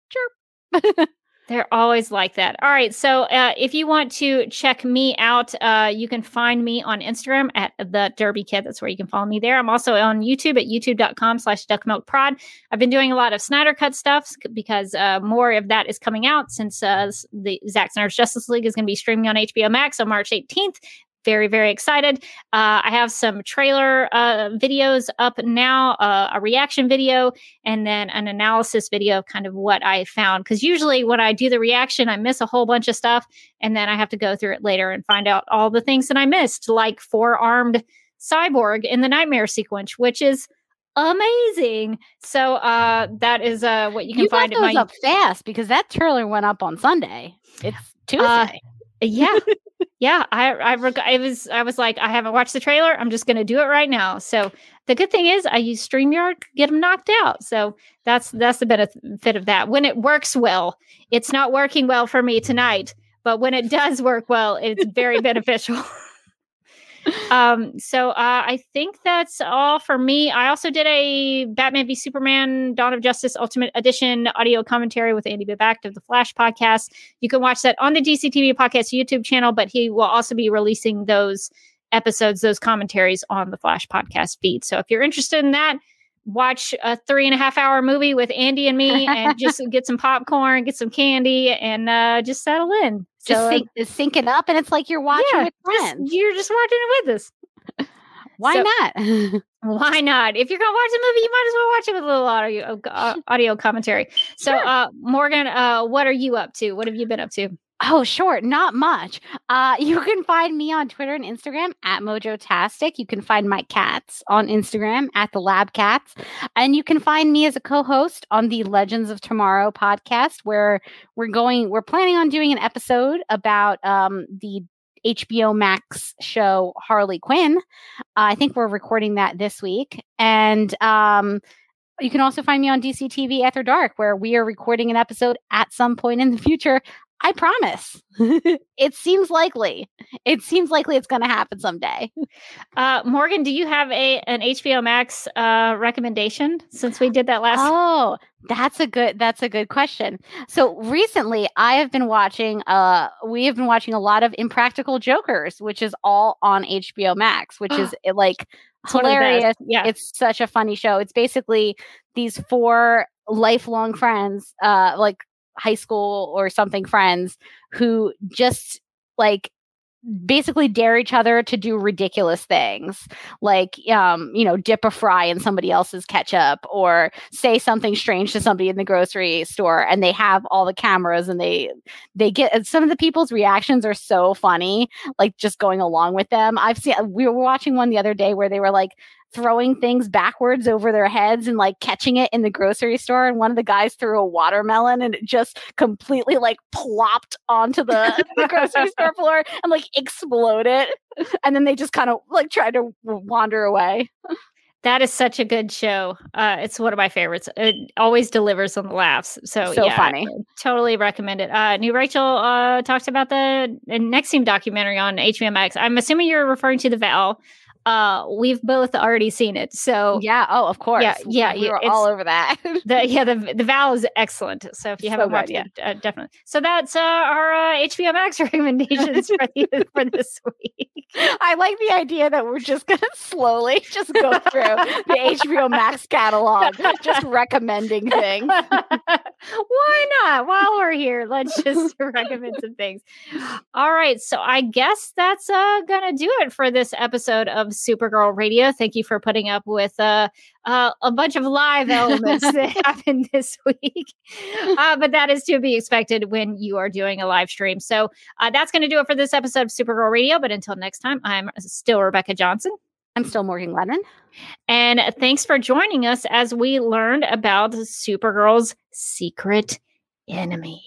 chirp. They're always like that. All right. So uh, if you want to check me out, uh, you can find me on Instagram at the Derby Kid. That's where you can follow me there. I'm also on YouTube at youtube.com slash duckmilkprod. I've been doing a lot of Snyder Cut stuff because uh, more of that is coming out since uh, the Zack Snyder's Justice League is going to be streaming on HBO Max on March 18th. Very, very excited. Uh, I have some trailer uh, videos up now, uh, a reaction video, and then an analysis video of kind of what I found. Because usually when I do the reaction, I miss a whole bunch of stuff, and then I have to go through it later and find out all the things that I missed, like four armed cyborg in the nightmare sequence, which is amazing. So uh, that is uh, what you can You find at those my up fast because that trailer went up on Sunday. It's Tuesday. Uh, yeah yeah i i reg- i was i was like i haven't watched the trailer i'm just going to do it right now. So the good thing is i use streamyard get them knocked out. So that's that's the benefit of that. When it works well it's not working well for me tonight but when it does work well it's very beneficial um so uh i think that's all for me i also did a batman v superman dawn of justice ultimate edition audio commentary with andy Behbakht of the flash podcast you can watch that on the DCTV podcast YouTube channel, but he will also be releasing those episodes, those commentaries on the Flash podcast feed. So if you're interested in that, watch a three and a half hour movie with Andy and me and just get some popcorn, get some candy, and uh, just settle in. Just So, uh, sync, it's syncing up and it's like you're watching yeah, with just- friends. you're just watching it with us. Why so- not? Why not? If you're gonna watch a movie, you might as well watch it with a little audio uh, audio commentary. So, uh, Morgan, uh, what are you up to? What have you been up to? Oh, sure. Not much. Uh, you can find me on Twitter and Instagram at Mojotastic. You can find my cats on Instagram at the Lab Cats. And you can find me as a co-host on the Legends of Tomorrow podcast, where we're going, we're planning on doing an episode about um, the HBO Max show Harley Quinn. I think we're recording that this week. And um, you can also find me on DC TV After Dark, where we are recording an episode at some point in the future. I promise. it seems likely. It seems likely it's going to happen someday. Uh, Morgan, do you have a an HBO Max uh, recommendation since we did that last? Oh, that's a good that's a good question. So recently I have been watching uh we have been watching a lot of Impractical Jokers, which is all on HBO Max, which is like It's one of hilarious. Yeah. It's such a funny show. It's basically these four lifelong friends, uh, like high school or something friends who just like basically dare each other to do ridiculous things like um you know dip a fry in somebody else's ketchup or say something strange to somebody in the grocery store and they have all the cameras and they they get some of the people's reactions are so funny like just going along with them. I've seen we were watching one the other day where they were like throwing things backwards over their heads and like catching it in the grocery store. And one of the guys threw a watermelon and it just completely like plopped onto the, the grocery store floor and like exploded. And then they just kind of like tried to wander away. That is such a good show. Uh, it's one of my favorites. It always delivers on the laughs. So, So yeah, funny. Totally recommend it. Uh, New Rachel uh, talked about the uh, NXIVM documentary on HBO Max. I'm assuming you're referring to the Vow. Uh, we've both already seen it. So Yeah. Oh, of course. Yeah, yeah, We you- were it's- all over that. the yeah the the Vow is excellent. So if you So haven't watched yeah. it, uh, definitely. So that's uh, our uh, HBO Max recommendations for, the, for this week. I like the idea that we're just going to slowly just go through the HBO Max catalog, just recommending things. Why not? While we're here, let's just recommend some things. All right, so I guess that's uh, gonna do it for this episode of Supergirl Radio. Thank you for putting up with uh, uh, a bunch of live elements that happened this week, uh, but that is to be expected when you are doing a live stream. So uh, that's going to do it for this episode of Supergirl Radio. But until next time, I'm still Rebecca Johnson. I'm still Morgan Glennon. And thanks for joining us as we learned about Supergirl's secret enemy.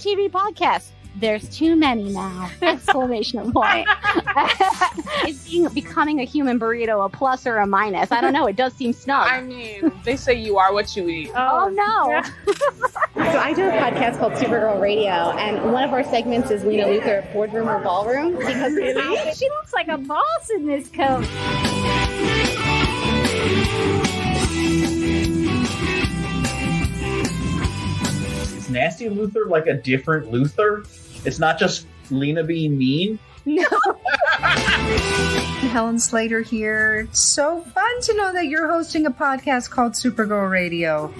DCTV podcast. There's too many now! Exclamation point. Is being, becoming a human burrito a plus or a minus? I don't know. It does seem snug. I mean, they say you are what you eat. oh, oh no! So I do a podcast called Supergirl Radio, and one of our segments is Lena Luthor Boardroom or Ballroom because she looks like a boss in this coat. Nasty Luthor like a different Luthor? It's not just Lena being mean. No. Helen Slater here. It's so fun to know that you're hosting a podcast called Supergirl Radio.